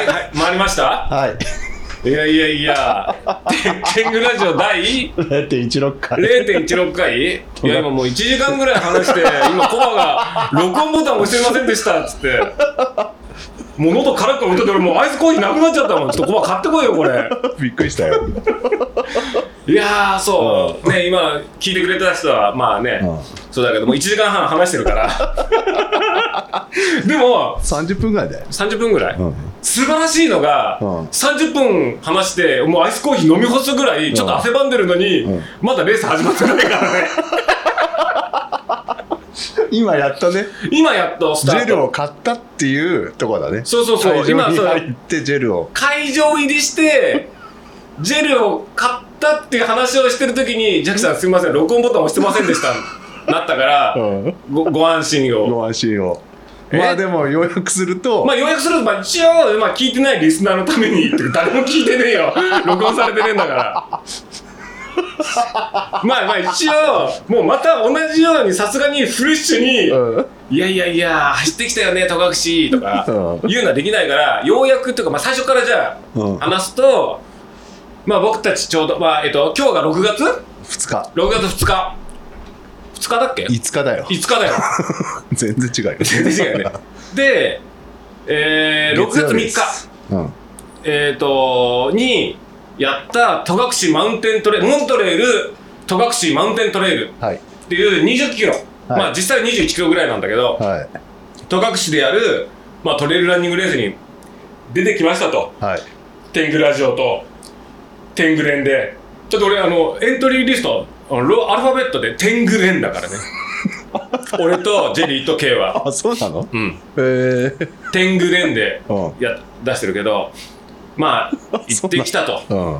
はいはい回りました？はい。いやいやいやテングラジオ第？0.16回。0.16回？いや今もう1時間ぐらい話して今コバが録音ボタン押してませんでしたっつって。もう喉カラッカラ歌って俺もうアイスコーヒーなくなっちゃったもん。ちょっとコバ買ってこいよこれ。びっくりしたよ。いやーそう、ね今聞いてくれた人はまあね、うん。そうだけどもう1時間半話してるから でも30分ぐらいだよ。30分ぐらい、うん。素晴らしいのが、うん30分話してもうアイスコーヒー飲み干すぐらいちょっと汗ばんでるのに、うんまだレース始まってないからね 今やっとね、今やっとスジタートェルを買ったっていうとこだね。そうそうそう今そう入ってジェルを。会場入りしてジェルを買ったっていう話をしてる時にジャックさんすみません録音ボタン押してませんでした なったから、うん。ごご安心をご安心を。え？まあでも要約すると、まあ、要約すると、まあ、一応、まあ、聞いてないリスナーのために誰も聞いてねえよ。録音されてねえんだから。まあまあ一応もうまた同じようにさすがにフレッシュにうん。「いやいやいや走ってきたよね戸隠」とかうん。言うのはできないから要約っていうか、まあ、最初からじゃうん。あ話すと、まあ、僕たちちょうど、まあえっと、今日が6月？2日。6月2日2日だっけ？5日だよ。5日だよ 全然違うよ。全然違うよねで、えー、6月3日うん。えー、とにやった戸隠マウンテントレモントレール戸隠マウンテントレイルはい。っていう20キロ、まあ実際21キロぐらいなんだけどはい。戸隠でやる、まあ、トレイルランニングレースに出てきましたとはい。天狗ラジオと天狗連でちょっと俺あのエントリーリストロアルファベットで天狗連だからね 俺とジェリーと K はあ、そうなの？うんへえ。天狗連でうん。や出してるけどまあ 行ってきたとうん。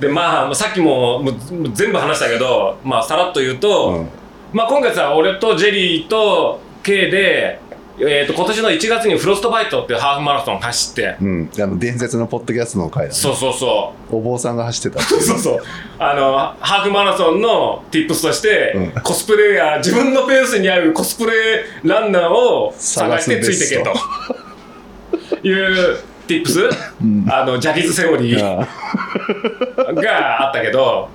でまあさっきももう全部話したけどまあさらっと言うと、うん。まあ今月は俺とジェリーと K で、えー、と今年の1月にフロストバイトっていうハーフマラソン走って、うん。あの、伝説のポッドキャストの回だね。そうそうそお坊さんが走ってた。う。そうそうあのハーフマラソンの tips として、うん。コスプレイヤー自分のペースに合うコスプレランナーを探してついてけと。いう tips、あのジャニーズセオリー、あ。があったけど。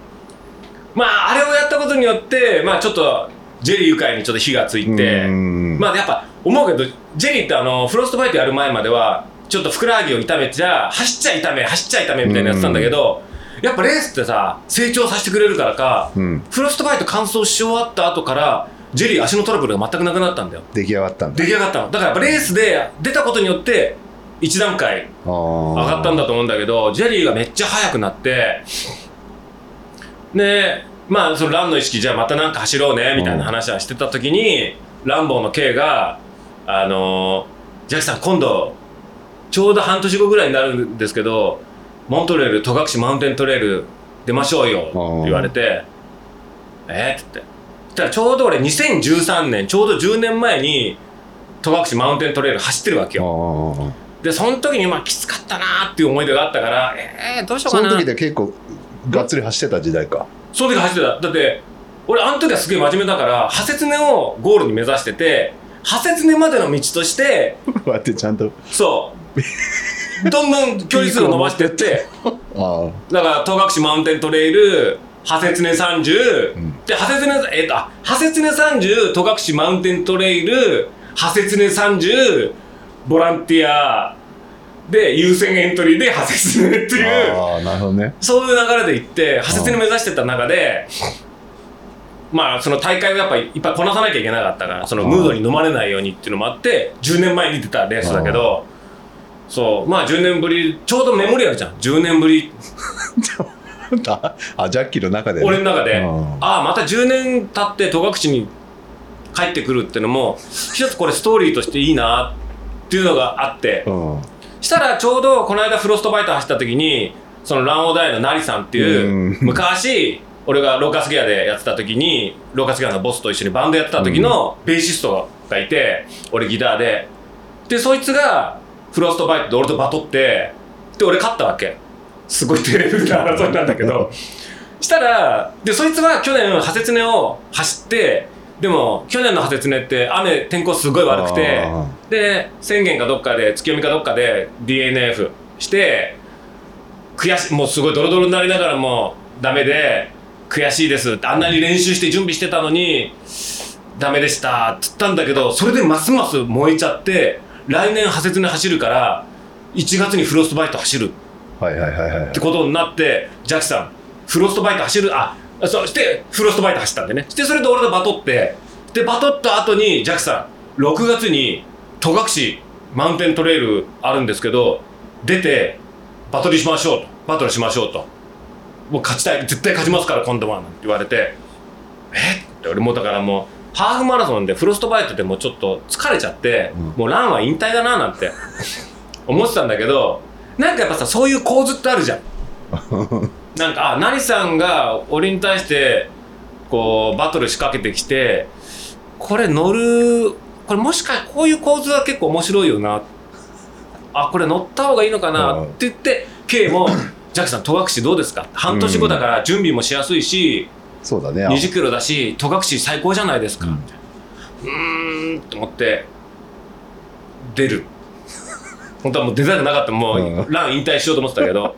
まああれをやったことによってまあちょっとジェリー愉快にちょっと火がついて。うん。まあやっぱ思うけどジェリーってあのフロストバイトやる前まではちょっとふくらはぎを痛めちゃ走っちゃ痛め走っちゃ痛めみたいなやつなんだけどやっぱレースってさ成長させてくれるからかうん。フロストバイト完走し終わった後からジェリー足のトラブルが全くなくなったんだよ。出来上がったんだ。出来上がったの。だからやっぱレースで出たことによって一段階上上がったんだと思うんだけどジェリーがめっちゃ速くなってでまあそのランの意識じゃあまたなんか走ろうねみたいな話はしてた時に、ランボーの K が「あのージャックさん今度ちょうど半年後ぐらいになるんですけどモントレール戸隠マウンテントレール出ましょうよ」って言われて「え？っ?」って言ってたらちょうど俺2013年ちょうど10年前に戸隠マウンテントレール走ってるわけよ。あでその時にまあきつかったなーっていう思い出があったからえー、どうしようそのかな時で結構がっつり走ってた時代か。その時走ってた。だって俺あの時はすげえ真面目だから破切根をゴールに目指してて破切根までの道としてこうやってちゃんと。そう。どんどん距離数を伸ばしてって。あだから戸隠マウンテントレイル破切根30、ん。で破切根えっ、とあ破切根30戸隠マウンテントレイル破切根30ボランティアで優先エントリーで破切根っていう。ああ、なるほどね。そういう流れで行って、破切に目指してた中で、まあ、その大会をやっぱりいっぱいこなさなきゃいけなかったから、そのムードに飲まれないようにっていうのもあって、10年前に出たレースだけど、そう、まあ10年ぶり、ちょうどメモリアルじゃん、10年ぶり、あ、あジャッキーの中でね、俺の中で、うん。ああ、また10年経って戸隠に帰ってくるっていうのも、一つこれストーリーとしていいなっていうのがあって、うん。したらちょうどこの間フロストバイト走った時にそのランオーダイのナリさんっていううん。昔俺がローカスギアでやってた時にローカスギアのボスと一緒にバンドやってた時のベーシストがいて俺ギターで。でそいつがフロストバイトで俺とバトってで俺勝ったわけ。すごいテレビな争いなんだけど。したらでそいつは去年破切根を走ってでも去年の初ねって雨天候すごい悪くてあで宣言かどっかで月読みかどっかで DNF して悔しいもうすごいドロドロになりながらもダメで悔しいです。あんなに練習して準備してたのにダメでした。って言ったんだけどそれでますます燃えちゃって来年ハセツネ走るから1月にフロストバイト走る。はいはいはいはい。ってことになってジャッキさんフロストバイト走るあそうしてフロストバイト走ったんでね。してそれで俺とバトって。でバトった後にジャッキさん6月に戸隠マウンテントレイルあるんですけど出てバトルしましょうと。バトルしましょうと。もう勝ちたい。絶対勝ちますから今度はなんて言われて。え？って俺もうだからもうハーフマラソンでフロストバイトでもうちょっと疲れちゃって、うん。もうランは引退だななんて。思ってたんだけどなんかやっぱさそういう構図ってあるじゃん なんかあ成さんが俺に対してこうバトル仕掛けてきてこれ乗るこれもしかこういう構図は結構面白いよな。あこれ乗った方がいいのかなうん。って言って K も「ジャックさん戸隠どうですか?」半年後だから準備もしやすいし、そうだね。20キロだし戸隠最高じゃないですか、うんと思って出る。本当はもう出たくなかった。もう、うん。ラン引退しようと思ってたけど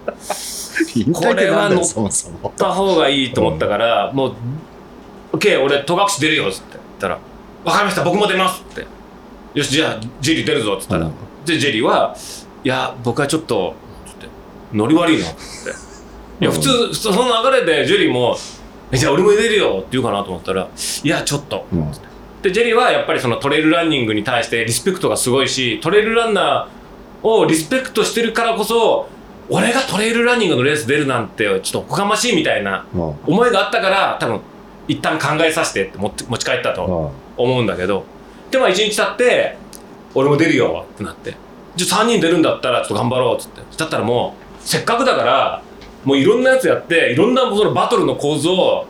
こそもそも乗った方がいいと思ったから、もう「OK 俺戸隠出るよ」っつって言ったら「分かりました僕も出ます」って「よしじゃあジェリー出るぞ」っつったら、うん。でジェリーは「いや僕はちょっと」つって「ノリ悪いな」っつって。いやうん普通その流れでジェリーも「えじゃあ俺も出るよ」って言うかなと思ったら「いやちょっと」うん。でジェリーはやっぱりそのトレイルランニングに対してリスペクトがすごいしトレイルランナーをリスペクトしてるからこそ俺がトレイルランニングのレース出るなんてちょっとおこがましいみたいなうん。思いがあったから多分一旦考えさせてって持って持ち帰ったとうん。思うんだけど。でまあ1日経って俺も出るよってなって。じゃあ3人出るんだったらちょっと頑張ろうっつって。だったらもうせっかくだからもういろんなやつやっていろんなそのバトルの構図を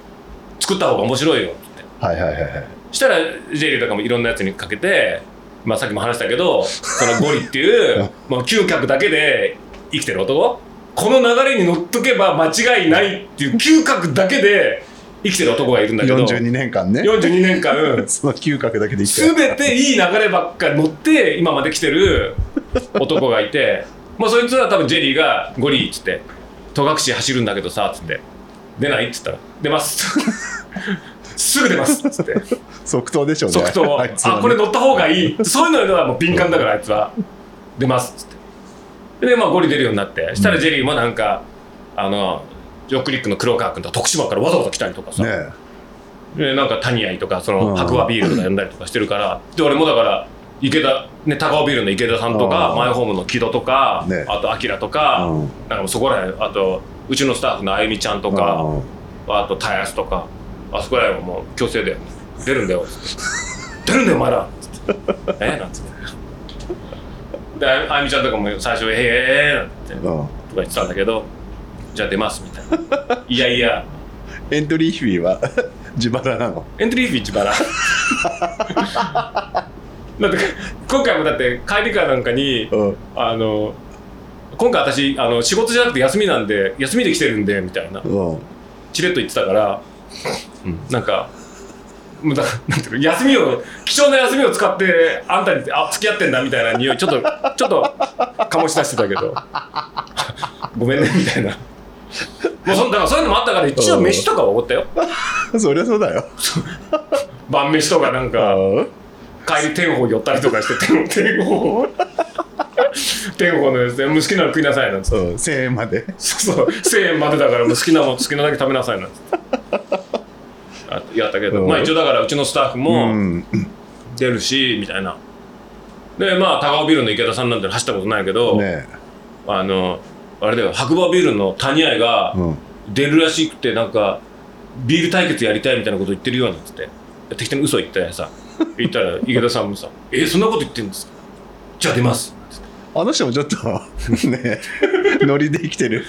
作った方が面白いよって。はいはいはいはい。したらジェリーとかもいろんなやつにかけて、まあ、さっきも話したけどそのゴリっていうもう嗅覚だけで生きてる男？この流れに乗っとけば間違いないっていう嗅覚だけで生きてる男がいるんだけど。42年間ね。42年間 その嗅覚だけで生きてる。全ていい流ればっかり乗って今まで来てる男がいて。まあそいつは多分ジェリーが「ゴリ」っつって「戸隠走るんだけどさ」っつって「出ない?」っつったら「出ます」すぐ出ます。っつって。即答でしょうね。即答、あこれ乗った方がいい。そういうのはもう敏感だからあいつは。出ます。っつってでまあゴリ出るようになってしたらジェリーもなんか、あのジョークリックの黒川君とか徳島からわざわざ来たりとかさ、ねでなんか谷愛とかそのうん。白馬ビールとか呼んだりとかしてるから。で俺もだから池田ね高尾ビールの池田さんとかうん。マイホームの木戸とか、ねあとアとか、うん。なんかそこらへんあとうちのスタッフのあゆみちゃんとか、うん。あとタヤスとかあそこらへんはもう強制で出るんだよ。出るんだよお前ら。つってえ？なんつってでああゆみちゃんとかも最初「ええええなん。てとかうん言ってたんだけどじゃあ出ますみたいな。いやいや。エントリーフィーは 自腹なの？エントリーフィー自腹。だって今回もだって帰りかなんかにうん。あの今回私あの仕事じゃなくて休みなんで休みで来てるんでみたいな。うん。チレッと言ってたから、なんかもうだなんていうの休みを貴重な休みを使ってあんたにあ付き合ってんだみたいな匂いちょっと ちょっと醸し出してたけど。ごめんねみたいな。もうそんだからそういうのもあったから一応飯とかはおごったよ。そりゃそうだよ。晩飯とかなんかうん。帰り天宝寄ったりとかして天天宝。天宝のやつでもう好きなの食いなさいなんつって。うん1000円まで。そうそう1000円までだからもう好きなもん好きなだけ食べなさいなんつって。あやったけど、うん。まあ一応だからうちのスタッフうもん。出るし、みたいな。でまあ高尾ビルの池田さんなんて走ったことないけど、ねあのあれだよ白馬ビルの谷愛がうん。出るらしくてなんかビール対決やりたいみたいなこと言ってるよなんつって。適当に嘘言ってさ。言ったら 池田さんもさ「えそんなこと言ってんですか？じゃあ出ます」あの人もちょっとねノリで生きてる。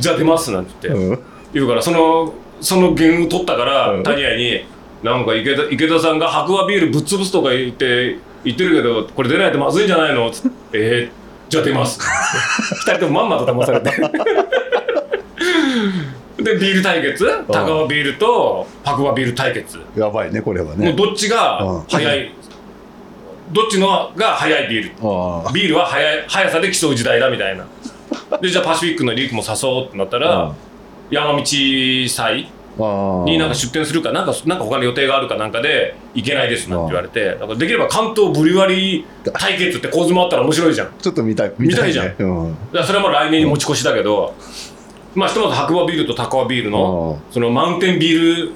じゃあ出ます」なんて言って、うん。言うからそのその弦を取ったから、うん。谷愛に「なんか池田池田さんが白馬ビールぶっ潰すとか言って言ってるけどこれ出ないとまずいんじゃないの?」つって「えー、じゃあ出ます」二人ともまんまと騙されて。でビール対決？高尾ビールと白馬ビール対決。やばいねこれはもうねどっちがうん。早い？どっちのが早いビール？あビールは早い速さで競う時代だみたいな。でじゃあパシフィックのリークも誘おうってなったら山道祭あになんか出店するかなんかなんか他の予定があるかなんかで行けないですなんて言われてだからできれば関東ブリュワリー対決って構図もあったら面白いじゃん。ちょっと見たい見たいじゃん。ねうん。それはもう来年に持ち越しだけど、まあひとまず白馬ビールと高尾ビールのそのマウンテンビール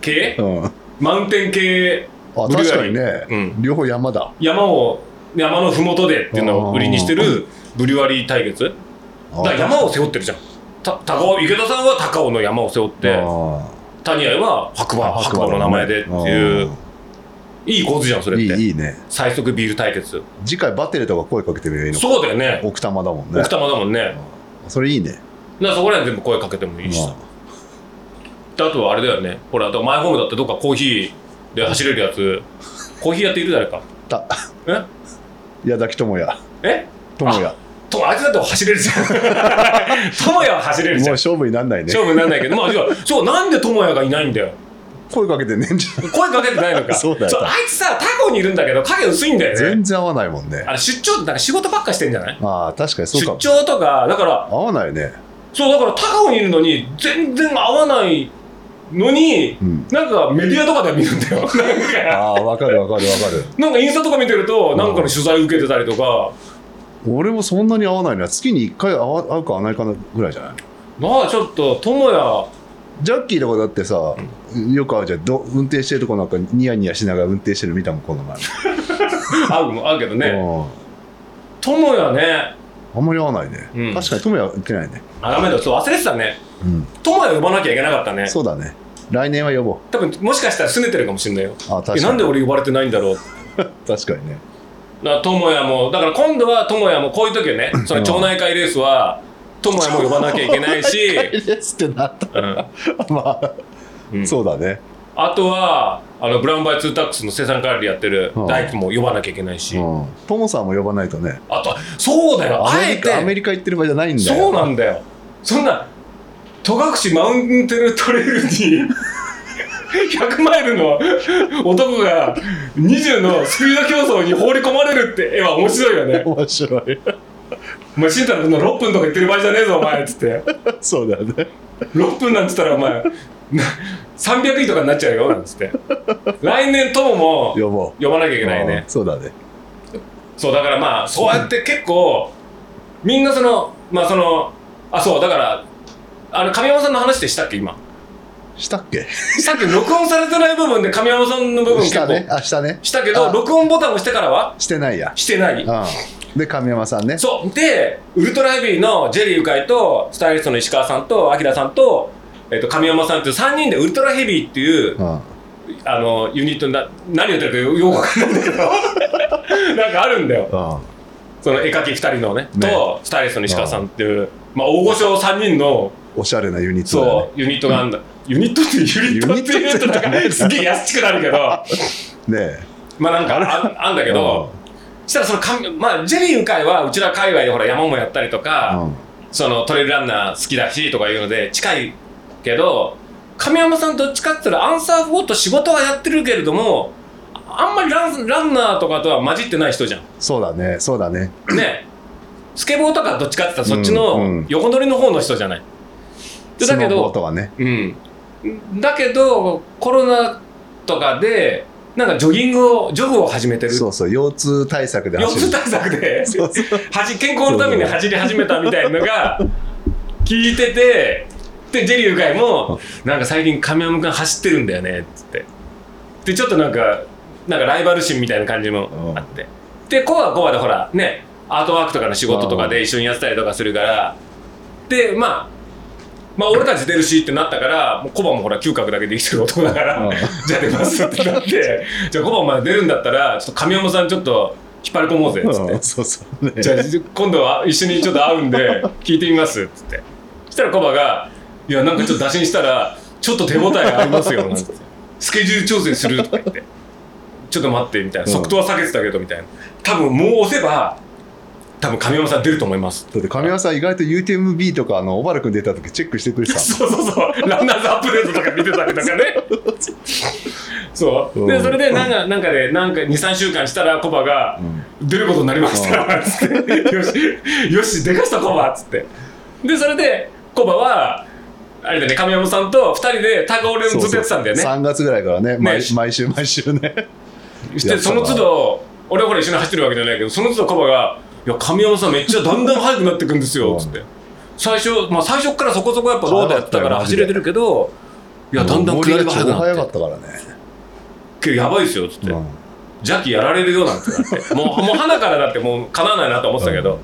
系？うん。あマウンテン系ブリュワリー確かにね、うん。両方山だ。山を山の麓でっていうのを売りにしてるブリュワリー対決だから山を背負ってるじゃんた高尾池田さんは高尾の山を背負ってあ谷合は白馬白馬の名前でっていういい構図じゃんそれって。いいいね。最速ビール対決。次回バッテリーとか声かけてみればいいのかそうだよね。奥多摩だもんね。奥多摩だもんね。それいいね。らそこら辺全部声かけてもいいしさ。であとはあれだよね。ほらマイホームだってどっかコーヒーで走れるやつ。コーヒー屋っている誰か。た。え？矢崎智也。え？智也とあいつだって走れるじゃん。友也は走れるじゃん。もう勝負になんないね。勝負にならないけどまあじゃあそうなんで友也がいないんだよ。声かけてねえんじゃん。声かけてないのか。そうだよ。あいつさタコにいるんだけど影薄いんだよね。全然合わないもんね。あれ出張っか仕事ばっかしてんじゃない？ああ確かにそう出かも。張とかだから合わないね。そうだから高尾にいるのに全然合わないのに、うん。なんかメディアとかでは見るんだよ。なんかああわかるわかるわかる。なんかインスタとか見てるとなんかの取材受けてたりとか、俺もそんなに合わないのは月に1回会うか会わないかなぐらいじゃない？まあちょっと友也。ジャッキーとかだってさ、よく会うじゃん。ど運転してるとこなんかニヤニヤしながら運転してるの見たもんこの前、会うも合うけどね。うん。友也ね。あんまり合わないね、うん。確かに友也行ってないね。あダメだ。そう忘れてたね。うん。友也呼ばなきゃいけなかったね。そうだね。来年は呼ぼう。多分もしかしたら拗ねてるかもしれないよ。あ確かに。えなんで俺呼ばれてないんだろう。確かにねだから友也もだから今度は友也もこういう時はね。その町内会レースは友也も呼ばなきゃいけないし、ってなった。うん。まあ、うん。そうだね。あとはあのブラウンバイツータックスの生産管理やってるうん。大工も呼ばなきゃいけないし、うん。トモさんも呼ばないとね。あとそうだよ。アあえメリカアメてリカ行ってる場合じゃないんだよ。そうなんだよ。そんな戸隠マウンテントレイルに100マイルの男が20のスピード競争に放り込まれるって絵は面白いよね。面白い。お前慎太郎君の6分とか言ってる場合じゃねえぞお前っつって。そうだよね。6分なんつったらお前な300位とかになっちゃうよなんつって。来年友も呼ぼう。呼ばなきゃいけないね。うん。そうだね。そうだからまあそうやって結構みんなそのまあそのあそうだからあの神山さんの話でしたっけ今？したっけ？さっき録音されてない部分で神山さんの部分したね。あしたね。したけどあ。録音ボタンを押してからは？してないや。してない。うんで神山さんね。そう。でウルトラヘビーのジェリーゆかいとスタイリストの石川さんとアキラさんと,、えっと神山さんっていう3人でウルトラヘビーっていううんあのユニットな何言ってるかよよくわかんないんだけど。なんかあるんだよ。うんその絵描き2人のねね。とスタイリストの石川さんっていう、まあ、大御所3人のおしゃれなユニットだね。そうユニットがあんだ、ユニットってユニットっていうとなんかすげえ安くなるけど。ねまあなんかああんだけどしたらそのかまあジェリーゆかいはうちら界隈でほら山もやったりとうか、ん。そのトレイルランナー好きだしとかいうので近いけど神山さんどっちかって言ったらアンサー4と仕事はやってるけれどもあんまりランランナーとかとは混じってない人じゃん。そうだねそうだね。ねスケボーとかどっちかって言ったらそっちうんうのん。横乗りの方の人じゃない、でだけスノボーどとはね。うんだけどコロナとかでなんかジョギングをジョグを始めてる。そうそう腰痛対策で腰痛対策で。健康のために走り始めたみたいなのが聞いててでジェリーゆかいもなんか最近亀山君走ってるんだよねっつって。でちょっとなんかなんかライバル心みたいな感じもあって。でコアはコアでほらねアートワークとかの仕事とかで一緒にやってたりとかするから。でまあまあ俺たち出るしってなったからもうコバもほら嗅覚だけで生きてる男だから、うん。じゃあ出ますってなってじゃあコバお前出るんだったらちょっと神山さんちょっと引っ張り込もうぜっつって。うんそうそうね。じゃあ今度は一緒にちょっと会うんで聞いてみますっつって。そしたらコバが「いやなんかちょっと打診したらちょっと手応えありますよ」なんて。スケジュール調整するとか言って「ちょっと待って」みたいな。うん。速度は下げてたけどみたいな。多分もう押せば多分神山さん出ると思います。だって神山さん意外と UTMB とかあの小原君出た時チェックしてくれてた。そうそうそう。ランナーズアップデートとか見てたりとかね。そう。でうん。それでなんかなんかでなんか23週間したらコバがうん出ることになりましたつって。よしよしでかしたコバっつって。でそれでコバはあれだね神山さんと2人でタガオレをずっとやってたんだよね。3月ぐらいからね毎ね。毎週毎週ね。してその都度俺はほら一緒に走ってるわけじゃないけどその都度コバが「いや神山さんめっちゃだんだん速くなってくんですよ」つって。最初まあ最初からそこそこやっぱロードやってたから走れてるけどいやだんだん下りが速くなっってたからね。けどやばいですよつって、うん。ジャッキーやられるよなんてなって。もうもう花からだってもうかなわないなと思ってたけど、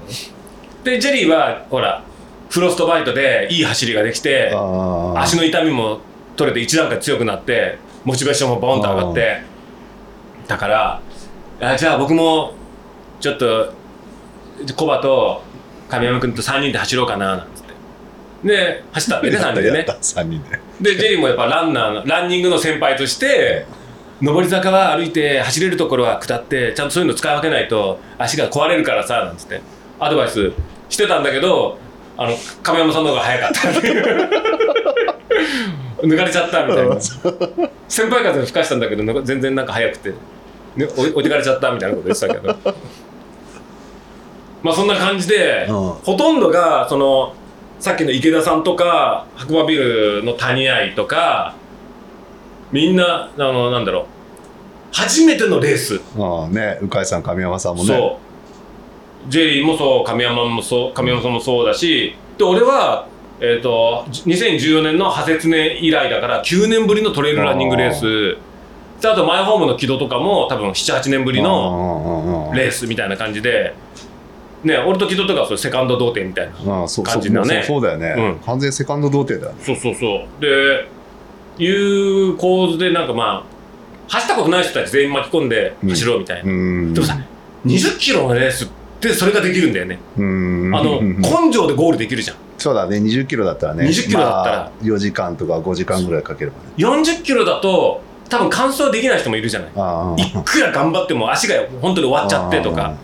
でジェリーはほらフロストバイトでいい走りができて足の痛みも取れて一段階強くなってモチベーションもボンと上がって。だからあじゃあ僕もちょっとコバと神山君と3人で走ろうかななんつって。で走ったんだよね3人でね。やった？3人で。でジェリーもやっぱランナーのランニングの先輩として上り坂は歩いて走れるところは下ってちゃんとそういうの使い分けないと足が壊れるからさなんつって。アドバイスしてたんだけどあの亀山さんの方が早かったっていう。抜かれちゃったみたいな。先輩風吹かしたんだけど全然なんか早くて、ね、置いてかれちゃったみたいなこと言ってたけどまあそんな感じで、うん。ほとんどがそのさっきの池田さんとか白馬ビルの谷愛とかみんなあのなんだろう初めてのレース、ああね鵜飼さん神山さんもね。そう。ジェリーもそう神山もそう神山さんもそうだしで俺は、えー、と2014年の派切年以来だから9年ぶりのトレイルランニングレース。であとマイホームの木戸とかも多分78年ぶりののレースみたいな感じで、ね、俺と木戸とかはそれセカンド童貞みたいな感じだね。そうだよね、うん。完全セカンド童貞だよね。そうそうそう。でいう構図でなんかまあ走ったことない人たち全員巻き込んで走ろうみたいな、うん。でもさ20キロのレースってそれができるんだよね、うん。あのうん。根性でゴールできるじゃん。そうだね20キロだったらね。20キロだったら。まあ、4時間とか5時間ぐらいかければね。40キロだと多分完走できない人もいるじゃない。いくら頑張っても足が本当に終わっちゃってとか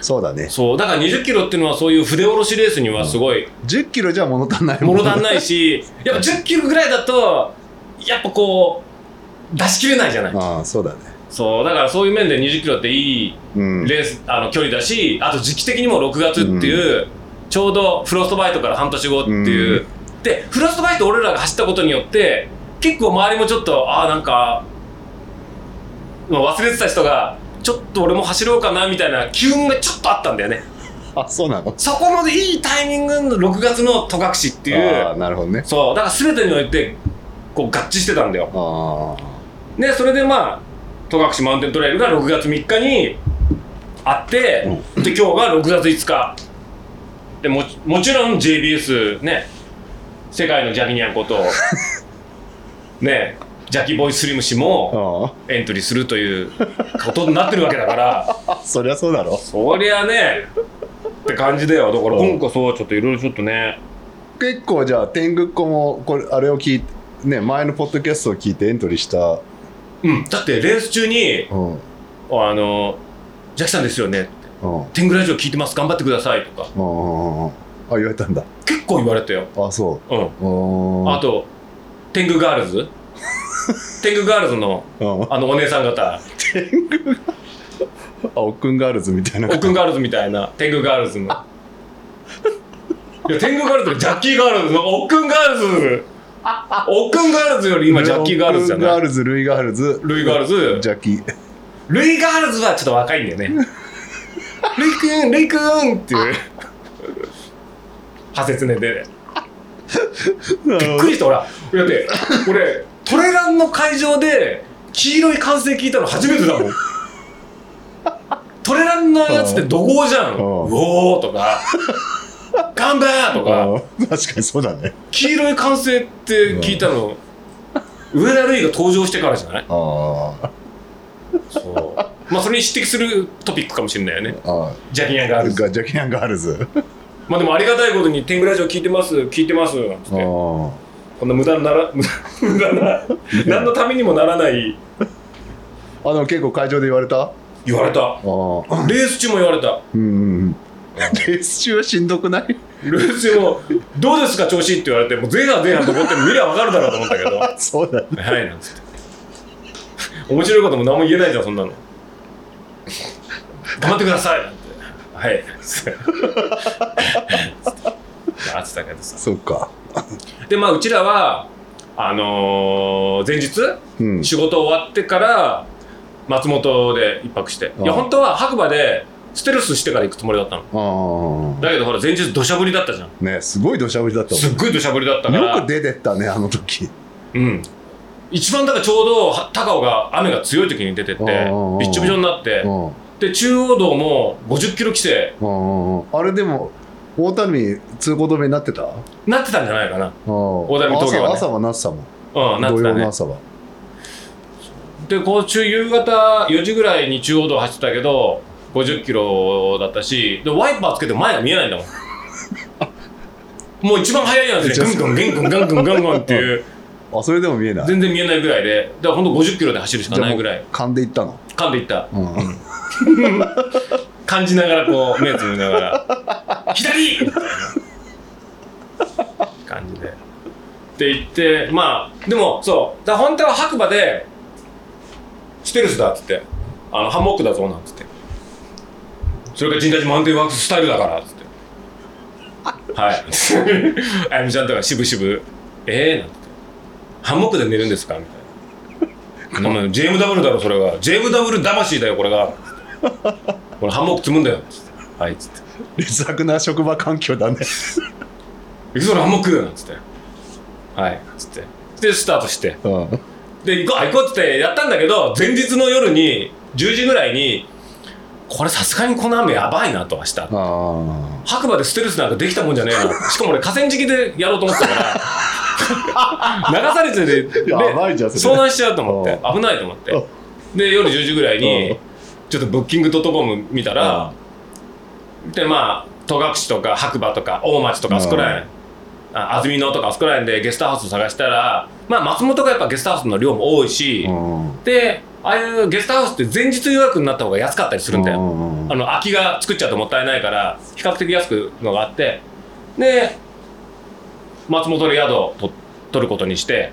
そうだね。そうだから20キロっていうのはそういう筆下ろしレースにはすごい10キロじゃ物足んないもん。物足んないし やっぱ10キロぐらいだとやっぱこう出し切れないじゃない。ああそうだね。そうだからそういう面で20キロっていいうんレースあの距離だしあと時期的にも6月っていう、ちょうどフロストバイトから半年後っていう、でフロストバイト俺らが走ったことによって結構周りもちょっとああなんかまあ忘れてた人がちょっと俺も走ろうかなみたいな機運がちょっとあったんだよね。あそうなの？そこのいいタイミングの6月の戸隠っていああうなるほどね。そうだから全てにおいてこう合致してたんだよ。ああでそれでまあ戸隠マウンテントレイルが6月3日にあって、で今日が6月5日。でももちろん JBS ね世界のジャギニャンこと ねジャキボーイスリム氏もあエントリーするということになってるわけだから。あ そりゃそうだろ。そりゃね。って感じだよ。だからうん。今回そうちょっといろいろちょっとね。結構じゃあ天狗っ子もこれあれを聞いてね前のポッドキャストを聞いてエントリーした。うん。だってレース中にうん。あの「ジャキさんですよね」うん。天狗ラジオ聞いてます。頑張ってください」とか。うんうんうんあ言われたんだ。結構言われたよ。あそう。ん。ううん。あと、天狗ガールズ 天狗ガールズのうんあのお姉さん方、あおっくんガールズみたいなおっくんガールズみたいな天狗ガールズの。いや、天狗ガールズがジャッキーガールズのおっくんガールズおっくんガールズより今ジャッキーガールズじゃない？ールズルイガールズルイガールズジャッキールイガールズはちょっと若いんだよね。ルイくん、ルイくんっていう。派説ねで。びっくりした、ほら。だって、俺、トレランの会場で黄色い歓声聞いたの初めてだもん。トレランのやつって怒号じゃん。ううんおーとか、がんばーとか、あ確かにそうだね黄色い歓声って聞いたの、上田瑠衣が登場してからじゃない？ああそう。まあ、それに匹敵するトピックかもしれないよね。あジャッキーガールズ。がジャッキーガールズまあでもありがたいことに、天狗ラジオ聞いてます、聞いてます、なんつって。あこんな無駄なら、無駄な、何のためにもならない。あでも結構会場で言われた？言われた。ああ。レース中も言われた。うんうんうん。レース中はしんどくない？レース中も「どうですか調子?」って言われてもう前半前半と思って見りゃ分かるだろうと思ったけど「は そうだね。い」なんつって。面白いことも何も言えないじゃんそんなの。頑張ってください。なんて「はい」なってたけどさ。そっか。でまあうちらはあのー前日うん。仕事終わってから松本で一泊して。いやああ本当は白馬でステルスしてから行くつもりだったの。あだけどほら前日土砂降りだったじゃん。あねすごい土砂降りだったすっごい土砂降りだったから。よく出てったねあの時。うん。一番だからちょうどは高尾が雨が強い時に出てってびっちょびちょになって。うんうんで中央道も50キロ規制。うんうんあれでも大谷通行止めになってた？なってたんじゃないかな。大谷峠はね。朝朝はなってたもん。うんなって土たね朝は。でこう中夕方4時ぐらいに中央道走ってたけど50キロだったしでワイパーつけて前が見えないんだもん。もう一番速いやつで グングングングンガンガンガンっていう。あそれでも見えない。全然見えないぐらいでだからほんと50キロで走るしかないぐらい。勘で行ったの？噛んでいった。うん感じながらこう目つぶりながら「左!」みたいな感じで。って言ってまあでもそう。だ本当は白馬で「ステルスだ」っつって「あのハンモックだぞ」なんつって「それが神田寺マウンテンワークススタイルだから」っつって。はい。あやみちゃんとか渋々「ええー?」なんて。ハンモックで寝るんですか?」みたいな「お前 JMW だろそれは。JMW 魂だよこれが」これハンモック積むんだよ」つって「はい」っつって。劣悪な職場環境だね「行くぞハンモック!」なんつって「はい」つって。でスタートして。うん。で行こうあ行こうっつってやったんだけど前日の夜に10時ぐらいにこれさすがにこの雨やばいなと明日白馬でステルスなんかできたもんじゃねえな。しかも俺河川敷でやろうと思ってたから。流されててでやばいじゃんそれ。遭難しちゃうと思って。危ないと思って。で夜10時ぐらいうん。にちょっとブッキングドットコム見たらでまあ戸隠とか白馬とか大町とかあそこらへん。あ安曇野とかあそこらへんでゲストハウス探したらまあ松本がやっぱゲストハウスの量も多いし、うん。でああいうゲストハウスって前日予約になった方が安かったりするんだよ、あの空きが作っちゃうともったいないから比較的安くのがあって。で松本で宿をと取ることにして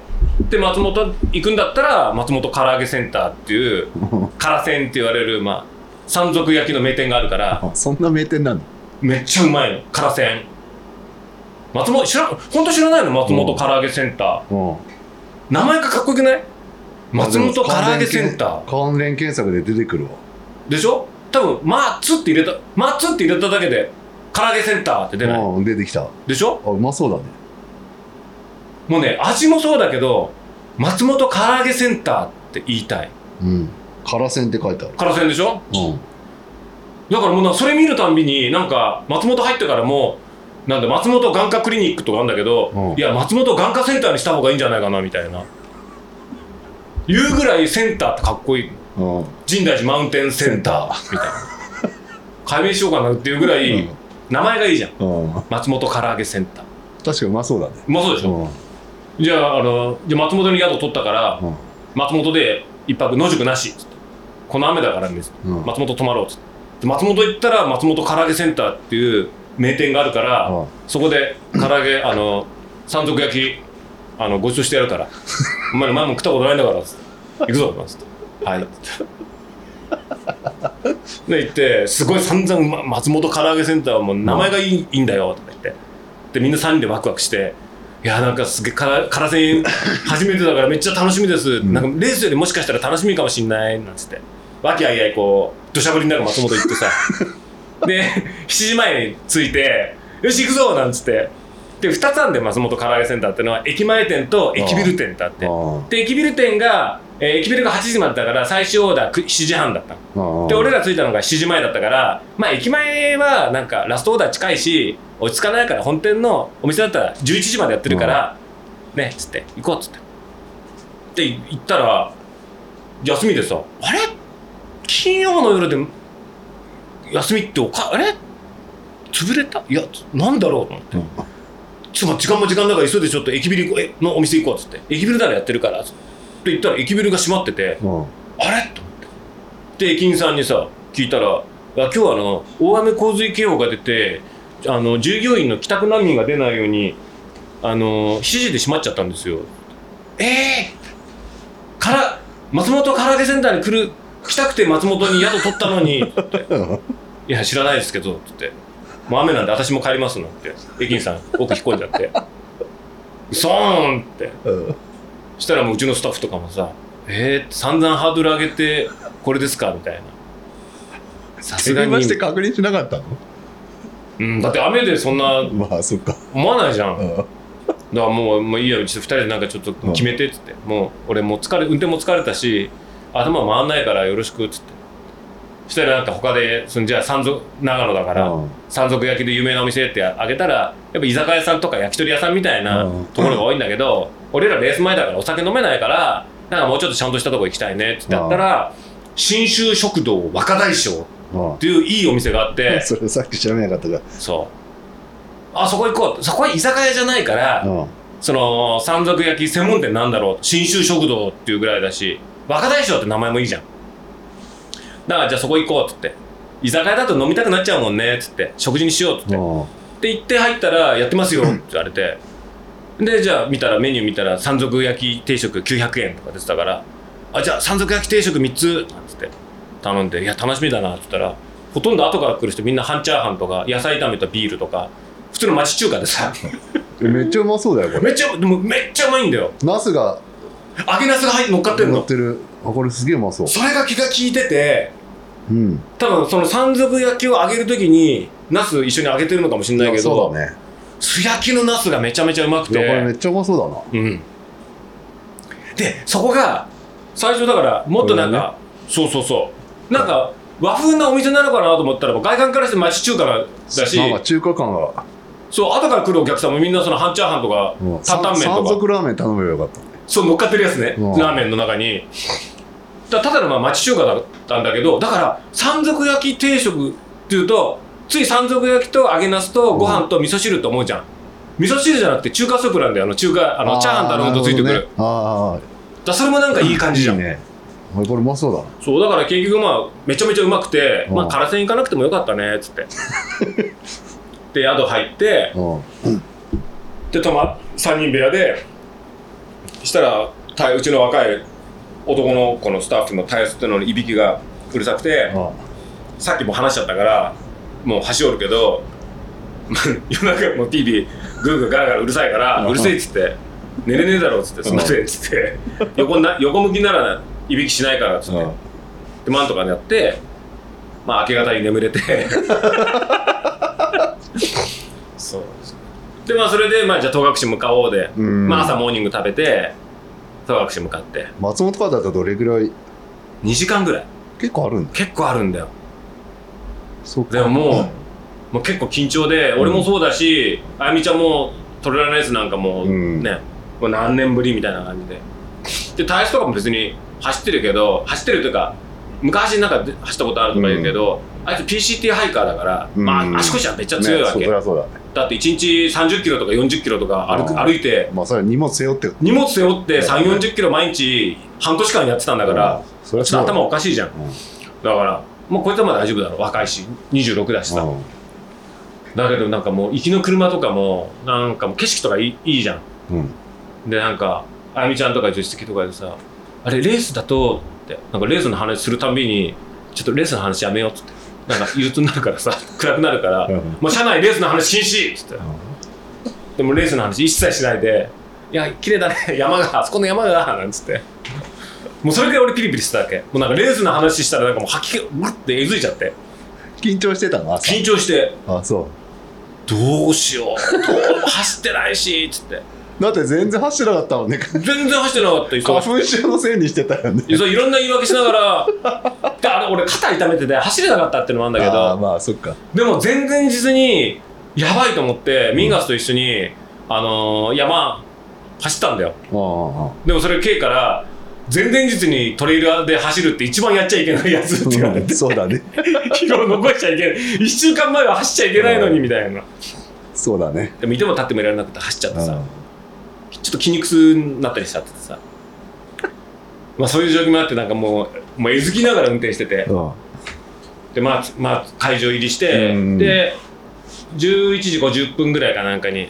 で松本行くんだったら松本唐揚げセンターっていう 唐せんって言われるまあ山賊焼きの名店があるからあそんな名店なのめっちゃうまいの唐せん松本知ら本当知らないの？松本唐揚げセンター。うん。名前がかっこよくない？松本唐揚げセンター。関連検索で出てくるわ。でしょ？多分「マッツ」って入れた「マッツ」って入れただけで唐揚げセンターって出ない。うん出てきた。あでしょ？うまそうだねもうね味もそうだけど松本唐揚げセンターって言いたい。うん。辛線って書いてある。唐せんでしょ？うん。だからもうなそれ見るたんびになんか松本入ってからもなんだ松本眼科クリニックとかあるんだけど、うん。いや松本眼科センターにした方がいいんじゃないかなみたいな。言うぐらいセンターってかっこいい。うん。深大寺マウンテンセンターみたいな。解明しようかなっていうぐらい、うん。名前がいいじゃん。うん。松本唐揚げセンター。確かにうまそうだね。うまそうでしょ、うんじゃああのじゃあ松本に宿取ったから、うん。松本で一泊野宿なしっつって。この雨だからねうん。松本泊まろうっつって。で松本行ったら松本唐揚げセンターっていう名店があるから、うん。そこで唐揚げあの山賊焼きあのごちそうしてやるから。お前前も食ったことないんだからっつって。行くぞっつって。はい。っつってで行ってすごい散々、ま、松本唐揚げセンターはもう名前がいい,、いいんだよとか言って。でみんな3人でワクワクしていやなんかすげえからからせん初めてだからめっちゃ楽しみです、ん。なんかレースよりもしかしたら楽しみかもしんないなんつって。和気あいあいこう土砂降りになる松本行ってさ。で7時前に着いてよし行くぞなんつって。で2つあるんで松本唐揚げセンターっていうのは。駅前店と駅ビル店ってあって。あで駅ビル店が、えー駅ビルが8時までだから最終オーダーく7時半だった。で俺ら着いたのが7時前だったからまあ駅前はなんかラストオーダー近いし落ち着かないから本店のお店だったら11時までやってるから、ねっつって行こうっつって。で行ったら休みでさあれ？金曜の夜で休みっておかあれ？潰れた？いやなんだろうと思って、うん。ちょっと時間も時間だから急いでちょっと駅ビルのお店行こうっつって。駅ビルならやってるからっつって言ったら駅ビルが閉まってて、うん。あれ？と思って。で駅員さんにさ聞いたら「あ今日はあの大雨洪水警報が出てあの従業員の帰宅難民が出ないようにあの7時で閉まっちゃったんですよ」ええー、から松本唐揚げセンターに来る来たくて松本に宿取ったのにって。いや知らないですけど」って「もう雨なんで私も帰りますの」って。駅員さん奥引っ込んじゃって「そーん!」って。うんしたらもううちのスタッフとかもさ「えー、散々ハードル上げてこれですか?」みたいな。さすがに。電話して確認しなかったの？うん、だって雨でそんなまあそっか。思わないじゃん。だかうんらもうもういいやうち2人でなんかちょっと決めてっつって、もう俺もう疲れ運転も疲れたし頭回んないからよろしくっつって。そしたらなんか他でそのじゃあ山賊長野だから、うん。山賊焼きで有名なお店ってあげたらやっぱ居酒屋さんとか焼き鳥屋さんみたいなうん。ところが多いんだけど、俺らレース前だからお酒飲めないからなんかもうちょっとちゃんとしたとこ行きたいねって言ったら信州食堂若大将うんっていういいお店があって それさっき知らなかったかそう。あそこ行こう。そこは居酒屋じゃないから、その山賊焼き専門店なんだろう。信州食堂っていうぐらいだし若大将って名前もいいじゃん。だからじゃあそこ行こうっつって。居酒屋だと飲みたくなっちゃうもんねっつって。食事にしようっつって。うんで行って入ったらやってますよって言われてでじゃあ見たらメニュー見たら山賊焼き定食900円とか出てたからあじゃあ山賊焼き定食3つなんつって頼んでいや楽しみだなって言ったらほとんど後から来る人みんな半チャーハンとか野菜炒めとビールとか普通の町中華でさ。めっちゃうまそうだよこれ。めっちゃでもめっちゃうまいんだよ。ナスが揚げナスが入乗っかってんの。乗ってる。あこれすげえうまそう。それが気が利いててうん。多分その山賊焼きを揚げるときにナス一緒に揚げてるのかもしれないけどそうだね素焼きのナスがめちゃめちゃうまくいやこれめてっちゃうまそうだな。うん。でそこが最初だからもっとなんか、そうそうそう。なんか和風なお店なのかなと思ったら外観からして町中華だし。なんか中華感が。そう後から来るお客さんもみんなその半チャーハンとかうん。担々麺山とか。賊ラーメン頼めばよかった。そう乗っかってるやつね、うん。ラーメンの中に。だただのまあ町中華だったんだけどだから山賊焼き定食っていうとつい山賊焼きと揚げナスとご飯と味噌汁と思うじゃん、味噌汁じゃなくて中華スープなんだよあの中華あのチャーハン頼むとついてくる。あーなほどね。あだそれもなんかいい感じじゃん。いいね。これこれうまそうだ。なそうだから結局まあめちゃめちゃうまくて、うん。まあ空線行かなくてもよかったねっつって。で宿入ってうん。で泊ま3人部屋でしたらたうちの若い男の子のスタッフのタイヤってのにいびきがうるさくてあさっきも話しちゃったからもう端折るけど 夜中もう TV グーグーガラガラうるさいからうるせえっつって寝れねえだろっつってすいませんっつって横な横向きならいびきしないからっつってあでマンとかやってまあ明け方に眠れて。そう。でまあそれでまあじゃあ戸隠向かおうで、うん。まあ朝モーニング食べて戸隠向かって。松本からだとどれぐらい？2時間ぐらい。結構あるんだ。結構あるんだよでももうもう結構緊張で俺もそうだし、あゆみちゃんもトレーラーレースなんかもううん。ね、もう何年ぶりみたいな感じで。でタイヤスとかも別に走ってるけど走ってるというか昔なんかで走ったことあるとか言うけど、あいつ PCT ハイカーだから、うん。まあ足腰はめっちゃ強いわけ、ね、だねだ。って1日30キロとか40キロとか歩くうん。歩いてまあそれは荷物背負って荷物背負って3 4 0キロ毎日半年間やってたんだから、それはちょっと頭おかかしいじゃん、ん。だからもうこいつはまだ大丈夫だろ若いし。26だしさ、だけどなんかもう行きの車とかもなんかもう景色とかいいいいじゃん。うん。うんでなんかあゆみちゃんとか助手席とかでさあれレースだとって。なんかレースの話するたんびにちょっとレースの話やめようっつって。なんか憂鬱になるからさ 暗くなるから、うん。もう車内レースの話禁止っつって。でもレースの話一切しないで「いや綺麗だね山があそこの山が」なんつってもうそれくらい俺ピリピリしてたわけ。もうなんかレースの話したらなんかもう吐き気うわってえずいちゃって。緊張してたの？朝。緊張して。あそどうしよう。どうも走ってないしっつって。うだって全然走ってなかったもんね。全然走ってなかった。忙花しくて粉症のせいにしてたよね。いやそういろんな言い訳しながら。であれ俺肩痛めてて走れなかったっていうのもあるんだけあーどまあそっか。でも全然実にやばいと思ってミンガスと一緒に、あのー山走ったんだよ。ああでもそれ K から前々日にトレイラーで走るって一番やっちゃいけないやつって言われて。そうだね。疲労残しちゃいけない。1週間前は走っちゃいけないのにみたいな。そうだね。でもいても立ってもいられなくて走っちゃってさ。うん。ちょっと筋肉痛になったりしちゃっててさ。まあ、そういう状況もあってなんかもうもうえずきながら運転してて。うん。で、まあつまあ、会場入りしてうん。で11時50分ぐらいかなんかに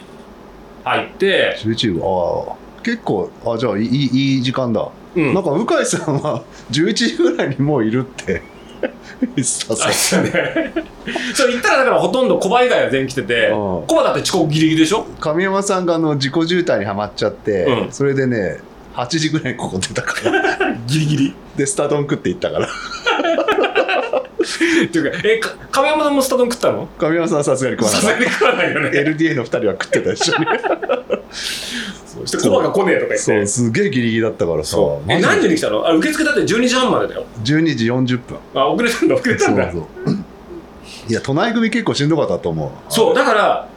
入って、11ああ結構あじゃあいいいい時間だ、うん、なんか向井さんは 11時ぐらいにもういるって。言ってたそうね。そう言ったらだからほとんどコバ以外は全員来ててうん。コバだって遅刻ギリギリでしょ？神山さんがあの自己渋滞にはまっちゃって、うん。それでね8時ぐらいにここ出たから。ギリギリ。でスタ丼食って行ったから。っていうかえか亀山さんもスタ丼食ったの？神山さんはさすがに食わなかっさすがに食わないよね。た LDA の2人は食ってた一緒にそしてコバが来ねえとか言って。そうすげえギリギリだったからさえ何時に来たの？あ受付だって12時半までだよ。12時40分。あ遅れたんだ遅れたんだ。そうそう。いや都内組結構しんどかったと思う。そうだから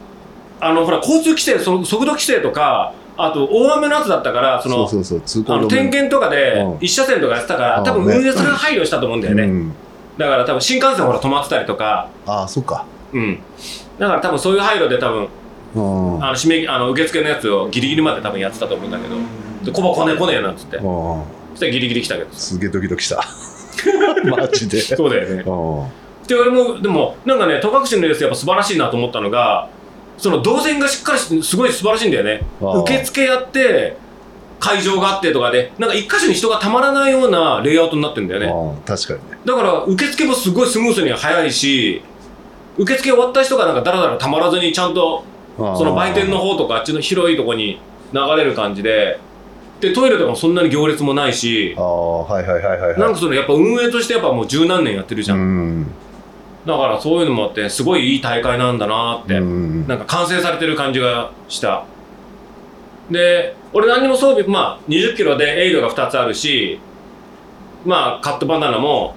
あのほら交通規制そ速度規制とかあと大雨のやつだったからその点検とかでうん。一車線とかやってたから、うん多分運営する配慮したと思うんだよね、うん、だから多分新幹線ほら止まってたりとか。ああそっか。うん。だから多分そういう配慮で多分うんあの締めあの受付のやつをギリギリまで多分やってたと思うんだけど。でコバ来ねえ来ねえなんつって。うん。そしたらギリギリ来たけどすげえドキドキした。マジで。そうだよね。うん。で俺もでもなんかね戸隠のレースやっぱ素晴らしいなと思ったのがその動線がしっかりしてすごい素晴らしいんだよね。受付やって会場があってとかでなんか一箇所に人がたまらないようなレイアウトになってんだよね。うん。確かにね。だから受付もすごいスムースに早いし受付終わった人がなんかだらだらたまらずにちゃんとその売店の方とかあっちの広いとこに流れる感じで。でトイレとかもそんなに行列もないし。ああはいはいはいはいはい。なんかそのやっぱ運営としてやっぱもう十何年やってるじゃん、うん。だからそういうのもあってすごいいい大会なんだなって、うん。なんか完成されてる感じがした。で俺何にも装備まあ2 0キロでエイドが2つあるしまあカットバナナも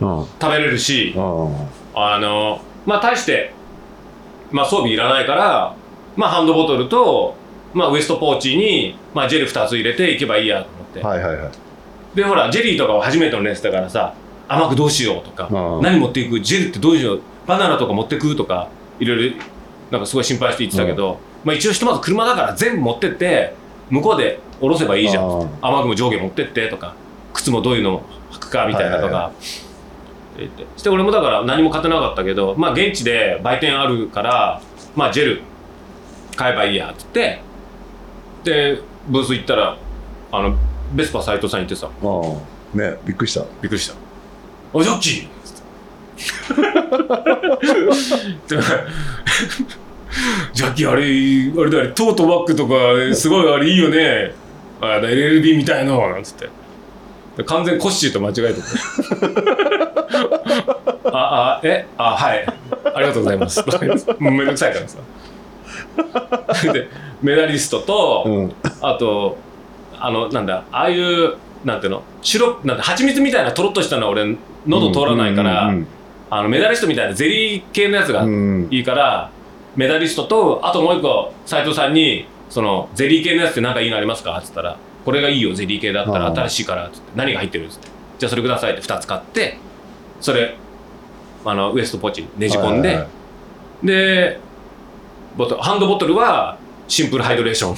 うん。食べれるし。うん。あのまあ大して、まあ、装備いらないから、まあ、ハンドボトルと、まあ、ウエストポーチに、まあ、ジェル2つ入れていけばいいやと思って、はいはいはい。でほらジェリーとかは初めてのレースだからさ甘くどうしようとか、うん。何持っていくジェルってどうしようバナナとか持ってくとかいろいろなんかすごい心配して言ってたけど、まあ、一応ひとまず車だから全部持ってって向こうで降ろせばいいじゃん。あー雨具も上下持ってってとか靴もどういうの履くかみたいなとか、はいはい言って。して俺もだから何も買ってなかったけどまあ現地で売店あるからまあジェル買えばいいやっつって。でブース行ったらあのベスパ斎藤さんいてさ。うんねびっくりした。びっくりした「おジョッキー!」でジャッキーあれあれだあれトートバッグとかすごいあれいいよね。あ LLB みたいのなんつって。で完全コッシーと間違えてた ああえ？あはい。ありがとうございます。めんどくさいからさ。でメダリストと、うん。あとあのなんだああいうなんていうの？白なんて蜂蜜みたいなとろっとしたのは俺喉通らないから、うんあのメダリストみたいなゼリー系のやつがうん。うんいいから、メダリストとあともう一個斉藤さんにそのゼリー系のやつって何かいいのありますか？っつったらこれがいいよゼリー系だったら新しいからって何が入ってる？っつってじゃあそれくださいって2つ買ってそれあのウエストポーチにねじ込んで、はいはいはい。でボトハンドボトルはシンプルハイドレーション。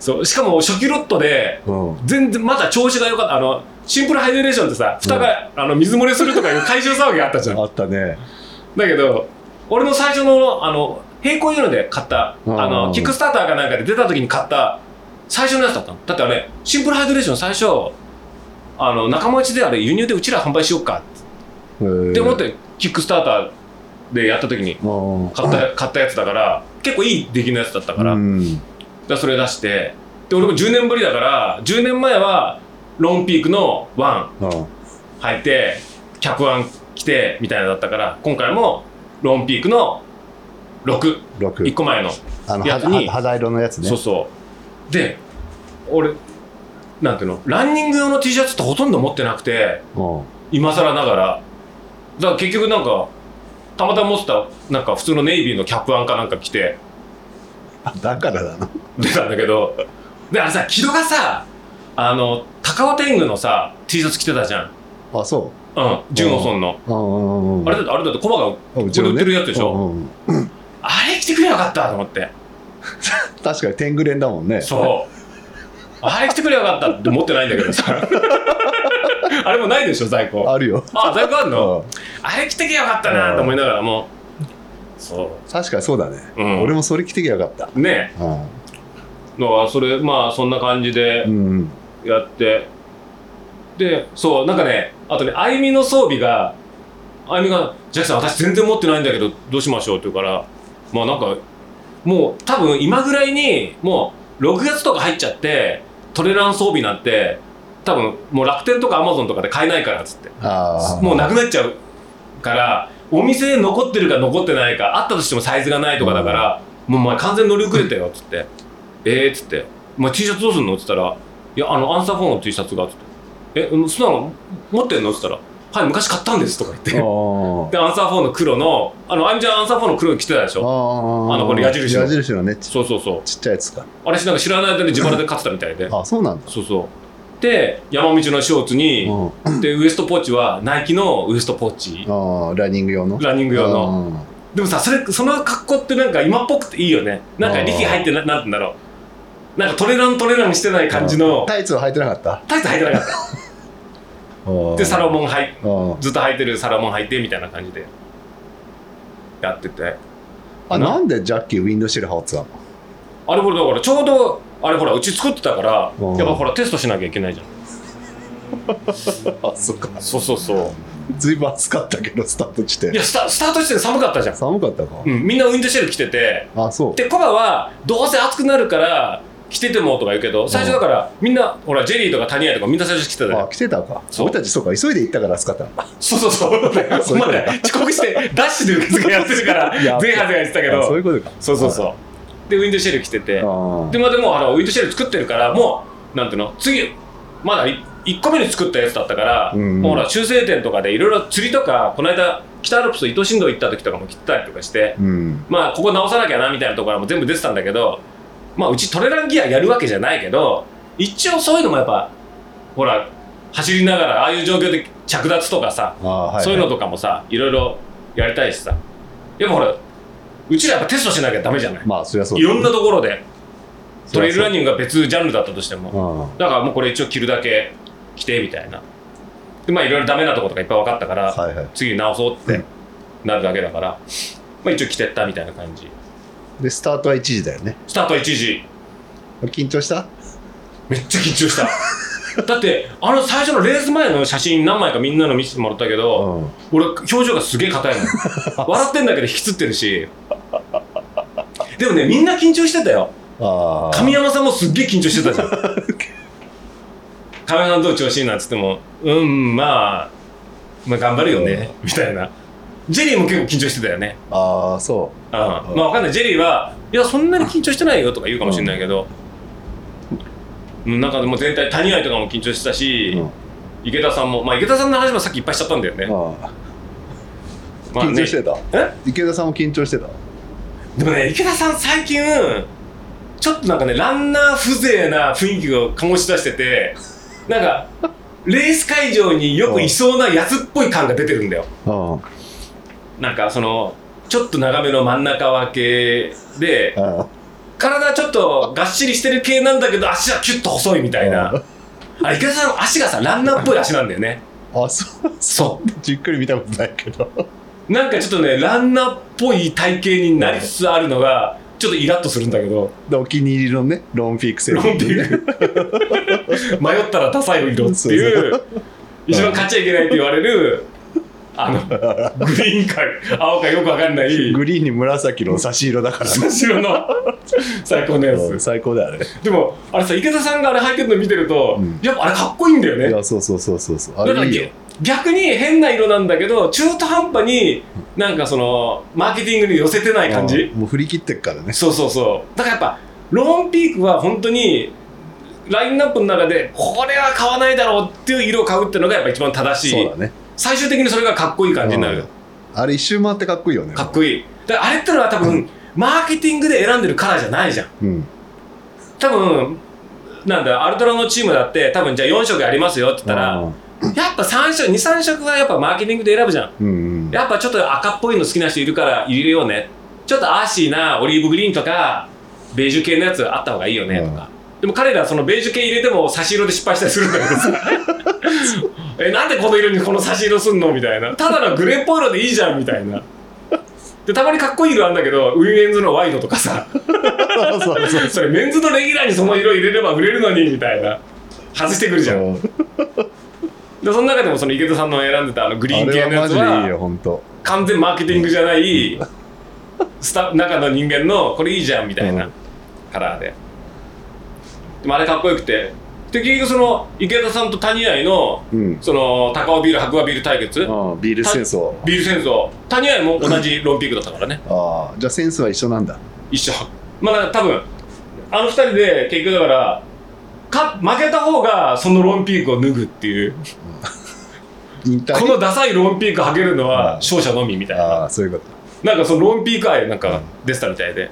そうしかも初期ロットでうん。全然まだ調子が良かった。あのシンプルハイドレーションってさ蓋が、あの水漏れするとかいう回収騒ぎがあったじゃん。あったね。だけど俺の最初のあの並行輸入で買った。あうん。のキックスターターかなんかで出た時に買った最初のやつだったの。だってあれシンプルハイドレーション最初あの仲間内であれ輸入でうちら販売しようかっって思ってキックスターターでやった時に買った 買ったやつだから結構いい出来のやつだったから,、うん。それ出して。で俺も10年ぶりだから10年前はロンピークのワンうん。履いてキャップワン着てみたいなのだったから今回もロンピークの61 6個前の、あのやつに。は肌色のやつね。そうそう。で俺なんていうの？ランニング用の T シャツってほとんど持ってなくてうん。今更ながら。だから結局なんかたまたま持ってたなんか普通のネイビーのキャップワンかなんか着て。あだからだな出たんだけど。であれさ木戸がさあの高尾天狗のさ T シャツ着てたじゃん。あそう。ん純お村の。ううんうんうん。あれだってあれだってがあここで売ってるやつでしょ、うんうんあれ着てくればよかったと思って。確かに天狗連だもんね。そう。あれ着てくればよかったって思ってないんだけどさ。あれもないでしょ在庫。あるよ。あ在庫あんの？うん。あれ着てけばよかったなと思いながらも。そ確かにそうだね、うん。俺もそれ着てきゃよかった。うね。うだからそれまあそんな感じでん、うん、やって。でそうなんかねあとねあゆみの装備があゆみが「ジャックさん私全然持ってないんだけどどうしましょう」って言うからまあなんかもう多分今ぐらいにもう6月とか入っちゃってトレラン装備なんて多分もう楽天とかアマゾンとかで買えないからっつって。ああもうなくなっちゃうからお店で残ってるか残ってないかあったとしてもサイズがないとかだから、もうお前完全に乗り遅れたよっつって「えー」っつって「お前 T シャツどうすんの?」っつったら「いやあのアンサー4の T シャツが」っつって「えうんそんなの持ってんの?」っつったら「はい昔買ったんです」とか言って。でアンサー4の黒のあのあゆみちゃんアンサー4の黒着てたでしょ？あー。あのこれ矢印の。矢印のね。ちそうそうそう。ちっちゃいやつか。あれしなんか知らない間に自腹で買ってたみたいで。あそうなんだ。そうそう。で山道のショーツにうん。でウエストポーチはナイキのウエストポーチ。あーランニング用の？ランニング用の。のでもさそれその格好ってなんか今っぽくていいよね。なんか力入ってななんて言うんだろう。なんかトレラントレランしてない感じの。タイツは履いてなかった？タイツ履いてなかったでサロモン履いンずっと履いてるサロモン履いてみたいな感じで。やってて。あな。んでジャッキーウィンドシェル羽織ってたの？あれこれだからちょうどあれほらうち作ってたからうんやっぱほらテストしなきゃいけないじゃん。あそっか。そうそうそずいぶん暑かったけどスタート地点。ういやスタスタートして寒かったじゃん、寒かったか、うん、みんなウィンドシェル着てて。あそう。でコバはどうせ暑くなるから着ててもとか言うけど最初だからみんなほらジェリーとかタニアとかみんな最初着てたじゃん。あ来てたか。そう。俺たちそうか急いで行ったから暑かったそうそうそう。そういうことまだ遅刻してダッシュで受付やってるから、いや前半で言ってたけど、あそういうことか。そうそうそう。で、ウィンドシェル着てて、あー。で、まあでも、あの、ウィンドシェル作ってるから、もう、なんていうの、次、まだ1個目に作ったやつだったから、うんうん。もうほら、修正点とかでいろいろ釣りとか、この間、北アルプス伊東新道行った時とかも切ったりとかして、うん。まあ、ここ直さなきゃなみたいなところも全部出てたんだけど、まあ、うちトレランギアやるわけじゃないけど、一応そういうのもやっぱ、ほら、走りながら、ああいう状況で着脱とかさ、はいはいそういうのとかもさ、いろいろやりたいしさ。でもほら、うちらやっぱテストしなきゃダメじゃない？まあそりゃそういろんなところで。トレイルランニニングが別ジャンルだったとしても。ンだからもうこれ一応着るだけ着てみたいな。で、まあいろいろダメなとことかいっぱい分かったから、はいはい次直そうってうんなるだけだから、まあ一応着てったみたいな感じ。でスタートは1時だよね。スタート1時。緊張した？めっちゃ緊張した。だって、あの最初のレース前の写真何枚かみんなの見せてもらったけど、うん。俺表情がすげえ硬いの笑ってんだけど引きつってるし。でもねみんな緊張してたよ。神山さんもすっげえ緊張してたじゃん。神山さんどう調子いいなんつってもうんまあまあ頑張るよねみたいなジェリーも結構緊張してたよね。ああそう。ん。まあわかんない。ジェリーはいやそんなに緊張してないよとか言うかもしれないけど、うん、なんかもう全体谷合とかも緊張してたう、し、うん。池田さんもまあ池田さんの話もさっきいっぱいしちゃったんだよね、ああ。まあね。緊張してた？え？池田さんも緊張してた？でもね池田さん最近ちょっとなんかねランナー風情な雰囲気を醸し出しててなんかレース会場によくいそうなやつっぽい感が出てるんだよ。うんなんかそのちょっと長めの真ん中分けであ体ちょっとがっしりしてる系なんだけど足はキュッと細いみたいな。あ池田さん足がさランナーっぽい足なんだよね。あそう。そじっくり見たことないけど。うなんかちょっとねランナーっぽい体型になりつつあるのがちょっとイラッとするんだけど。でお気に入りのねロンピークセロンピーク。迷ったらダサい色っていう。一番買っちゃいけないって言われるあのグリーンか青かよくわかんないグリーンに紫の差し色だから。ね後ろの最高のやうんつ最高だよね。でもあれさ池田さんがあれ履いてるの見てると、うん。やっぱあれかっこいいんだよいねやそうそうそうそうそう。あれいいよ。逆に変な色なんだけど中途半端になんかそのマーケティングに寄せてない感じ？うんもう振り切ってっからね。そうそうそう。だからやっぱローンピークは本当にラインナップの中でこれは買わないだろうっていう色を買うっていうのがやっぱ一番正しい。そうだね最終的にそれがかっこいい感じになるうん。あれ一周回ってかっこいいよね。かっこいい。だからあれってのは多分、マーケティングで選んでるカラーじゃないじゃん。うん。多分なんだアルトラのチームだって多分じゃあ4色ありますよって言ったらやっぱ3色23色はやっぱマーケティングで選ぶじゃん。うんうん。やっぱちょっと赤っぽいの好きな人いるから入れようね。ちょっとアーシーなオリーブグリーンとかベージュ系のやつあった方がいいよねとか、でも彼らそのベージュ系入れても差し色で失敗したりするんだけどさ。えなんでこの色にこの差し色すんのみたいな。ただのグレーっぽい色でいいじゃんみたいな。でたまにかっこいい色あるんだけどウィメンズのワイドとかさ。そうそうそう。それメンズのレギュラーにその色入れれば売れるのにみたいな。外してくるじゃん。でその中でもその池田さんの選んでたあのグリーン系のやつは完全マーケティングじゃないスタ中の人間のこれいいじゃんみたいなうん。カラーででもあれかっこよくて。で結局その池田さんと谷愛のうん。その高尾ビール白馬ビール対決。ああビール戦争。ビール戦争。谷愛も同じロンピークだったからね。ああじゃあセンスは一緒なんだ。一緒。まあ多分あの二人で結局だからか負けた方がそのロンピークを脱ぐっていう。このダサいロンピーク履けるのうん。は勝者のみみたいな。ああそういうこと。なんかそのロンピーク愛なんか出てたみたいで、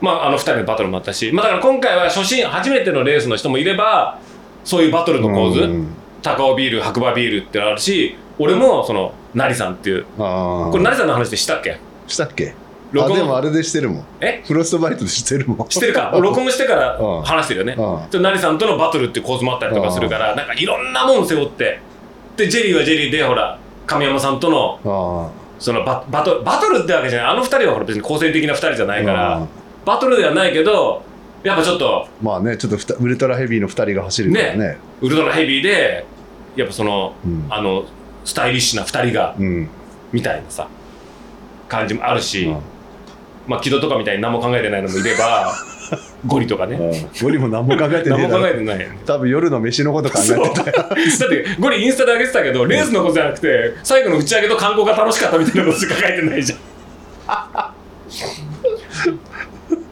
まああの二人のバトルもあったし、まあだから今回は初心、初めてのレースの人もいれば、そういうバトルの構図、うん。高尾ビール、白馬ビールってのあるし、俺もその、成さんっていう、これ成さんの話でしたっけ？したっけ？あ録音でもあれでしてるもん。え？フロストバイトでしてるもん。してるか？録音してからうん。話してるよね。うん。で成さんとのバトルっていう構図もあったりとかするから、なんかいろんなもん背負って、で、ジェリーはジェリーで、ほら、神山さんとの、あそのババトル、バトルってわけじゃない。あの二人はほら別に構成的な二人じゃないから、あバトルではないけど、やっぱちょっと、まあねちょっとウルトラヘビーの2人が走るからね。ウルトラヘビーで、やっぱその、うん。あの、スタイリッシュな二人が、うん。みたいなさ、感じもあるし、うん。まあ、木戸とかみたいに何も考えてないのもいれば、ゴリとかね。ゴリも何も考えてね何も考えてない。多分夜の飯のこと考えてたよ。だって、ゴリインスタで上げてたけど、レースのことじゃなくて、最後の打ち上げと観光が楽しかったみたいなことしか書いてないじゃん。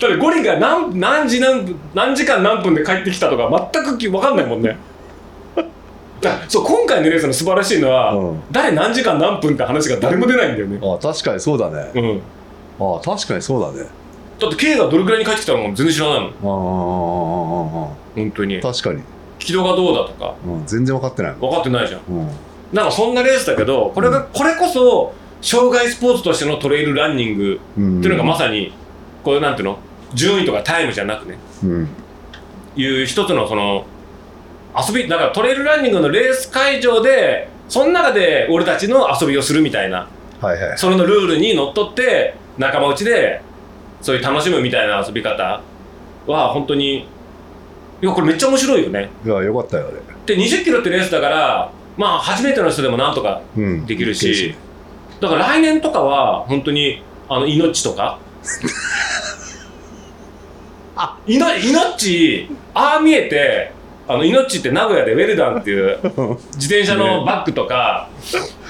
だってゴリが何何時何分何時間何分で帰ってきたとか全く分かんないもんね。そう今回のレースの素晴らしいのは、うん。誰何時間何分って話が誰も出ないんだよね。あ確かにそうだね。うん、あ確かにそうだね。だって K がどれくらいに帰ってきたのかも全然知らないもん。ああ本当に。確かに、軌道がどうだとか。うん、全然分かってない分かってないじゃん。うん。なんかそんなレースだけどこれが、これこそ障害スポーツとしてのトレイルランニングうんっていうのがまさにこうなんていうの？順位とかタイムじゃなくね。うん。いう一つのその遊びだからトレイルランニングのレース会場でその中で俺たちの遊びをするみたいな。はいはい。それのルールにのっとって仲間内でそういう楽しむみたいな遊び方は本当にいやこれめっちゃ面白いよね。いやよかったよあれ。で20キロってレースだからまあ初めての人でもなんとかうんできるし。だから来年とかは本当にあの命とか あいの命ああ見えてあの命って名古屋でウェルダンっていう自転車のバッグとか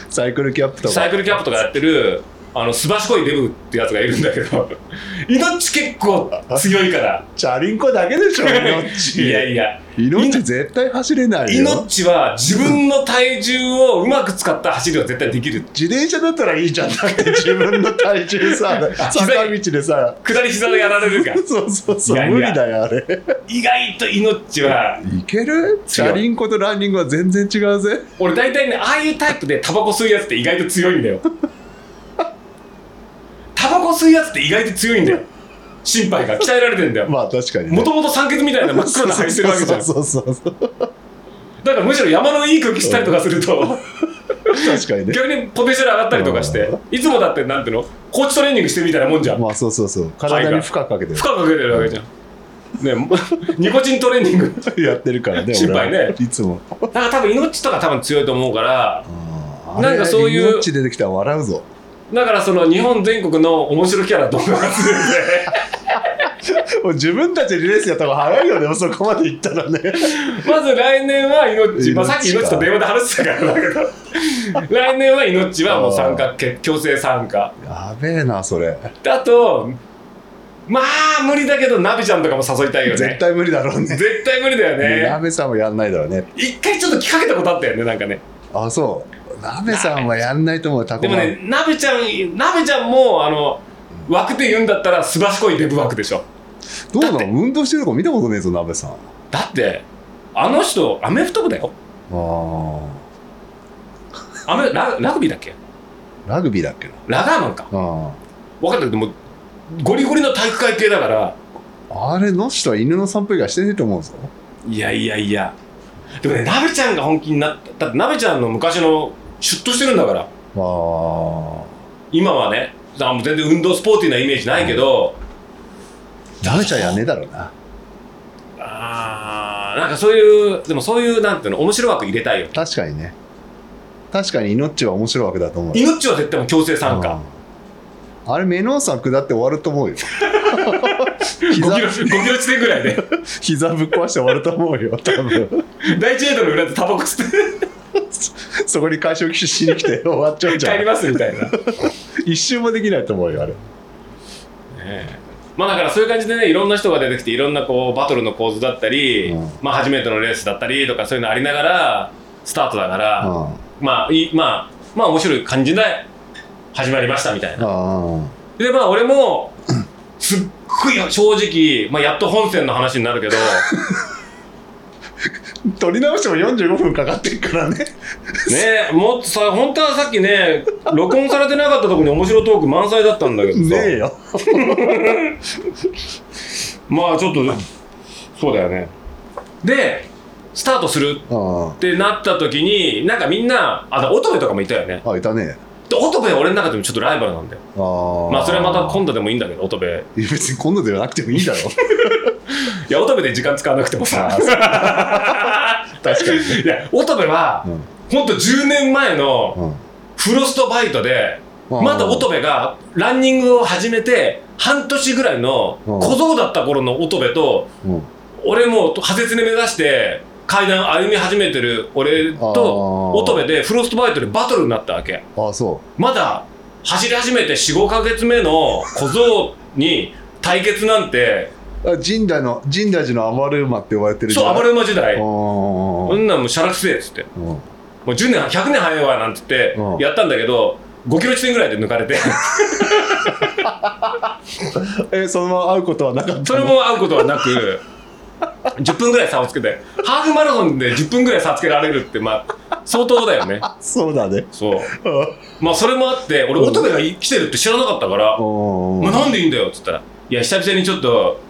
サイクルキャップとか。サイクルキャップとかやってるあのすばしこいデブってやつがいるんだけど 命結構強いから。チャリンコだけでしょ命。いやいや。命絶対走れないよ。命は自分の体重をうまく使った走りは絶対できる。自転車だったらいいじゃん。だって自分の体重さ 坂道でさ。下り膝でやられるか。らそうそうそう。いやいや。無理だよあれ。意外と命は。いける？チャリンコとランニングは全然違うぜ。俺大体ねああいうタイプでタバコ吸うやつって意外と強いんだよコ吸うやつって意外と強いんだよ。心肺が。鍛えられてんだよ。まあ確かにね。もともと酸欠みたいな真っ黒な肺してるわけじゃん。そうそうそうそう。だからむしろ山のいい空気したりとかすると確かにね。逆にポテンシャル上がったりとかしていつもだってなんていうの？コーチトレーニングしてるみたいなもんじゃん。まあそうそうそう。体に負荷かけて負荷かけてるわけじゃん。ねニコチントレーニング。やってるからね心配ね。俺はいつも。だから多分命とか多分強いと思うからあなんかそういう命出てきたら笑うぞだからその日本全国の面白キャラ動画がするんで もう自分たちでレースやった方が早いよね。もうそこまで行ったらね。まず来年は命、まあ、さっき命と電話で話してたからだけど。来年は命はもう参加け強制参加。やべえなそれ。であとまあ無理だけどナビちゃんとかも誘いたいよね。絶対無理だろうね。絶対無理だよなねべさんもやんないだろうね。一回ちょっと聞かけたことあったよねなんかね。あそうなべさんはやんないと思うタコでもねナビちゃんナビちゃんもあの枠で言うんだったらすばしこいデブ枠でしょ。どうなの？運動してるとこ見たことねえぞなべさん。あだってあの人アメフト部だよ。アメララグビーだっけ？あラグビーだっけ？なラガーマンか。あ分かったけどもゴリゴリの体育会系だから。あれの人は犬の散歩以外してねえと思うぞ。いやいやいや。でもねなべちゃんが本気になった。だってなべちゃんの昔のシュッとしてるんだから。今はね全然運動スポーティーなイメージないけど、ダメちゃんやんねえだろうな。あーなんかそういうでもそういうなんていうの面白枠入れたいよ。確かにね。確かに命は面白いわけだと思う。命は絶対もう強制参加。うん。あれメノンさん下って終わると思うよ。5キロ5キロ地点ぐらいで。膝ぶっ壊して終わると思うよ多分。第一エイドの裏でタバコ吸って そこに会食しに来て 終わっちゃうんじゃ帰りんますみたいな。一周もできないと思うよあれ。まあだからそういう感じでねいろんな人が出てきていろんなこうバトルの構図だったり、うん。まあ初めてのレースだったりとかそういうのありながらスタートだから、うん。まあいいまあまあ面白い感じで始まりましたみたいな。あでまあ俺もすっごい正直、まあ、やっと本線の話になるけど 取り直しても45分かかってるからね。ねえもっとさ本当はさっきね録音されてなかったところに面白トーク満載だったんだけどさ。ねえよ。まあちょっとそうだよね。でスタートするあってなった時になんかみんなあ乙部とかもいたよね。ああいたねで乙部は俺の中でもちょっとライバルなんだよ。ああまあそれはまた今度でもいいんだけど乙部。いいや別に今度ではなくてもいいだろ。や乙部で時間使わなくてもさ。あ 確かにいや乙部はうん。ほんと10年前のうん。フロストバイトでうんまだ乙部がランニングを始めて半年ぐらいのうん。小僧だった頃の乙部とうん。俺も派切ね目指して階段歩み始めてる俺と乙部でフロストバイトでバトルになったわけ。ああそまだ走り始めて45ヶ月目の小僧に対決なんて神代の神代寺の暴れ馬って呼ばれてるそう暴れ馬時代。あこーんなんもうしゃらくせえっつって。うん。もう10年100年早いわなんつってうん。やったんだけど5キロ地点ぐらいで抜かれて。えそのまま会うことはなかったの？それも会うことはなく10分ぐらい差をつけてハーフマラソンで10分ぐらい差つけられるってまあ相当だよね。そうだね。そう。うん。まあそれもあって俺うん乙部が来てるって知らなかったからうん。まあ、なんでいいんだよっつったら「いや久々にちょっと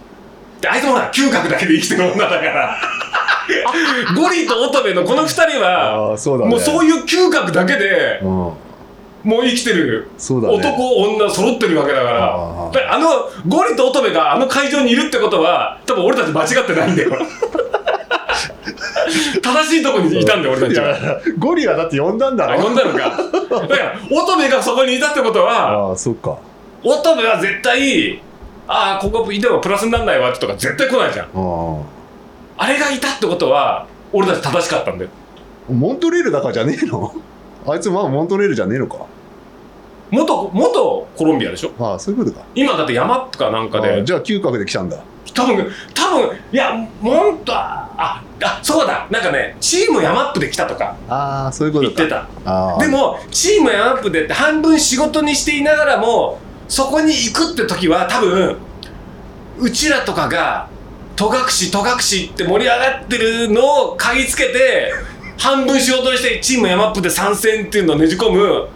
であいつもほら嗅覚だけで生きてる女だから。ゴリと乙部のこの2人はね。もうそういう嗅覚だけでうんもう生きてるそうだね。男女揃ってるわけだから。あのゴリと乙部があの会場にいるってことは多分俺たち間違ってないんだよ。正しいとこにいたんだよ俺たいちは。やゴリはだって呼んだんだあろ呼んだのか。だから乙部がそこにいたってことはああそっか。乙部は絶対ああここいてもプラスにならないわとか絶対来ないじゃん。ああれがいたってことは俺たち正しかったんだよ。あモントレールだからじゃねえの？あいつまあモントレールじゃねえのか？元元コロンビアでしょ？ああそういうことか。今だってヤマップかなんかあであじゃあ嗅覚で来たんだ。多分多分いやもんとああそうだ。なんかねチームヤマップで来たとかああそういうことか。言ってた。ああ。でもチームヤマップでって半分仕事にしていながらもそこに行くって時は多分うちらとかが戸隠戸隠って盛り上がってるのを嗅ぎつけて半分仕事にしてチームヤマップで参戦っていうのをねじ込む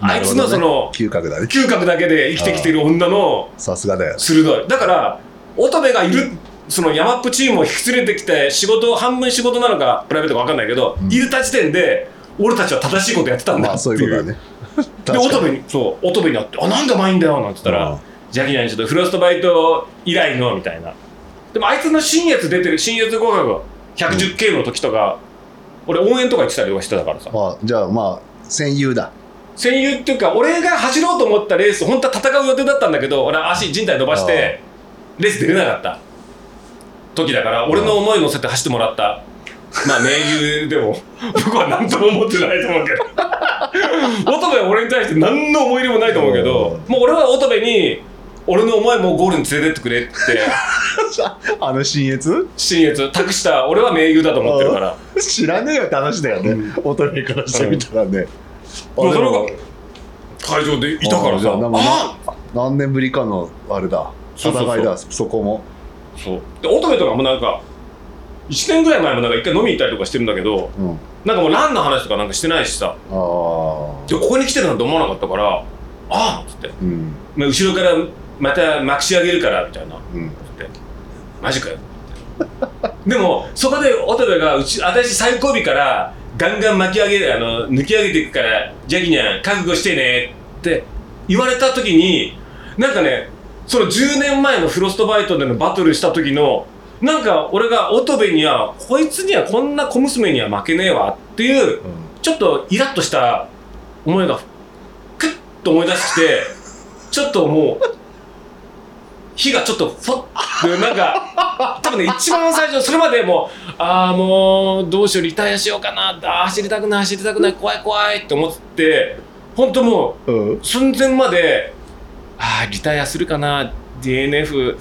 あいつのその嗅覚だね。嗅覚だけで生きてきてる女のさすがだよ。鋭い。だから乙部がいるそのヤマップチームを引き連れてきて仕事半分仕事なのかプライベートか分かんないけど、うん。いるた時点で俺たちは正しいことやってたんだ。まあってそういうことだね。で乙部にそう乙部に会って「あなんで甘いんだよ」なんて言ったらうん「ジャキナにちょっとフロストバイト以来の」みたいな。でもあいつの新越出てる新越合格110系の時とか、俺応援とか言ってたりとかしてたからさ。あじゃあまあ戦友だ戦友っていうか俺が走ろうと思ったレース本当は戦う予定だったんだけど俺は足靭帯伸ばしてレース出れなかった。時だから俺の思い乗せて走ってもらった。まあ盟友でも僕は何とも思ってないと思うけど。乙部は俺に対して何の思い入れもないと思うけどもう俺は乙部に俺の思いもゴールに連れてって。くれってあの新越？新越。託した俺は盟友だと思ってるから。知らねえよって話だよね、うん。乙女からしてみたらね、あもうそれが会場でいたからさ。あ何年ぶりかのあれだ。戦いだそこも。そう。で乙女とかもなんか1年ぐらい前もなんか一回飲みに行ったりとかしてるんだけどうん。なんかもうランの話とかなんかしてないしさ。ああでここに来てるなんて思わなかったからああっつって、うん。まあ、後ろからまたまくし上げるからみたいな。うん。つって。マジかよ。でもそこで乙部がうち私最後尾からガンガン巻き上げあの抜き上げていくからジャギニャン覚悟してねって言われた時になんかねその10年前のフロストバイトでのバトルした時のなんか俺が乙部にはこいつにはこんな小娘には負けねえわっていうちょっとイラッとした思いがクッと思い出してちょっともう火がちょっとなんか 多分ね一番最初それまでもうああもうどうしようリタイアしようかなあー走りたくない走りたくない怖い怖いって思って本当もう寸前までああリタイアするかな DNF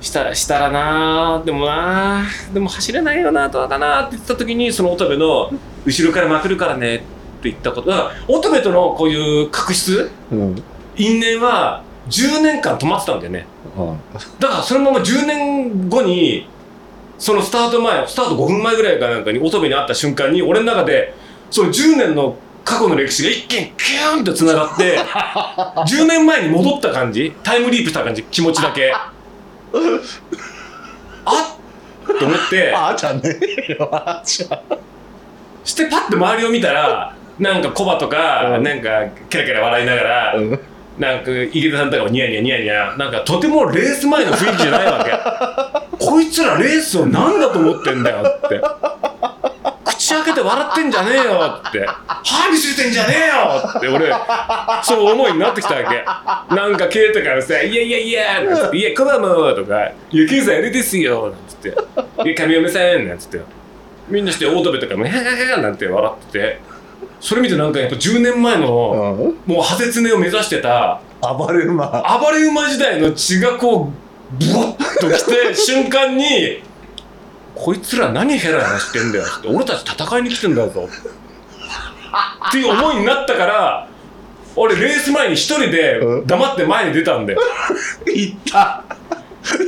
したしたらなでもなでも走れないよなどうかなって言ってた時にその乙部の後ろからまくるからねって言ったこと乙部とのこういう確執？うん。因縁は10年間止まってたんだよね。だからそのまま10年後にそのスタート前スタート5分前ぐらいかなんかに乙部に会った瞬間に俺の中でその10年の過去の歴史が一気にキューンとつながって 10年前に戻った感じタイムリープした感じ気持ちだけ。あっと思って。あーちゃんねあーちゃんしてパッと周りを見たらなんかコバとか、うん。なんかケラケラ笑いながら、うんなんか池田さんとかもニヤニヤニヤニヤなんかとてもレース前の雰囲気じゃないわけ。こいつらレースを何だと思ってんだよって。口開けて笑ってんじゃねえよって。歯見せてんじゃねえよって俺そう思いになってきたわけ。なんかケイとかさ「いやいやいや」なんつって「いやコバも」とか「いやケイさんあれですよ」なんつって「いや神嫁さん」なんつって。みんなしてオートベとかも「へへへ」なんて笑っててそれ見てなんかやっぱ10年前のうん。もうハゼツネを目指してた暴れ馬。暴れ馬時代の血がこうブワッときて 瞬間にこいつら何ヘラヘラしてんだよって俺たち戦いに来てんだぞ。っていう思いになったから俺レース前に一人で黙って前に出たんだよ。いった。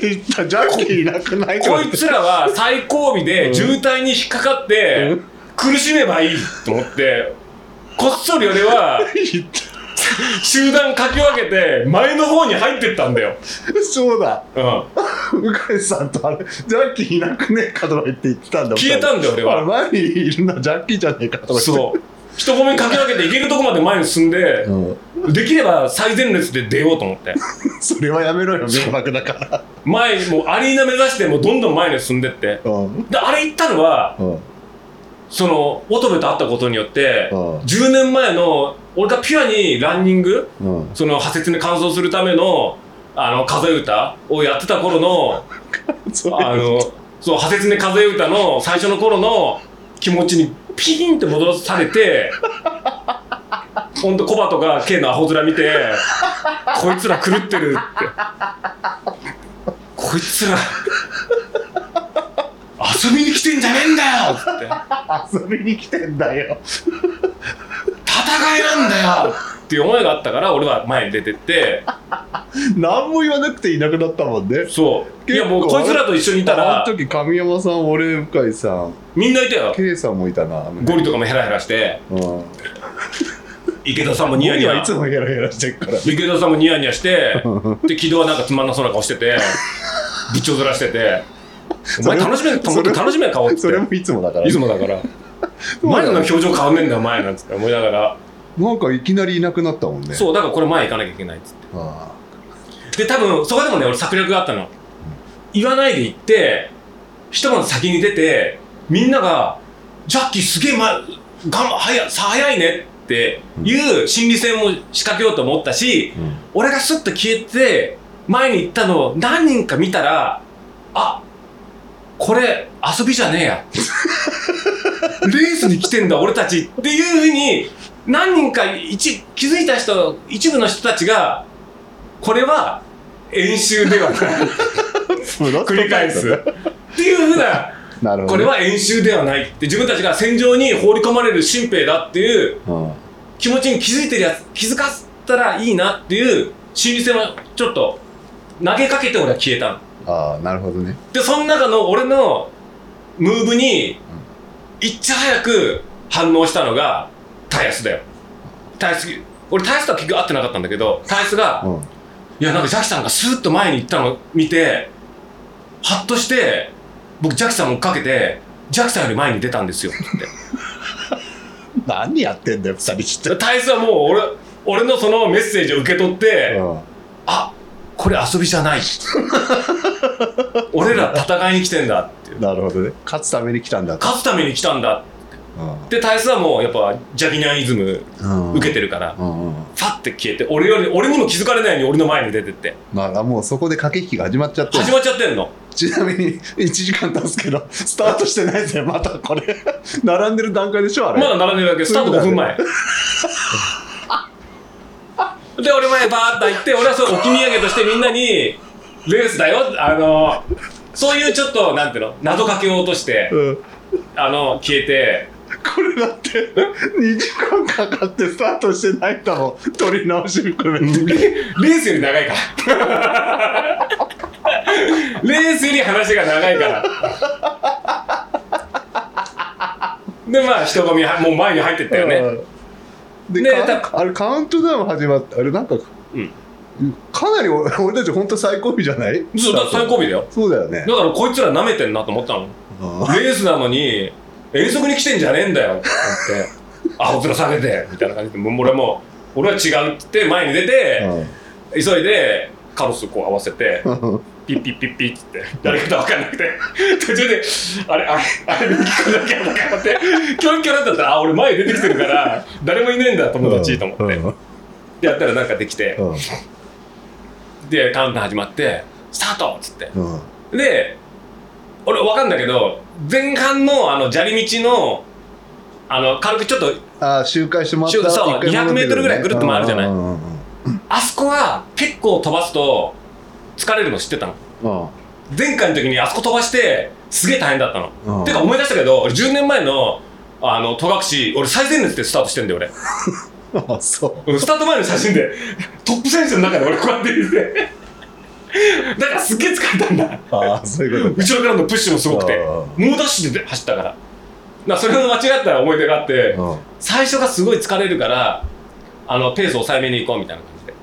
いった。ジャッキーいなくない？こいつらは最後尾で渋滞に引っかかってうん。苦しめばいいと思ってこっそり俺は集団かき分けて前の方に入ってったんだよ、そうだ。うん、向井さんとあれジャッキーいなくねえかとか言って言ってたんだ消えたんだよ俺は。前にいるのはジャッキーじゃねえかとか言って。そう。人混みにかけ分けて行けるとこまで前に進んでうん。できれば最前列で出ようと思って。それはやめろよ迷惑だから。前にもうアリーナ目指してもうどんどん前に進んでって。うん。であれ行ったのはうんその乙部と会ったことによってうん。10年前の俺がピュアにランニングうん。その派説に完走するためのあの風歌をやってた頃のそ あのそう派説に風歌の最初の頃の気持ちにピーンって戻されてほんとコバとか K のアホ面見てこいつら狂ってるって。こいつら遊びに来てんじゃねえんだよ！って。遊びに来てんだよ。戦いなんだよ！っていう思いがあったから俺は前に出てって。何も言わなくていなくなったもんね。そう。いやもうこいつらと一緒にいたあらの時神山さん俺向井さ。んみんないたよ。K さんもいたな。ゴリとかもヘラヘラして。うん。池田さんもニヤニヤ。いつもヘラヘラしてるから。池田さんもニヤニヤして。で木戸はなんかつまんなそうな顔してて。部長面してて お前楽しめもっと楽しめ顔って。それもいつもだから。いつもだから。前の表情変わんねえんだよ前なんつって思いながら。なんかいきなりいなくなったもんね。そうだからこれ前行かなきゃいけないっつって。あで多分そこでもね俺策略があったの。言わないで行って一晩先に出てみんなが「ジャッキーすげえ、ま、がん早さ早いね」っていう心理戦も仕掛けようと思ったし、うん。俺がスッと消えて前に行ったのを何人か見たらあこれ遊びじゃねえや。レースに来てんだ俺たちっていうふうに何人か一気づいた人一部の人たちがこれは演習ではない。繰り返す。っていうふうななるほどこれは演習ではない。って自分たちが戦場に放り込まれる新兵だっていううん。気持ちに気づいてるやつ気づかせたらいいなっていう心理戦はちょっと投げかけて俺は消えたのああなるほどね。でその中の俺のムーブにいっちゃ早く反応したのがタイヤスだよ。タイヤス俺タイヤスとは結局会ってなかったんだけどタイヤスがうん。いやなんかジャキさんがスーッと前に行ったのを見てハッとして僕ジャッキさんも追っかけてジャッキさんより前に出たんですよって。何やってんだよ二人して。大佐はもう俺俺のそのメッセージを受け取って、うん。あこれ遊びじゃない。俺ら戦いに来てんだ。ってなるほどね。勝つために来たんだ。と勝つために来たんだ。うん。で大佐はもうやっぱジャギニャンイズムうん。受けてるから、うんうん。ファッて消えて俺より俺にも気づかれないように俺の前に出てって。まあもうそこで駆け引きが始まっちゃってる。始まっちゃってんの。ちなみに1時間経つけどスタートしてないぜ。またこれ並んでる段階でしょあれ。まだ並んでるだけ。スタート5分前で俺前バーッと行って俺はそれ置き土産としてみんなにレースだよあのそういうちょっとなんていうの謎かけを落としてうん。あの消えて。これだって2時間かかってスタートしてないかも取り直し含めて。レレースより長いから。レースより話が長いから。でまあ人混みはもう前に入ってったよね。うんで、ねかあれカウントダウン始まってあれなんか、うん。かなり俺 俺たち本当最高尾じゃない？そうだ最後尾だよ。そうだよね。だからこいつら舐めてんなと思ったの。うんレースなのに遠足に来てんじゃねえんだよ。って。言って青面下げて。みたいな感じで。もう俺も俺は違うって言って前に出て急いでカロスこう合わせて。う んピッピッピッピッってって誰かと分かんなくて途中であれあれあれ右かなきゃとかってキョロキョロだったらあ俺前出てきてるから誰もいねえんだ友達と思ってうんでやったらなんかできてうんでカウント始まってスタートっつってうんで俺分かんだけど前半のあの砂利道のあの軽くちょっとあ周回してもらったそう後一回戻ってくるね200メートルぐらいぐるっと回るじゃないあそこは結構飛ばすと疲れるの知ってたの。うん。前回の時にあそこ飛ばしてすげえ大変だったの、うん。てか思い出したけど俺10年前のあの戸隠俺最前列でスタートしてんだよ俺。あそう。うんスタート前の写真でトップ選手の中で俺こうやっていて。だからすっげえ疲れたんだ。ああそういうことか後ろからのプッシュもすごくて。あ猛ダッシュで走ったから。だそれの間違った思い出があってうん。最初がすごい疲れるからあのペースを抑えめに行こうみたいな感じで。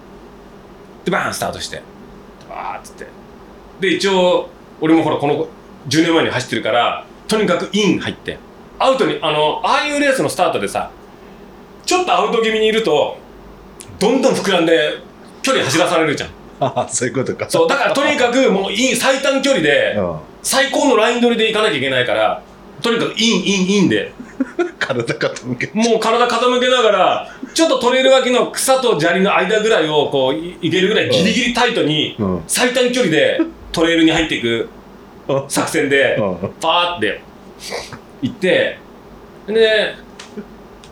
でバーンスタートしてわーっつって。で一応俺もほらこの10年前に走ってるからとにかくイン入って。アウトにあのああいうレースのスタートでさちょっとアウト気味にいるとどんどん膨らんで距離走らされるじゃん。ああそういうことか。そうだからとにかくもうイン最短距離でうん。最高のライン取りで行かなきゃいけないからとにかくインインインで。体傾けもう体傾けながらちょっとトレイル脇の草と砂利の間ぐらいをこういいけるぐらいギリギリタイトにうん。最短距離でトレイルに入っていくうん。作戦でうん。パーって行ってで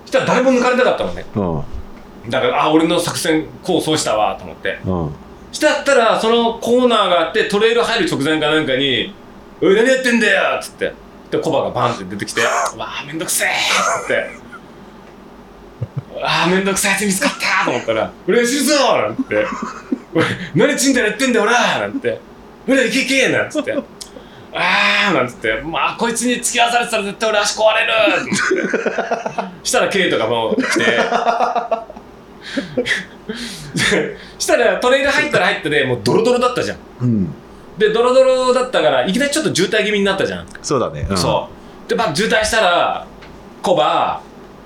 そしたら誰も抜かれなかったのね。うん。だからあ俺の作戦こうそうしたわと思って。うん。したったらそのコーナーがあってトレイル入る直前かなんかに「おい何やってんだよ!」っつってでコバがバンって出てきて「わあめんどくせえ!」って「ああめんどくさいやつ見つかった!」と思ったら「嬉しいぞ!」なんて「何ちんたらやってんだよな!」なんて「ほら行け行け!」なんつって「ああ」なんつって「まあこいつに付き合わされてたら絶対俺足壊れる!」ってしたらケイトがもう来てしたらトレイル入ったら入ったでもうドロドロだったじゃんうんでドロドロだったからいきなりちょっと渋滞気味になったじゃん、そうだね。そう。でまあ渋滞したらコバ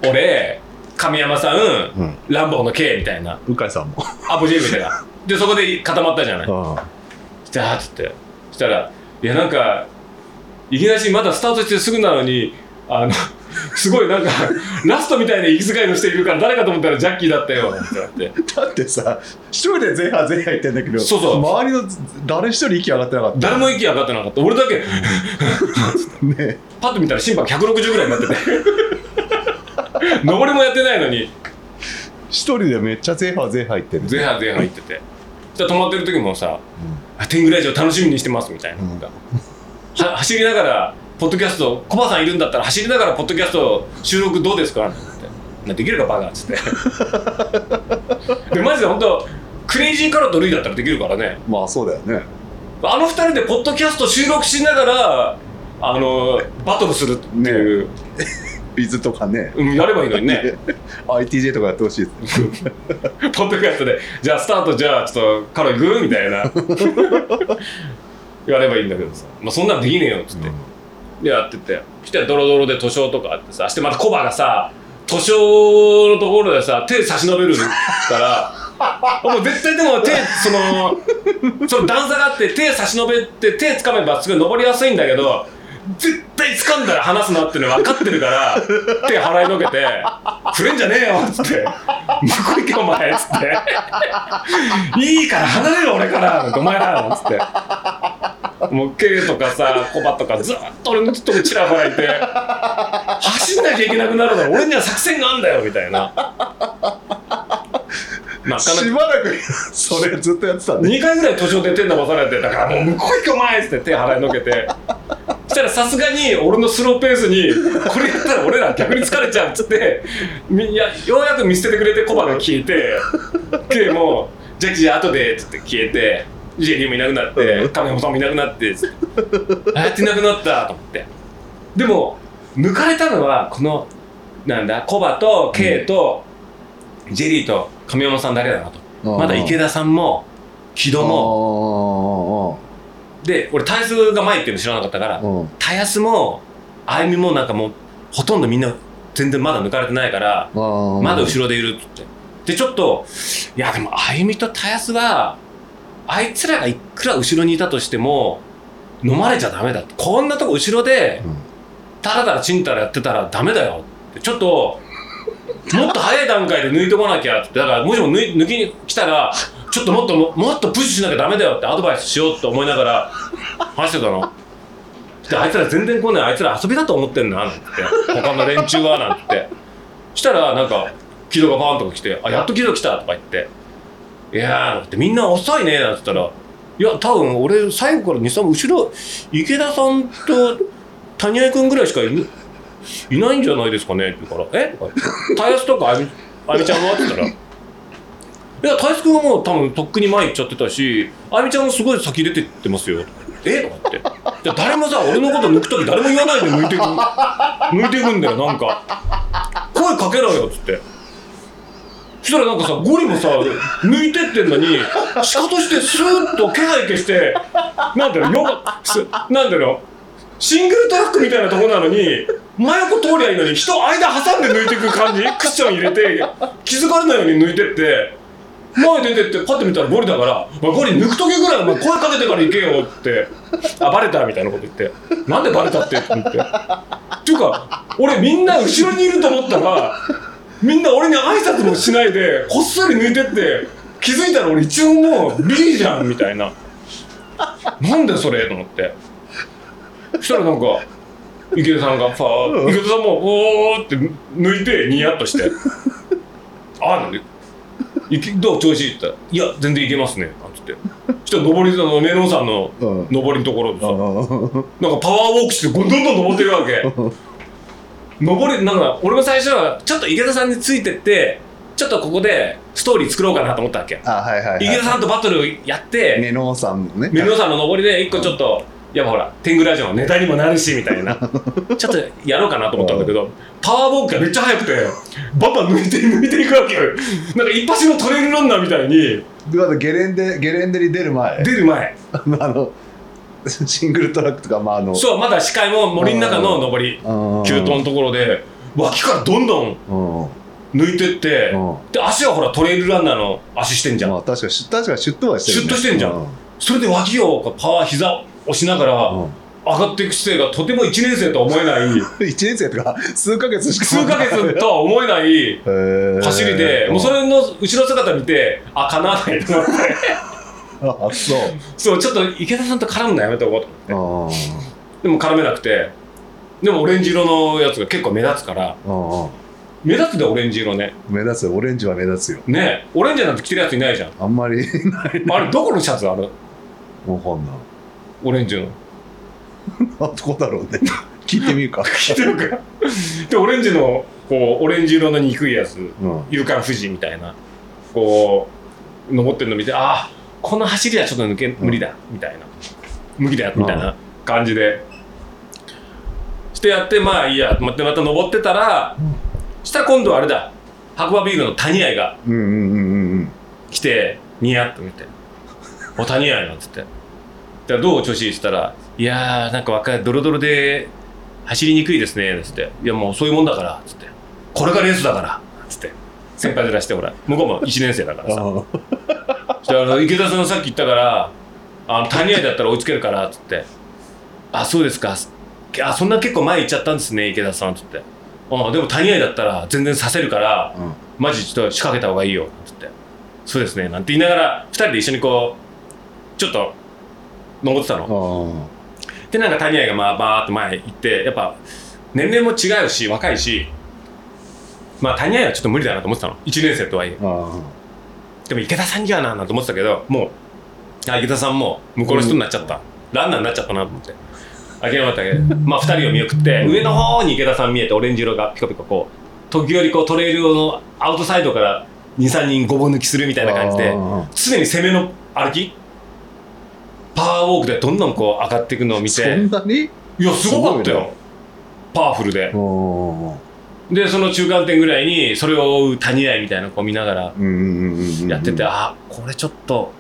俺神山さん、うん。ランボーの K みたいな。うかいさんも。アポジェみたいな。でそこで固まったじゃない。うん。じゃあっつって。そしたらいやなんかいきなりまだスタートしてすぐなのにあのすごいなんかラストみたいな息遣いの人いるから誰かと思ったらジャッキーだったよってなって。だってさ一人で前半前半言ってんだけどそうそう。周りの誰一人息上がってなかった。誰も息上がってなかった。俺だけ ねパッと見たら心拍160ぐらいになってて。登りもやってないのに。一人でめっちゃ前半前半言ってる前半前半行ってて。そしたら止まってる時もさ「あ天狗ラジオ楽しみにしてます」みたいな、うん。は走りながらポッドキャストコバさんいるんだったら走りながらポッドキャスト収録どうですか？って。なできるかバカっつって。でマジで本当クレイジーカロットルイだったらできるからね。まあそうだよね。あの二人でポッドキャスト収録しながらあのバトルするっていう、ビズとかね。うん、やればいいのにね。ITJ とかやってほしい。で すポッドキャストで、じゃあスタート、じゃあちょっとカロ行くみたいな。いやればいいんだけどさ、まあ、そんなんできねえよっつって、でやってて。したらドロドロで図書とかあってさ。してまたコバがさ図書のところでさ手差し伸べるから。もう絶対でも手そのその段差があって手差し伸べて手掴めばすごい登りやすいんだけど絶対掴んだら離すなっていうの分かってるから手払いのけて「触れんじゃねえよ」っつって「向こう行けお前」っつって「いいから離れろ俺から」なんて「お前ら」なんつって。もう K とかさコバとかずっと俺のとちらほらいて走んなきゃいけなくなるだろ俺には作戦があんだよみたいな。なかなかしばらくそれずっとやってたんで。2回ぐらい途中で手伸ばされてだからもう向こう行けお前っつって手払いのけて。そしたらさすがに俺のスローペースにこれやったら俺ら逆に疲れちゃうっつってみいやようやく見捨ててくれてコバが消えて K も「じゃあじゃあ後で」っつって消えてジェリーもいなくなって亀山さんもいなくなってつってあやっていなくなったと思って。でも抜かれたのはこのなんだコバと K と、ジェリーと亀山さんだけだなと。まだ池田さんも木戸も。で俺タイスが前っていうの知らなかったからうん。タヤスもあゆみもなんかもうほとんどみんな全然まだ抜かれてないからままだ後ろでいるっつって。でちょっといやでもあゆみとタヤスはあいつらがいくら後ろにいたとしても飲まれちゃダメだって。こんなとこ後ろでうん。タラタラチンタラやってたらダメだよって。ちょっともっと早い段階で抜いてこなきゃってだからもしも抜抜きに来たらちょっともっともっとプッシュしなきゃダメだよってアドバイスしようって思いながら話してたの。であいつら全然来ない。あいつら遊びだと思ってんななんて。他の連中はなんて。したらなんか木戸がバーンとか来て「あやっと木戸来た」とか言って「いやー」なんてみんな遅いね」なんて言ったら「いや多分俺最後から23後ろ池田さんと谷合君ぐらいしかいるいないんじゃないですかね？って言うから「え？とか言って「タイヤスとかあみあみちゃんは?」って言ったら「いやタイヤス君はもう多分とっくに前行っちゃってたしあみちゃんもすごい先出てってますよ」とか「え？とかって「じゃ誰もさ俺のこと抜く時誰も言わないで抜いてく抜いてくんだよなんか。声かけろよ」っつって。そしたらなんかさゴリもさ抜いてってんのにシカとしてスーッと気配消してなんだろうよなんだろうシングルトラックみたいなとこなのに真横通りゃいいのに人間挟んで抜いていく感じ？クッション入れて気づかれないように抜いてって。前出てってパッて見たらゴリだから「お前ゴリ抜く時ぐらいお前声かけてから行けよ」って「あバレた」みたいなこと言って「なんでバレたって?」って言って。っていうか俺みんな後ろにいると思ったらみんな俺に挨拶もしないでこっそり抜いてって気づいたら俺一応もう B じゃんみたいな。なんでそれ？と思って。そしたらなんか池田さんがファー池田さんもおーって抜いてニヤッとして「あなんでいけどう調子いい?」って言ったら「いや全然いけますね」なんつって。そしたら上りのメロン山のうん。上りのところでさうん。なんかパワーウォークしてどんどん登ってるわけ。登りなんか俺も最初はちょっと池田さんについてってちょっとここでストーリー作ろうかなと思ったわけ。池田さんとバトルやってメノさんのね。メロン山の登りで一個ちょっとやっぱほら天狗ラジオのネタにもなるしみたいな。ちょっとやろうかなと思ったんだけどパワーウォークがめっちゃ速くてバンバン抜いて抜いていくわけよ。なんか一発のトレイルランナーみたいに。でまだゲレンデゲレンデに出る前。出る前。あのシングルトラックとかまああのそうまだ視界も森の中の登りうん。急登のところで脇からどんどんうん。抜いてってうん。で足はほらトレイルランナーの足してんじゃん、まあ確かし確かシュッとはしてる、ね、シュッとしてんじゃん。うそれで脇をパワー膝を押しながらうん。上がっていく姿勢がとても1年生とは思えない。1年生とか数ヶ月しか。数ヶ月とは思えない走りで、もうそれれの後ろ姿見てあかなわないと思って。あそう。そうちょっと池田さんと絡むのやめておこうと思って。あでも絡めなくて。でもオレンジ色のやつが結構目立つから。あ目立つでオレンジ色ね。目立つよ。オレンジは目立つよ。ねオレンジなんて着てるやついないじゃん。あんまりない。あれどこのシャツあれわかんないオレンジの。あどこだろうね。聞いてみるか。着てるか。らでオレンジのこうオレンジ色の憎いやつ。うん。勇敢富士みたいな。こう登ってるの見てああこの走りはちょっと抜け無理だ、みたいな。無理だみたいな感じで。してやってまあいいや。と思ってまた登ってたら、うん。したら今度はあれだ。白馬ビールの谷合がうんうんうんうん。来てニヤッと見て「お谷合」なんつって「でどう調子いいって言ったら「いやーなんか若いドロドロで走りにくいですね」つって「いやもうそういうもんだから」つって「これがレースだから」つって。先輩ずらしてほら向こうも1年生だからさ。そしたら池田さんさっき言ったからあの谷合だったら追いつけるからっつって「あそうですか。あそんな結構前行っちゃったんですね池田さん」っつって「あでも谷合だったら全然させるからうん。マジちょっと仕掛けた方がいいよ」っつって「そうですね」なんて言いながら2人で一緒にこうちょっと登ってたの。あでなんか谷合がまあバーって前行ってやっぱ年齢も違うし若いしまあ谷合はちょっと無理だなと思ってたの。1年生とはいえ。でも池田さんにはななんて思ってたけどもうあ池田さんも向こうの人になっちゃった、ランナーになっちゃったなと思って。諦めたけどまあ2人を見送って上の方に池田さん見えてオレンジ色がピコピコこう時折こうトレイルのアウトサイドから23人ごぼ抜きするみたいな感じで常に攻めの歩きパワーウォークでどんどんこう上がっていくのを見そてんなに？いやすごかったよ。パワフルで。うんでその中間点ぐらいにそれを追う谷合みたいなこう見ながらやってて、あこれちょっと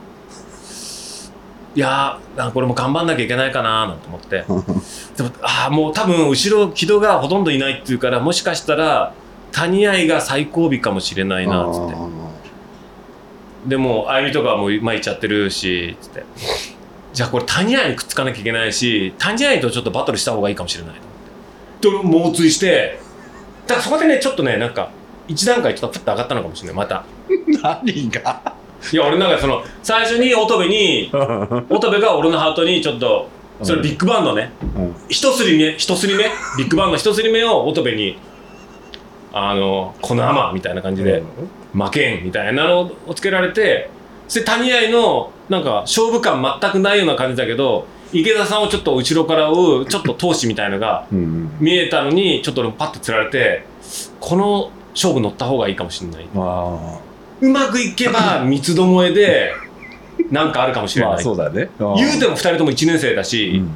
いやーこれも頑張んなきゃいけないかななんて思って。でもあーもう多分後ろ木戸がほとんどいないっていうからもしかしたら谷合が最後尾かもしれないなっつって。でもあゆみとかはもう前行っちゃってるしつってじゃあこれ谷合にくっつかなきゃいけないし谷合とちょっとバトルした方がいいかもしれないと思って。で猛追して。だからそこでねちょっとねなんか一段階ちょっとプッと上がったのかもしれない。また。何が？いや俺なんかその最初に乙部に 乙部が俺のハートにちょっとそれビッグバンドね。うん。一すり目一すり目？ビッグバンド一すり目を乙部にあのこのアマみたいな感じで負けんみたいなのをつけられてそして谷合のなんか勝負感全くないような感じだけど池田さんをちょっと後ろから追うちょっと闘志みたいのがうん見えたのにちょっと俺もパッとつられてこの勝負乗った方がいいかもしれない。あ。うまくいけば三つどもえでなんかあるかもしれない。あそうだね。言うても2人とも1年生だし、うん。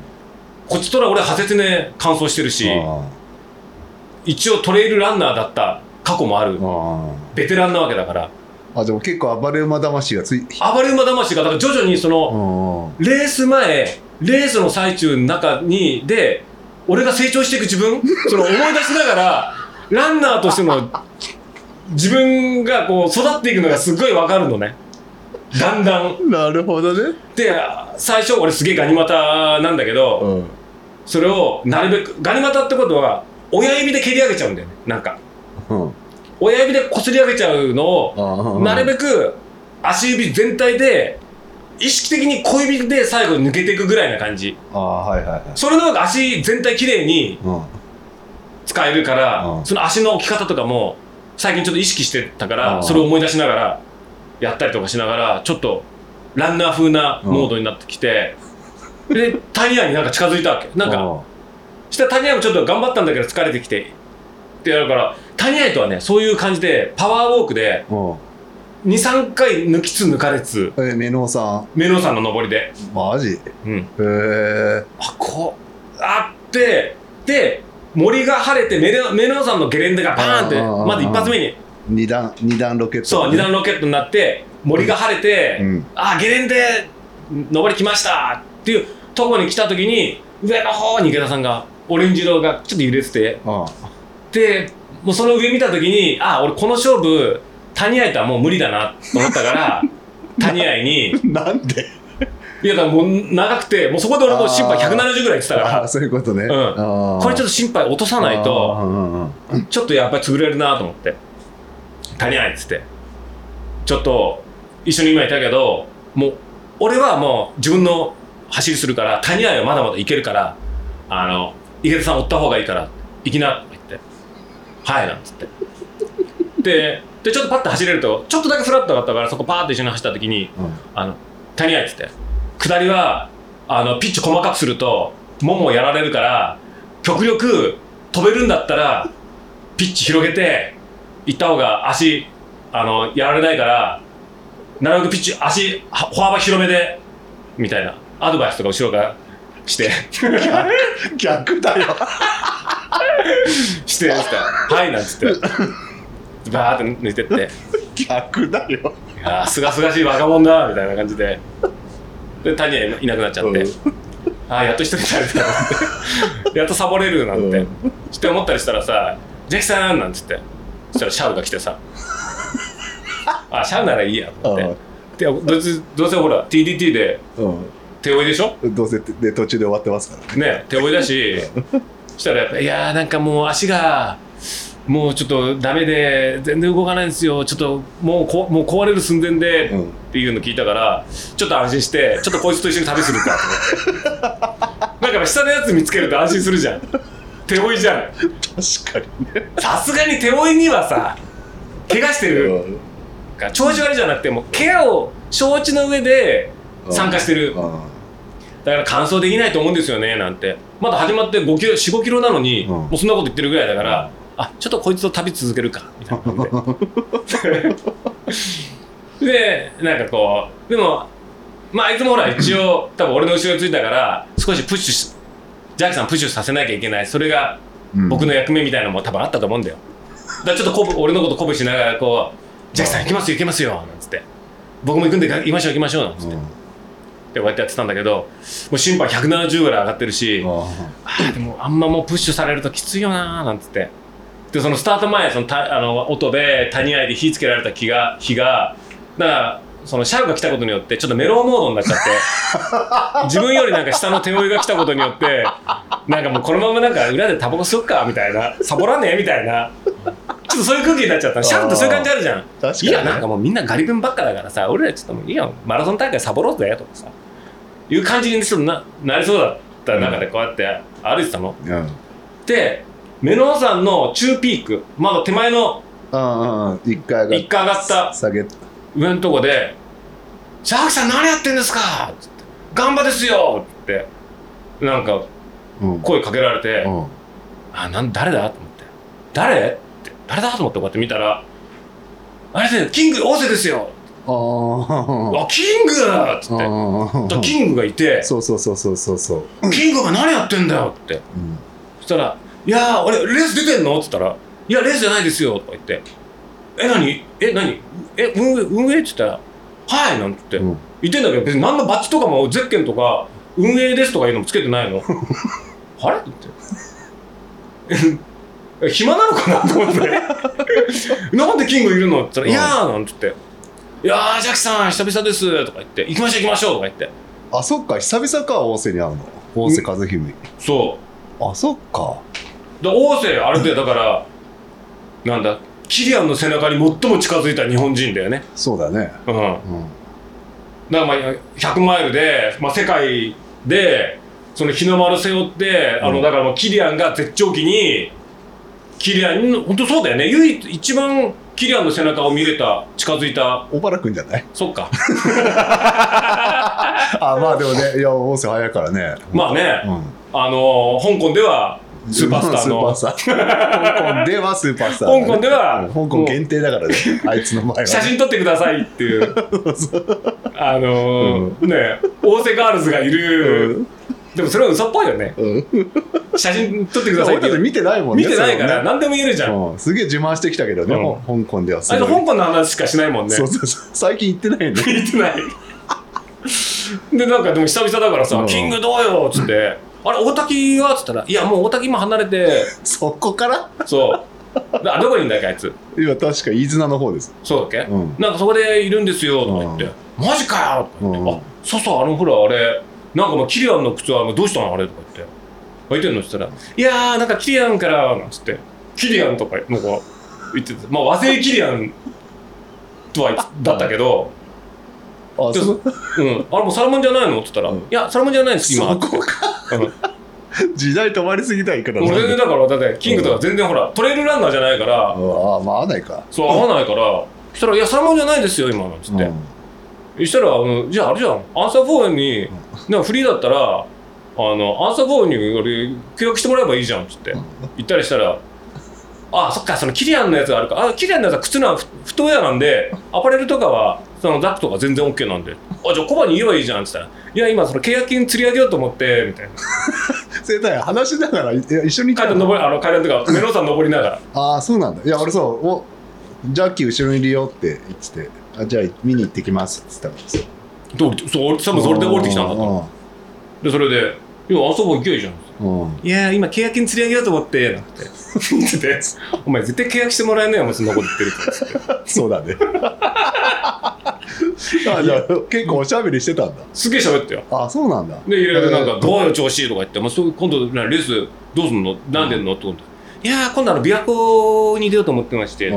こっちとら俺派切ね完走してるしあ一応トレイルランナーだった過去もあるあ。ベテランなわけだからあでも結構暴れ馬魂がつい暴れ馬魂がだから徐々にそのうんレース前レースの最中の中にで俺が成長していく自分 その思い出しながらランナーとしての自分がこう育っていくのがすごい分かるのね。だんだん。なるほどね。で最初俺すげえガニ股なんだけど、うん。それをなるべくガニ股ってことは親指で蹴り上げちゃうんだよねなんか。うん親指でこすり上げちゃうのをあなるべくく足指全体で意識的に小指で最後抜けていくぐらいな感じ。ああはいはいはい。それの方が足全体きれいにうん。使えるからうん。その足の置き方とかも最近ちょっと意識してたからうん。それを思い出しながらやったりとかしながらちょっとランナー風なモードになってきてで谷屋になんか近づいたわけ。なんかしたら谷合もちょっと頑張ったんだけど疲れてきて。ってやるから谷合とはねそういう感じでパワーウォークでうん。うん23回抜きつ抜かれつえメノウさメロン山の登りで、んマジ？へうん、え。あこうあってで森が晴れてメロメロン山のゲレンデがバーンってまず一発目に。二段二段ロケット。そう二段ロケットになって森が晴れて、うん。あゲレンデ登り来ましたっていうとこに来た時に上の方に池田さんがオレンジ色がちょっと揺れてて。あでもうその上見た時にあ俺この勝負谷合とはもう無理だなと思ったから 谷合になんで？いやだもう長くてもうそこで俺もう心肺170ぐらい言ってたから。そういうことね。これちょっと心肺落とさないあとちょっとやっぱり潰れるなと思って。谷合っつって。ちょっと一緒に今いたけどもう俺はもう自分の走りするから谷合はまだまだいけるからあの池田さん追った方がいいから行きなはい。なんつってででちょっとパッと走れるとちょっとだけフラットだったからそこパーッと一緒に走った時にうん。あの谷合っつって下りはあのピッチ細かくするとももやられるから極力飛べるんだったらピッチ広げて行った方が足あのやられないからなるべくピッチ足は歩幅広めでみたいなアドバイスとか後ろからして。逆だよ。してはいなんつって。バーって抜いてって。逆だよ。いやーすがすがしい若者だみたいな感じで。で谷はいなくなっちゃって、うん。ああやっと一人になれたなって。やっとサボれるなんて、うん。って思ったりしたらさ「ジャッキさん!」なんつって。そしたらシャウが来てさ「あシャウならいいや」と思って。でどうせどうせほら TDT でう手負いでしょ？んどうせで途中で終わってますからね。ね手負いだし。そしたらやっぱ「いやーなんかもう足がもうちょっとダメで全然動かないんですよ。ちょっともうこもう壊れる寸前で」うん。っていうの聞いたからちょっと安心してちょっとこいつと一緒に旅するかと思って。なんか下のやつ見つけると安心するじゃん。手負いじゃん。確かにね。さすがに手負いにはさ怪我してる。う調子悪いじゃなくてもう怪我を承知の上で参加してる。うんだから完走できないと思うんですよねなんて。まだ始まって5キロ45キロなのに、うん。もうそんなこと言ってるぐらいだから、あちょっとこいつと旅続けるかみたいな感じ ででなんかこうでもまああいつもほら一応多分俺の後ろについたから少しプッシュしジャッキさんプッシュさせなきゃいけない。それがうん。僕の役目みたいなのも多分あったと思うんだよ。だからちょっと鼓舞俺のこと鼓舞しながらこう「ジャッキさん行きますよ行きますよ」なんつって「僕も行くんで行きましょう行きましょう」なんつって。でこうやってやってたんだけどもう審判170ぐらい上がってるし、あーでもあんまもうプッシュされるときついよなーなんつって。でそのスタート前そのたあの音で谷合で火つけられた気が火がだからそのシャウが来たことによってちょっとメロウモードになっちゃって 自分よりなんか下の手負いが来たことによってなんかもうこのままなんか裏でタバコ吸おっかみたいなサボらねえみたいなちょっとそういう空気になっちゃった。シャウってそういう感じあるじゃん。確かにね。いやなんかもうみんなガリ弁ばっかだからさ俺らちょっともういいよマラソン大会サボろうぜとかさいう感じにちょっとななりそうだった中でこうやって歩いてたの、うんで目の山の中ピークまだ手前のうんうん一回が一回上がった下げ上のとこで「ジャーキさん何やってんですか?」つって「ガンバですよ!」ってなんかうん声かけられてうん「あなん誰だ?」と思って「誰?」って誰だ？と思ってこうやって見たら「あれだよキング大瀬ですよ!」あー。あキング!」っつって。キングがいて。そうそうそうそうそうそう「キングが何やってんだよ!」って。うん。そしたら「いやー俺レース出てんの?」っつったら「いやレースじゃないですよ」とか言って「え何？え何？え運営運営?」っつったら「はい」なんつって。うん。言ってんだけど別に何のバッジとかもゼッケンとか運営ですとかいうのもつけてないの。あれ？って。暇なのかなと思って。なんでキングいるの？って言ったら「いやー」なんつって「いやージャッキさん久々です」とか言って「行きましょう行きましょう」とか言って。あそっか。久々か大瀬に会うの。大瀬和文そう。あそっか。で大瀬あれでだからなんだキリアンの背中に最も近づいた日本人だよね。そうだね。うん。だかうんらまあ100マイルで、まあ、世界でその日の丸背負ってあの、うん。だからもうキリアンが絶頂期にキリアン本当そうだよね。唯一一番キリアンの背中を見れた近づいた。小原くんじゃない？そっか。あまあでもねいや大瀬早いからね。まあね、うん。あの香港ではスーパースターの。スーパースター。香港ではスーパースターだね、香港ではうん香港限定だからね。あいつの前はね。写真撮ってくださいっていう。あのーね大瀬ガールズがいる、でもそれは嘘っぽいよね。うん。写真撮ってくださいっ俺たち見てないもんね見てないかそれをね。ら何でも言えるじゃん、うん。すげえ自慢してきたけどね、うん。香港ではすあいつごい香港の話しかしないもんね。そうそうそう。最近行ってないよ 言ってない。でなんかでも久々だからさ「うん。キングどうよ」っつって「あれ大滝は?」っつったら「いやもう大滝今離れて。そこから？そう。あどこにいんだっけあいつ？今確か飯綱の方です。そうだっけ、うん。なんかそこでいるんですよとか言って「マジかよ!」とか言って「うん。あそうそうあのほらあれなんかもうキリアンの靴はどうしたのあれ」とか言って「履いてんの?」って言ったら「いやーなんかキリアンから」なんつって「キリアン」とかなんか言っててまあ和製キリアンとは言っだったけどであそう。ん、あれもうサラモンじゃないの?って言ったら、うん。いや、サラモンじゃないです、今。そこか。うん。時代止まりすぎた言い方だもう全然だから、だって、キングとか全然ほら、トレイルランナーじゃないから、ああまあ合わないか。そう、合わないから、そしたら、いや、サラモンじゃないですよ、今、なんつって。そしたら、あの、じゃあ、あれじゃん、アンサー4に、なんかフリーだったら、あの、アンサー4に俺、契約してもらえばいいじゃん、つって。言ったりしたら、あ、そっか、そのキリアンのやつがある。から、あ、キリアンのやつは靴な、フフットウェアなんで、アパレルとかは、そのザックとか全然 OK なんで、あ、じゃあコバに言えばいいじゃん、つったら、いや、今、その契約金釣り上げようと思って、みたいな。それだよ話しながら一緒に階段登り、あの階段とか、メロンさん登りながら。ああそうなんだ。いや俺そうおジャッキー後ろにいるよって言っててあじゃあ見に行ってきます。って言ったからさで降りてそう多分それで降りてきたんだとでそれで「いや遊ぼう行けばいいじゃん」うん。うんいやー今契約に釣り上げようと思ってなんて言ってて「お前絶対契約してもらえないよお前そんなこと言ってる」ってそうだね。あじゃあ結構おしゃべりしてたんだ。すげえ喋ったよ。あそうなんだ。でいろいろなんか「えーどうよ調子」とか言って「まあ、そう今度なレースどうすんの？何でんの?」って言って「いやー今度あの琵琶湖に出ようと思ってまして」って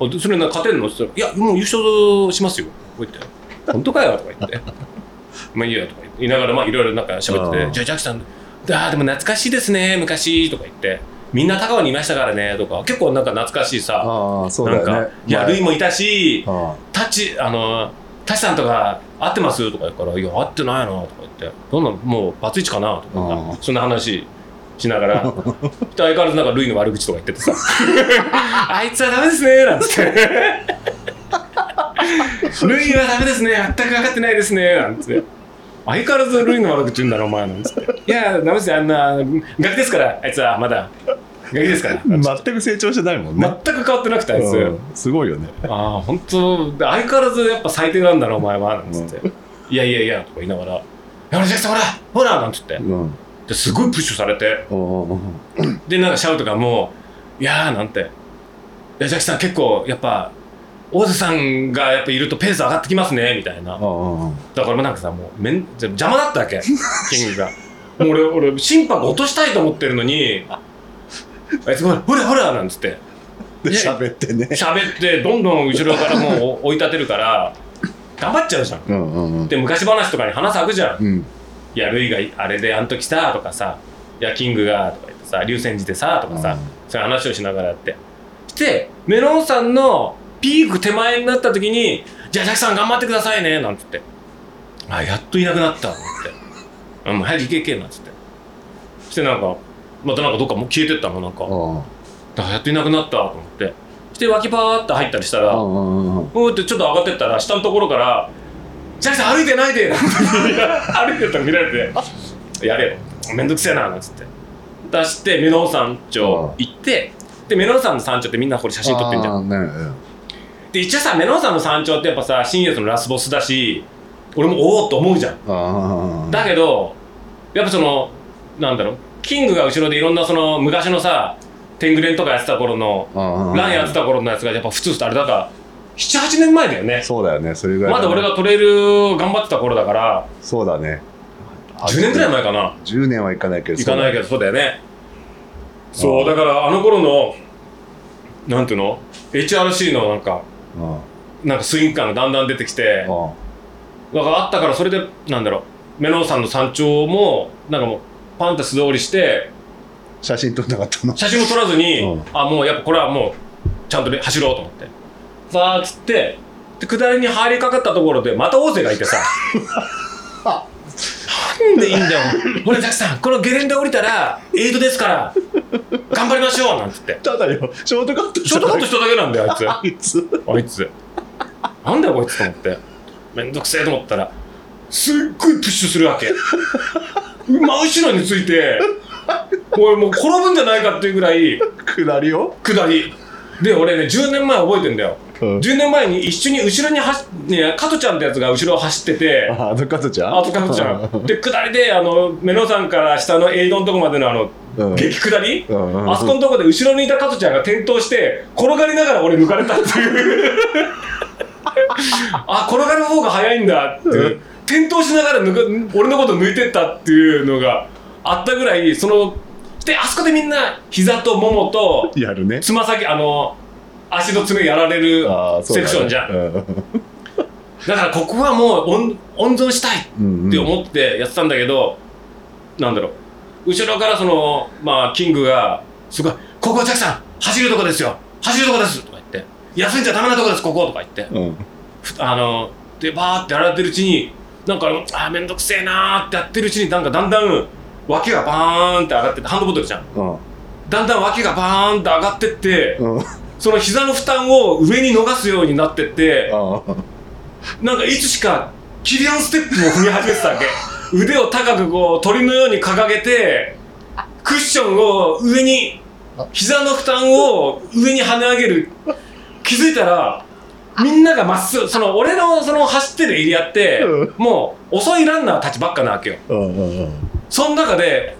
あそれな勝てんの?」って言ったら「いやもう優勝しますよ」こう言って「本当かよ」とか言って「まあいいや」とか言いながらまあいろいろなんか喋ってて「じゃあジャックさんあーでも懐かしいですね昔」とか言って「みんな高尾にいましたからね」とか。結構なんか懐かしいさ。あそうなんかだよね「いやルイもいたしあタッチあのタチさんとか会ってます?」とか言うから「いや会ってないな」とか言って「どんなもうバツイチかな?」とかそんな話しながら 相変わらずなんかルイの悪口とか言っててさ「あいつはダメですね」なんつって「ルイはダメですね全く分かってないですね」なんつって。相変わらずルイの悪口言うんだろお前なんつって「いやダメですよあんなガキですからあいつはまだ。ガキですから」全く成長してないもんね。全く変わってなくてあいつ、うんすごいよね。ああ本当相変わらずやっぱ最低なんだなお前はなんつって、いやいやいやとか言いながら「いや俺ジャクソンほらほら!」なんつって。うんですごいプッシュされて。でなんかシャウトがもう「いやー」なんて「いやジャクさん結構やっぱ大瀬さんがやっぱいるとペース上がってきますね」みたいな。だかうんらもうなんかさもうめん邪魔だったわけキングが。もう俺俺心拍落としたいと思ってるのにあいつほらほらほらなんつって。で喋ってね。喋ってどんどん後ろからもう追い立てるから頑張っちゃうじゃん。うんうんうん。で昔話とかに話咲くじゃん。うんいやルイがあれであの時さとかさいやキングがとか言ってさ竜泉寺でさとかさ、うん。そういう話をしながらやって。してメロンさんのピーク手前になった時にじゃあジャックさん頑張ってくださいねなんつって。あやっといなくなったと思って。うん早く行け行けなんつって。してなんかまたなんかどっかもう消えてったのなんか。うんあやっといなくなったと思って。して脇パーって入ったりしたら、うんうんうん。うーってちょっと上がってったら下のところから「ジャ歩いてないで! 」歩いてったら見られて「やれよ。めんどくせえな」なんつって。出してメロン山頂行ってでメロン山の山頂ってみんなこれ写真撮ってんじゃん。ねで一応さメロン山の山頂ってやっぱさ新越のラスボスだし俺もおおっと思うじゃん。だけどやっぱそのなんだろうキングが後ろでいろんなその昔のさ天狗連とかやってた頃のあランやってた頃のやつがやっぱ普通ってあれだから78年前だよね。そうだよね。それぐらいまだ俺ががトレイル頑張ってた頃だから。そうだね。10年ぐらい前かな。10年はいかないけど。行かないけどそうだよね。そうだからあの頃のなんていうの？HRC のなんかなんかスイング感がだんだん出てきてだからあったからそれでなんだろうメロンさんの山頂もなんかもうパンって素通りして写真撮んなかったの。写真も撮らずに、うん。あもうやっぱこれはもうちゃんとね走ろうと思ってさあっつってで下りに入りかかったところでまた大勢がいてさ。なんでいいんだよ。ほらジャックさんこのゲレンデ降りたらエイドですから頑張りましょうなんつって。ただよ。ショートカットショートカットしただけなんだよあいつ。あいつ。あいつ。なんだよこいつと思って。めんどくせえと思ったらすっごいプッシュするわけ。真後ろについて俺もう転ぶんじゃないかっていうぐらい下りを？下り。で俺ね10年前覚えてんだよ。うん10年前に一緒に後ろに走ね加トちゃんってやつが後ろを走ってて。ああのカトちゃん？あと加トちゃん。で下りであのメロさんから下のエイドのとこまでのあのうん。激下り？うん。うんあそこのとこで後ろにいた加トちゃんが転倒して転がりながら俺抜かれたっていう。あ転がる方が早いんだっていう。転倒しながら抜か俺のこと抜いてったっていうのがあったぐらいそのであそこでみんな膝とももとやるね。つま先あの足の爪やられるセクションじゃん。うん。だからここはもう温温存したいうんって思ってやってたんだけど、なんだろう。後ろからそのまあキングがすごい「ここはジャックさん走るとこですよ。走るとこです」とか言って「休んじゃダメなとこですここ」とか言って。うん。ふあのでバーってやられてるうちになんかあーめんどくせえなーってやってるうちになんかだんだん脇がバーンって上がってってハンドボトルじゃん。うん。だんだん脇がバーンって上がってってうんその膝の負担を上に逃すようになってってあなんかいつしかキリアンステップを踏み始めてたわけ。腕を高くこう鳥のように掲げてクッションを上に膝の負担を上に跳ね上げる。気づいたらみんながまっすぐその俺のその走ってるエリアって、うん。もう遅いランナーたちばっかなわけよ。うんうんうん。その中で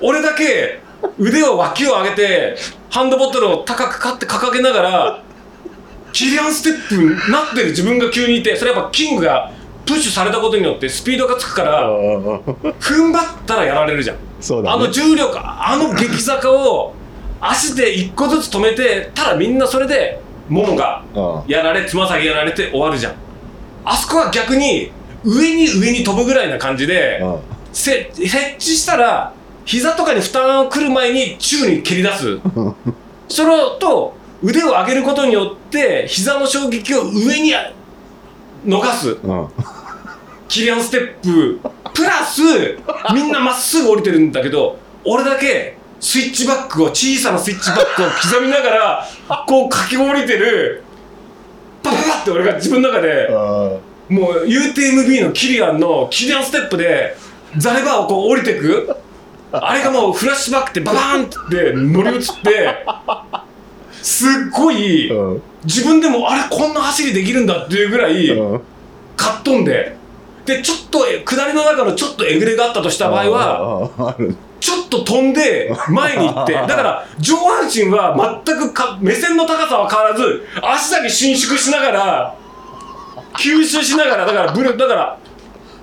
俺だけ腕を脇を上げてハンドボトルを高くかって掲げながらキリアンステップになってる自分が急にいてそれやっぱキングがプッシュされたことによってスピードがつくから踏ん張ったらやられるじゃん。そうだね。あの重力あの激坂を足で一個ずつ止めてただみんなそれでももがうんやられつま先やられて終わるじゃん。あそこは逆に上に上に飛ぶぐらいな感じで設置したら膝とかに負担が来る前に宙に蹴り出す。それと腕を上げることによって膝の衝撃を上に逃す。うん。キリアンステップ。プラスみんなまっすぐ降りてるんだけど俺だけスイッチバックを小さなスイッチバックを刻みながらこう駆け下りてるパパパって俺が自分の中でうん。もう UTMB のキリアンのキリアンステップでザレバーをこう降りてくあれがもうフラッシュバックでババーンって乗り移ってすっごいうん。自分でもあれこんな走りできるんだっていうぐらいうん。かっ飛んででちょっとえ下りの中のちょっとえぐれがあったとした場合はちょっと飛んで前に行って だから上半身は全くか目線の高さは変わらず足だけ伸縮しながら吸収しながらだからブレだから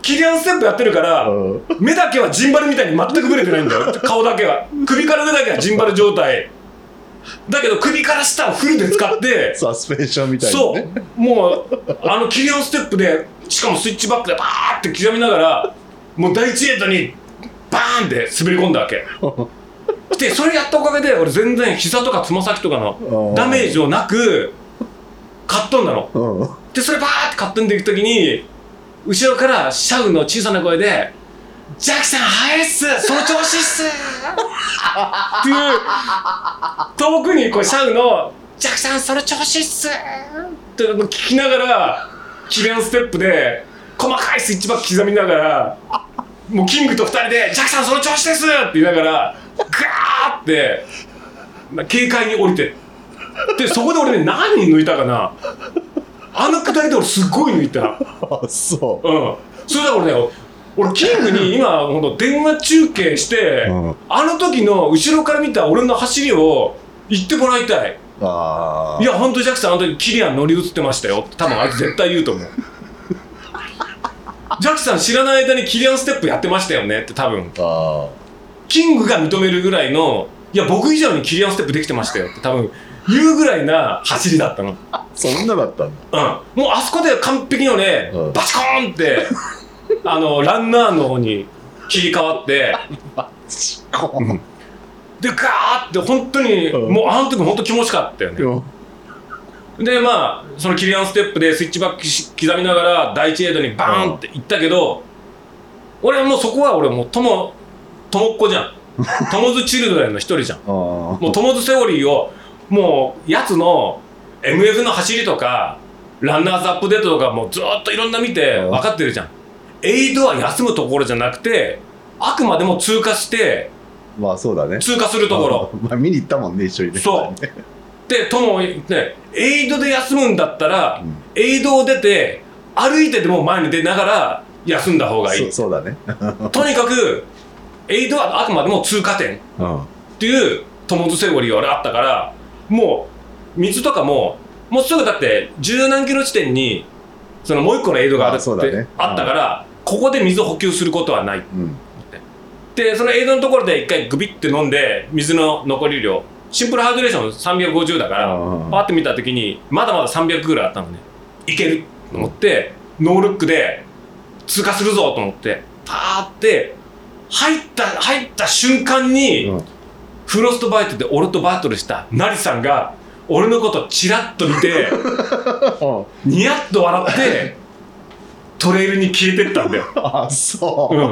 キリアンステップやってるからうん。目だけはジンバルみたいに全くブレてないんだよ。顔だけは。首から上だけはジンバル状態。だけど首から下をフルで使ってサスペンションみたいなそねう。もうあのキリアンステップでしかもスイッチバックでバーって刻みながらもう第一エイトにバーンって滑り込んだわけ。でそれやったおかげで俺全然膝とかつま先とかのダメージをなくカットんだの。うん。でそれバーってカットんでいく時に後ろからシャウの小さな声で「ジャックさん速いっすその調子っす!」っていう遠くにこうシャウの「ジャックさんその調子っす!」って聞きながらキリアンステップで細かいスイッチバック刻みながらもうキングと二人で「ジャックさんその調子です!」って言いながらガーってまあ軽快に降りてでそこで俺ね何人抜いたかなあのくだりで俺すっごい抜いた。あそう。ん。それだからね俺キングに 今ほんと電話中継して、うん。あの時の後ろから見た俺の走りを言ってもらいたい。うああいやほんとジャックさんあの時キリアン乗り移ってましたよ。多分あいつ絶対言うと思う。ジャックさん知らない間にキリアンステップやってましたよねって多分。あキングが認めるぐらいのいや僕以上にキリアンステップできてましたよって多分言うぐらいな走りだったの。あそんなだったんだ。うん、もうあそこで完璧のね、うん。バチコーンって あのランナーの方に切り替わって。こんでガーって本当に、うん。もうあの時本当気持ちよかったよね。うん。でまあそのキリアンステップでスイッチバックし刻みながら第一エイドにバーンって行ったけど、俺はもうそこは俺もうともともっこじゃん。トモズ・チルドレンの一人じゃん。あもうトモズセオリーをもうやつの MF の走りとかランナーズアップデートとかもうずっといろんな見てうん。分かってるじゃん。エイドは休むところじゃなくてあくまでも通過してまあそうだね。通過するところ。う んまあ見に行ったもんね一緒にね。そう。でトモねエイドで休むんだったら、うん。エイドを出て歩いてでも前に出ながら休んだ方がいい。そそうだね。とにかくエイドはあくまでも通過点。うん。っていうトモズセオリーが俺あったからもう水とかももうすぐだって十何キロ地点にそのもう一個のエイドがあるってあったから、ここで水を補給することはないうん。でそのエイドのところで一回グビッて飲んで水の残り量シンプルハードレーション350だからうんパーって見た時にまだまだ300ぐらいあったのね。いけると思ってノールックで通過するぞと思ってパーって入った入った瞬間に、うんフロストバイトで俺とバトルしたナリさんが俺のことチラッと見て ニヤッと笑ってトレイルに消えてったんだよ。あそう。う、ん、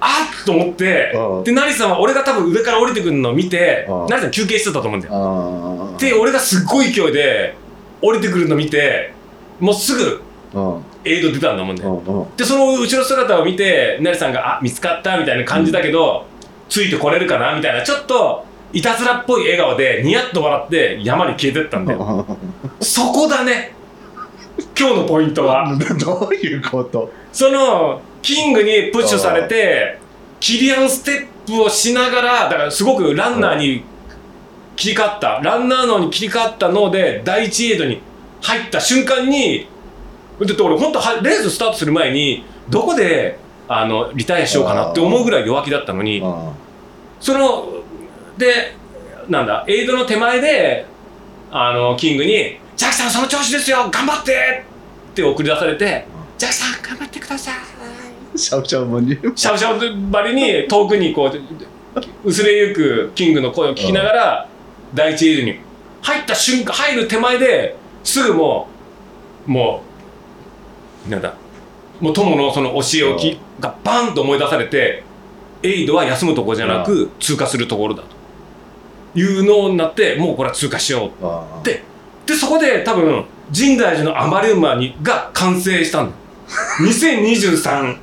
あっと思って。うん。でナリさんは俺が多分上から降りてくるのを見てうん。ナリさん休憩してたと思うんだよ。あで俺がすっごい勢いで降りてくるのを見てもうすぐうん。うんエイド出たんだもんね。うん。でその後ろ姿を見てナリさんが「あ見つかった」みたいな感じだけど、ついてこれるかなみたいなちょっといたずらっぽい笑顔でニヤッと笑って山に消えてったんだよ。そこだね。今日のポイントは。どういうこと？そのキングにプッシュされてキリアンステップをしながらだからすごくランナーに切り替わった。ランナー脳に切り替わった脳で第1エイドに入った瞬間にだって俺本当はレーススタートする前にどこであのリタイアしようかなって思うぐらい弱気だったのにあそのでなんだエイドの手前であのキングに「ジャックさんその調子ですよ頑張って!」って送り出されて「ジャックさん頑張ってください」シャウシャウもにシャウシャウばりに遠くにこう薄れゆくキングの声を聞きながら第一エイドに入った瞬間入る手前ですぐもうもうなん。だもう友のその教えをきがバンと思い出されてエイドは休むところじゃなく通過するところだというのになってもうこれは通過しようああででそこで多分深大寺のアマレ馬にが完成したんだ2023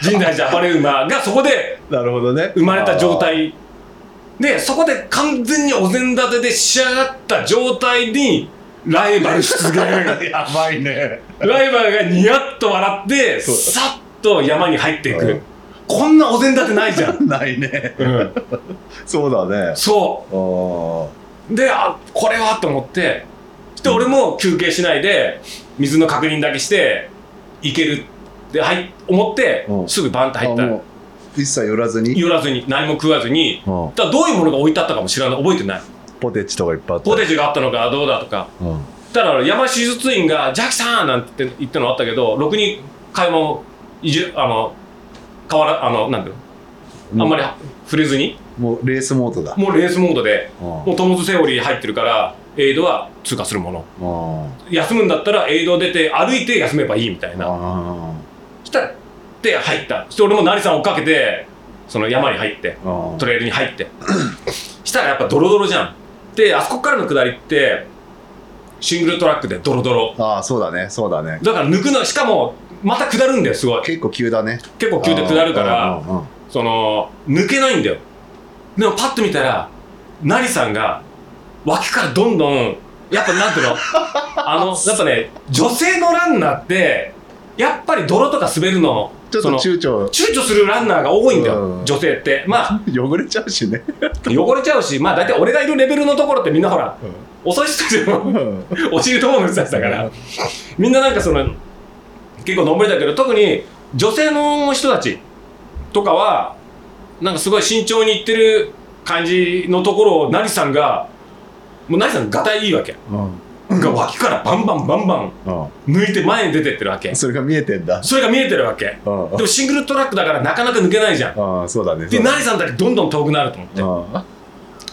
深大寺アマレ馬がそこで なるほどね。生まれた状態。でそこで完全にお膳立てで仕上がった状態にライバル出現 やばいね。ライバルがニヤッと笑ってさっと山に入っていく。うん。こんなお膳立てないじゃん、ないね。うん、そうだね。そあうであこれはと思ってで俺も休憩しないで水の確認だけしていける。ってはい思ってうん。すぐバンって入った。一切寄らずに？寄らずに何も食わずに。うん。だどういうものが置いてあったかも知らない。覚えてないポテチとかいっぱいあったポテチがあったのかどうだとか。うん。だから山手術院が「ジャッキさん!」なんて言ったのあったけどろくに買い物いじあの変わらあのなんていうの？あんまり触れずに？もうレースモードだ。もうレースモードで。うん。もうトムズセオリー入ってるからエイドは通過するもの。うん。休むんだったらエイド出て歩いて休めばいいみたいな。あそしたらで入った。そして俺も成さん追っかけてその山に入ってあトレイルに入って。したらやっぱドロドロじゃんであそこからの下りってシングルトラックでドロドロ。ああそうだね。そうだね。だから抜くのしかもまた下るんだよすごい。結構急だね。結構急で下るからその抜けないんだよ。でもパッと見たら成さんが脇からどんどんやっぱなんていうの？あのやっぱね女性のランナーってやっぱり泥とか滑るのちょっとその躊躇。躊躇するランナーが多いんだよ、うん。女性って。まあ 汚れちゃうしね。汚れちゃうしまあ大体俺がいるレベルのところってみんなほら遅い人たちでもうん。お尻ともの人たちだから。みんななんかその結構のんびりだけど特に女性の人たちとかはなんかすごい慎重にいってる感じのところを成さんがもう成さんがたいいいわけ。うんが脇からバンバンバンバンうん。抜いて前に出てってるわけ。それが見えてんだ。それが見えてるわけ。うん。でもシングルトラックだからなかなか抜けないじゃん。そうだねで成さんだけどんどん遠くなると思って。あ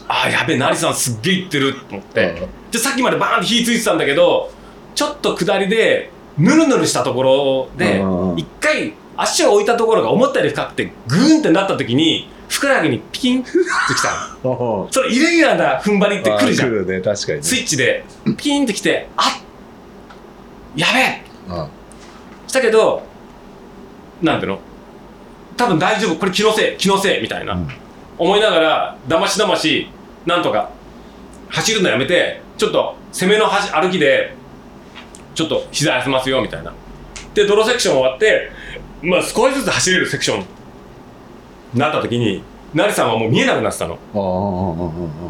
ああやべえ成さんすっげえいってると思って。うん。でさっきまでバーンって火ついてたんだけどちょっと下りでぬるぬるしたところで一回足を置いたところが思ったより深くてグーンってなった時にふくらはぎにピキン。ってきたそれイレギュラーな踏ん張りってくるじゃん。来るね。確かにね。スイッチでピキンってきてあやべえ。あしたけどなんていうの？多分大丈夫。これ気のせい気のせいみたいな、うん。思いながらだましだましなんとか走るのやめてちょっと攻めの歩きでちょっと膝休ますよみたいな。で泥セクション終わってまあ少しずつ走れるセクションになった時に成さんはもう見えなくなってたの。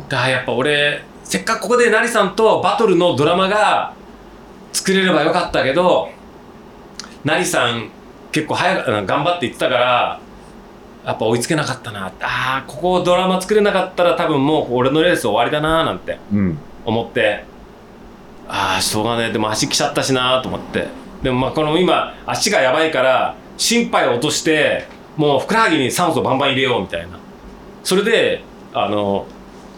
だからやっぱ俺せっかくここで成さんとバトルのドラマが作れればよかったけど成さん結構早く頑張って言ってたからやっぱ追いつけなかったな。ああここドラマ作れなかったら多分もう俺のレース終わりだななんてうん。思ってああしょうがねえ。でも足来ちゃったしなと思って。でもまあこの今足がやばいから心肺を落としてもうふくらはぎに酸素バンバン入れようみたいな。それであの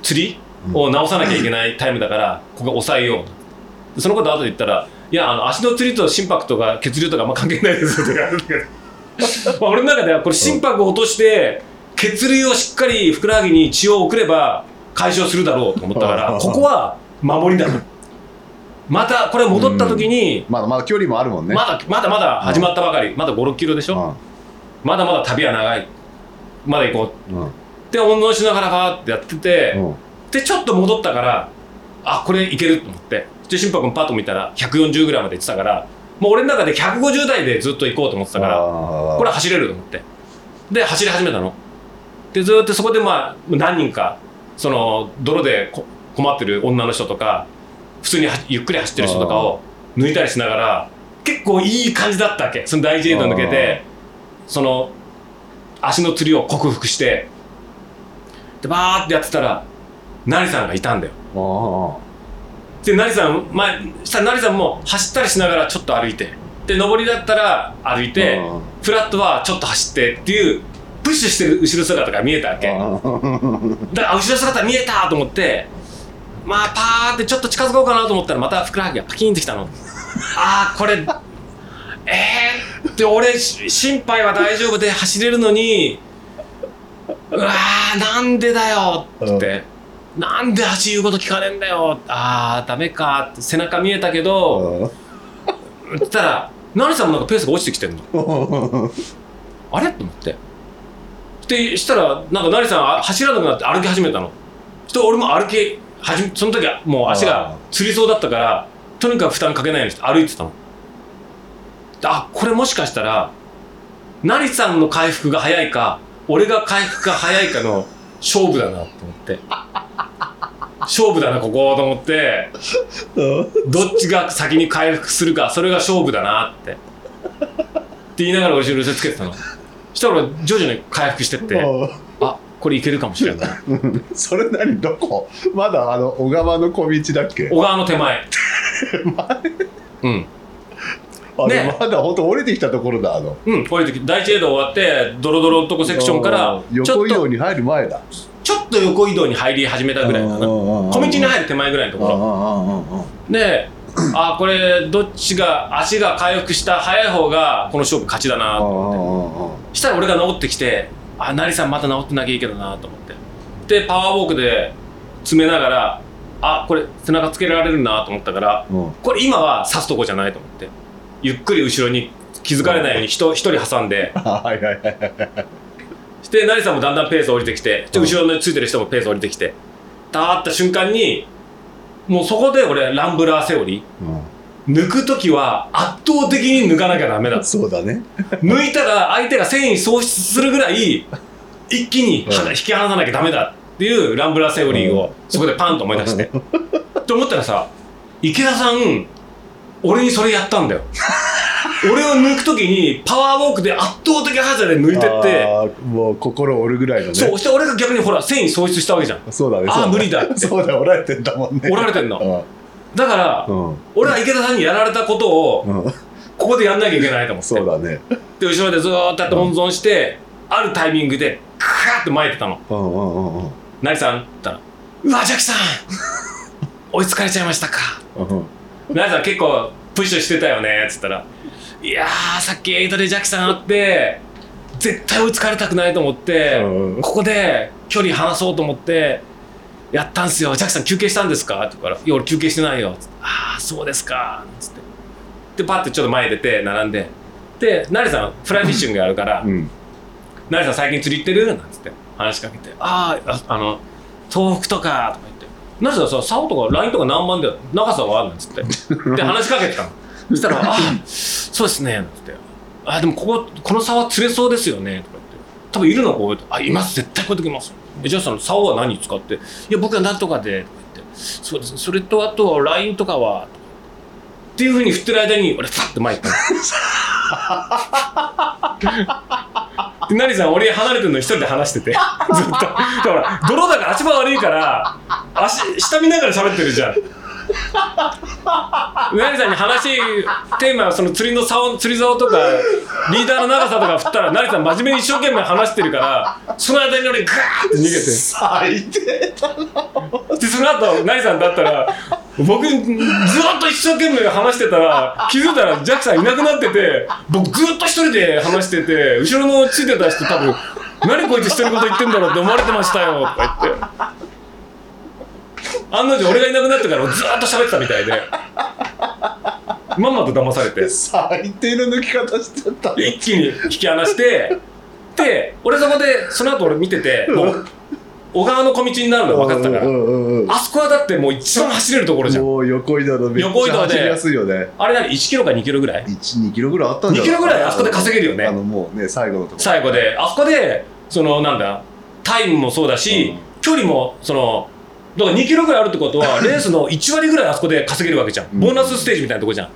釣りを直さなきゃいけないタイムだからここ抑えようそのこと後で言ったら「いやあの足の釣りと心拍とか血流とかあんま関係ないですよ」って言われるけどまあ俺の中ではこれ心拍を落として血流をしっかりふくらはぎに血を送れば解消するだろうと思ったからうん ここは守りだと。またこれ戻った時にまだまだ距離もあるもんね。まだまだまだ始まったばかり。まだ5 6キロでしょ？まだまだ旅は長い。まだ行こう。うん。うんって温存しながらバーってやってて、うん。でちょっと戻ったからあこれいけると思って。で心拍もパッと見たら140ぐらいまで行ってたからもう俺の中で150台でずっと行こうと思ってたからあこれは走れると思って。で走り始めたの。でずーっとそこでまあ何人かその泥でこ困ってる女の人とか普通にはゆっくり走ってる人とかを抜いたりしながら結構いい感じだったわけ。その第一エイド抜けてその足のつりを克服してでバーってやってたら成さんがいたんだよ。あで成さん前したら成さんも走ったりしながらちょっと歩いてで上りだったら歩いてうんフラットはちょっと走ってっていうプッシュしてる後ろ姿が見えたわけ。だかあらあ後ろ姿見えたと思ってまあパーってちょっと近づこうかなと思ったらまたふくらはぎがパキンってきたの。ああこれえーって俺し心配は大丈夫で走れるのにうわーなんでだよって。言って、なんで足言うこと聞かねえんだよあーダメかって背中見えたけどって言ったら成さんもなんかペースが落ちてきてんの。あれ？と思って。でしたらなんか成さんあ走らなくなって歩き始めたの。して俺も歩きはじその時はもう足がつりそうだったからとにかく負担かけないようにして歩いてたの。であこれもしかしたら成さんの回復が早いか俺が回復が早いかの勝負だなと思って。勝負だなここと思って。どっちが先に回復するかそれが勝負だなって。って言いながら後ろにつけてたの。したら俺徐々に回復してってあこれいけるかもしれない。それ何どこ？まだあの小川の小道だっけ？小川の手前？うんあれね。まだ本当降りてきたところだあの。うんこういう時第一エイド終わってドロドロのとこセクションからちょっと横移動に入る前だ。ちょっと横移動に入り始めたぐらいかな。小道に入る手前ぐらいのところ。であこれどっちが足が回復した早い方がこの勝負勝ちだなと思って。したら俺が治ってきてあ成さんまた治ってなきゃいいけどなと思って。でパワーウォークで詰めながらあこれ背中つけられるなと思ったからこれ今は刺すとこじゃないと思ってゆっくり後ろに気づかれないように人一人挟んで。はいはいはいして成さんもだんだんペース降りてきてで後ろについてる人もペース降りてきて。たーった瞬間にもうそこで俺ランブラーセオリー。抜く時は圧倒的に抜かなきゃダメだ。そうだね。抜いたら相手が繊維喪失するぐらい一気にうん。引き離さなきゃダメだっていうランブラーセオリーをそこでパンと思い出して。って思ったらさ池田さん俺にそれやったんだよ。俺を抜く時にパワーウォークで圧倒的速さで抜いてって。もう心折るぐらいのね。そうして俺が逆にほら繊維喪失したわけじゃん。そうだねあーそう無理だ。そうだ折られてんだもんね。折られてんの。だから俺は池田さんにやられたことをうん。ここでやんなきゃいけないと思って。そうだね。で後ろでずーっとやって温存して、あるタイミングでクワーって巻いてたの。うんうんうんうん「何さん?」って言ったら「うわジャキさん追いつかれちゃいましたかうん何さん結構プッシュしてたよね」っつったら「いやーさっきエイトでジャキさん会って絶対追いつかれたくないと思って、うん。ここで距離離そうと思ってやったんすよ。ジャキさん休憩したんですか?」って言うから「いや俺休憩してないよ」つって「ああそうですか」つって。でパッてちょっと前出て並んで。で成さんフライフィッシングやるからうん「成さん最近釣り行ってる?」なんつって話しかけて「あーああの東北とか」とか言って「成さんさ竿とかラインとか何番で長さは?」なんつって。で 話しかけてたの。そしたら「あそうですね」つって「あでもこここの竿釣れそうですよね」とか言って「多分いるのこうあいます。絶対こういう時います」えじゃあその竿は何使って「いや僕は何とかで」とか言って「そうです。ねそれとあとラインとかは」っていうふうに振ってる間に俺パッて前行ったの。で成さん俺離れてるの一人で話してて。ずっと。だから泥だから足場悪いから足下見ながら喋ってるじゃん成さんに話テーマはその釣りの竿釣り竿とかリーダーの長さとか振ったら成さん真面目に一生懸命話してるからその間に俺ガーって逃げて。最低でその後成さんだったら僕ずっと一生懸命話してたら気づいたらジャックさんいなくなってて僕ずっと一人で話してて後ろのついてた人多分何こいつしてること言ってんだろうって思われてましたよとか言って案の定俺がいなくなってからずっと喋ってたみたいで。まんまと騙されて。最低の抜き方してた。ね一気に引き離して。で俺そこでその後俺見ててもう小川の小道になるの分かってたから、あそこはだってもう一番走れるところじゃん。もう横移動のめっちゃ走りやすいよね。あれ何？1キロか2キロぐらい？12キロぐらいあったんじゃない2キロぐらいあそこで稼げるよね。あのもうね最後のとこ。ろ最後で。あそこでそのなんだタイムもそうだし、うん。距離もそのだから2キロぐらいあるってことは レースの1割ぐらいあそこで稼げるわけじゃん、うん。ボーナスステージみたいなとこじゃん。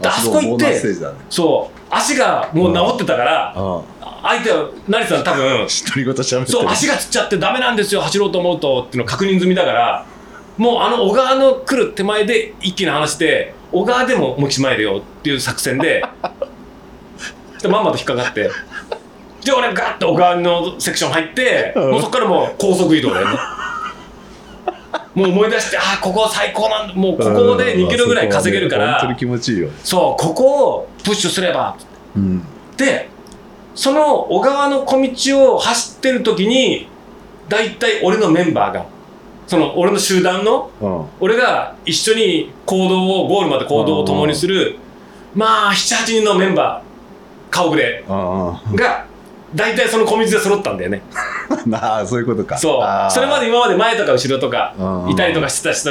であそこ行ってそう。足がもう治ってたから、あ相手は成さん多分そう足がつっちゃってダメなんですよ走ろうと思うとっていうの確認済みだからもうあの小川の来る手前で一気に話して小川でも思いっきり前でよっていう作戦で でまんまと引っかかってで俺ガッと小川のセクション入ってうん。もうそこからもう高速移動だよねもう思い出してああここ最高なんだ。もうここで2キロぐらい稼げるから本当に気持ちいいよ。そうここをプッシュすれば。うん。でその小川の小道を走ってる時に大体俺のメンバーがその俺の集団のうん。俺が一緒に行動をゴールまで行動を共にするまあ78人のメンバー顔ぶれあが大体その小道で揃ったんだよね。あなあそういうことか。そう。それまで今まで前とか後ろとかうんいたりとかしてた人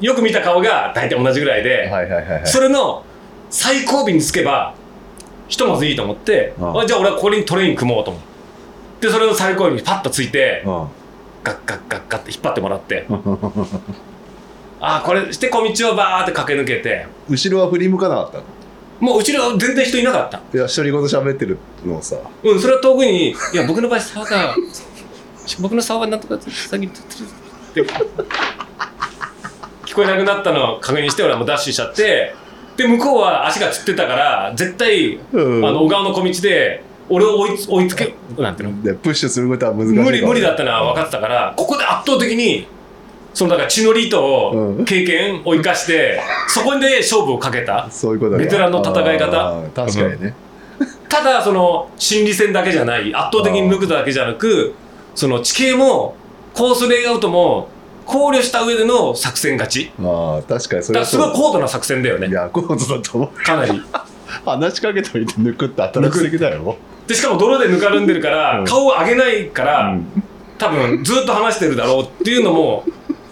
よく見た顔が大体同じぐらいで、はいはいはいはい。それの最後尾につけばひとまずいいと思って、うん。あじゃあ俺はこれにトレイン組もうと思ってでそれの最後尾にパッとついてうん。ガッガッガッガッって引っ張ってもらって。ああこれして小道をバーって駆け抜けて。後ろは振り向かなかったの？もう後ろ全然人いなかった。いや独り言喋ってるのをさ。うんそれは遠くにいや僕の場合沢が 僕の沢はなんとか先にって聞こえなくなったのを確認して俺はもうダッシュしちゃってで向こうは足がつってたから絶対うん。あの小川の小道で俺を追いつ追いつけなんていうの？でプッシュすることは難しい無理無理だっったのは分かってたからここで圧倒的にそのだから血のりとうん経験を生かして、そこで勝負をかけた。そういうことだベテランの戦い方。確かにね。ただその心理戦だけじゃない圧倒的に抜くだけじゃなくその地形もコースレイアウトも考慮した上での作戦勝ち。ああ確かにそれはすごい高度な作戦だよね。いや高度だと思う。かなり。話しかけといて抜くって新しすぎだよ。でしかも泥でぬかるんでるから、うん。顔を上げないから、うん。多分ずっと話してるだろうっていうのも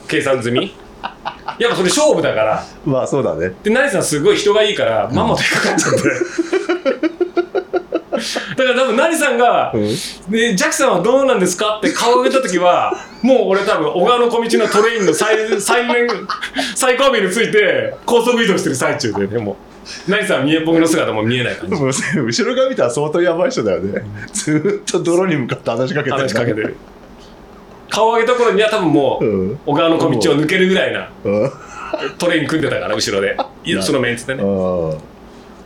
計算済み？やっぱそれ勝負だから。まあそうだね。で成さんすごい人がいいからまんまと引っかかっちゃって。だから多分成さんがうん。で、ジャックさんはどうなんですかって顔を上げたときは、もう俺多分、小川の小道のトレインの最、最面、最後尾について、高速移動してる最中で。ね、もう、成さんは見え、僕の姿も見えない感じ。後ろ側見たら相当やばい人だよね。ずーっと泥に向かって話しかけてる。話しかけてる。顔を上げた頃には多分もう、うん。小川の小道を抜けるぐらいなうん。トレイン組んでたから、後ろで。そのメンツでね。うん。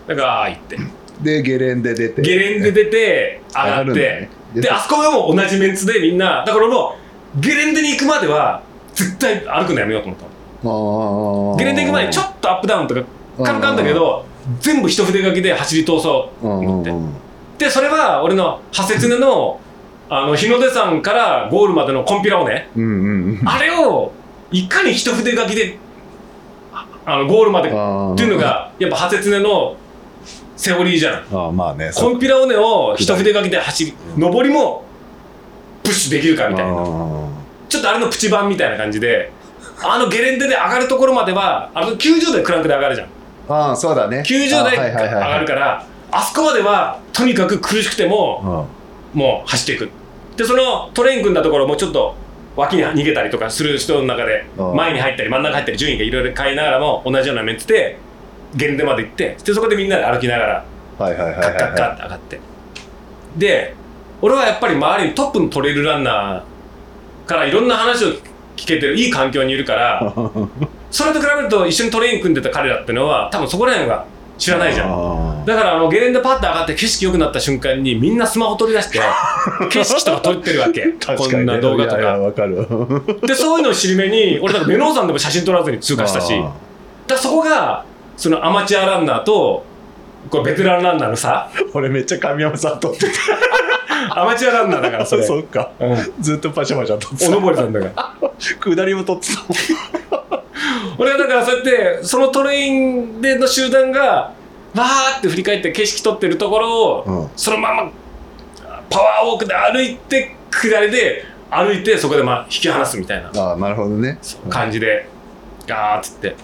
だから、ああ言って。でゲレンデ出て。ゲレンデ出て、上がって。で、あそこがもう同じメンツでみんな、だからもう、ゲレンデに行くまでは、絶対歩くのやめようと思ったゲレンデ行く前にちょっとアップダウンとかカルカンだけど全部一筆書きで走り通そうと思って。でそれは俺の派切根のあの日の出山からゴールまでのコンピラをねうんうんうん。あれをいかに一筆書きでああのゴールまでっあていうのがやっぱ派切根のセオリーじゃん。ああまあね。コンピラ尾根を一筆書きで走り上りもプッシュできるかみたいな。なちょっとあれのプチ版みたいな感じであのゲレンデで上がるところままではあの90度クランクで上がるじゃん。ああそうだね。90あ台上がるからあそこまではとにかく苦しくてもうん。もう走っていくでそのトレイン組んだところもちょっと脇に逃げたりとかする人の中でうん前に入ったり真ん中入ったり順位がいろいろ変えながらも同じようなメンツでゲレンデまで行ってでそこでみんなで歩きながらはいはいはい。カッカッカッって上がって。で俺はやっぱり周りにトップのトレイルランナーからいろんな話を聞けてるいい環境にいるから それと比べると一緒にトレイン組んでた彼らってのは多分そこら辺が知らないじゃん。んだからあのゲレンデパッと上がって景色良くなった瞬間にみんなスマホ取り出して 景色とか撮ってるわけ。こんな動画とか。でそういうのを尻目に俺だからメノウ山でも写真撮らずに通過したし。だそこがそのアマチュアランナーとこれベテランランナーのさ。ー俺めっちゃ神山さん撮ってアマチュアランナーだからそたれ。そっか。うん。ずっとパシャパシャ撮っておのぼりたさんだから。下りも撮ってた俺はだからそうやってそのトレインでの集団がわーって振り返って景色撮ってるところを、うん。そのままパワーウォークで歩いて下りで歩いてそこでまあ引き離すみたいなああなるほどね。感じでガーッつって。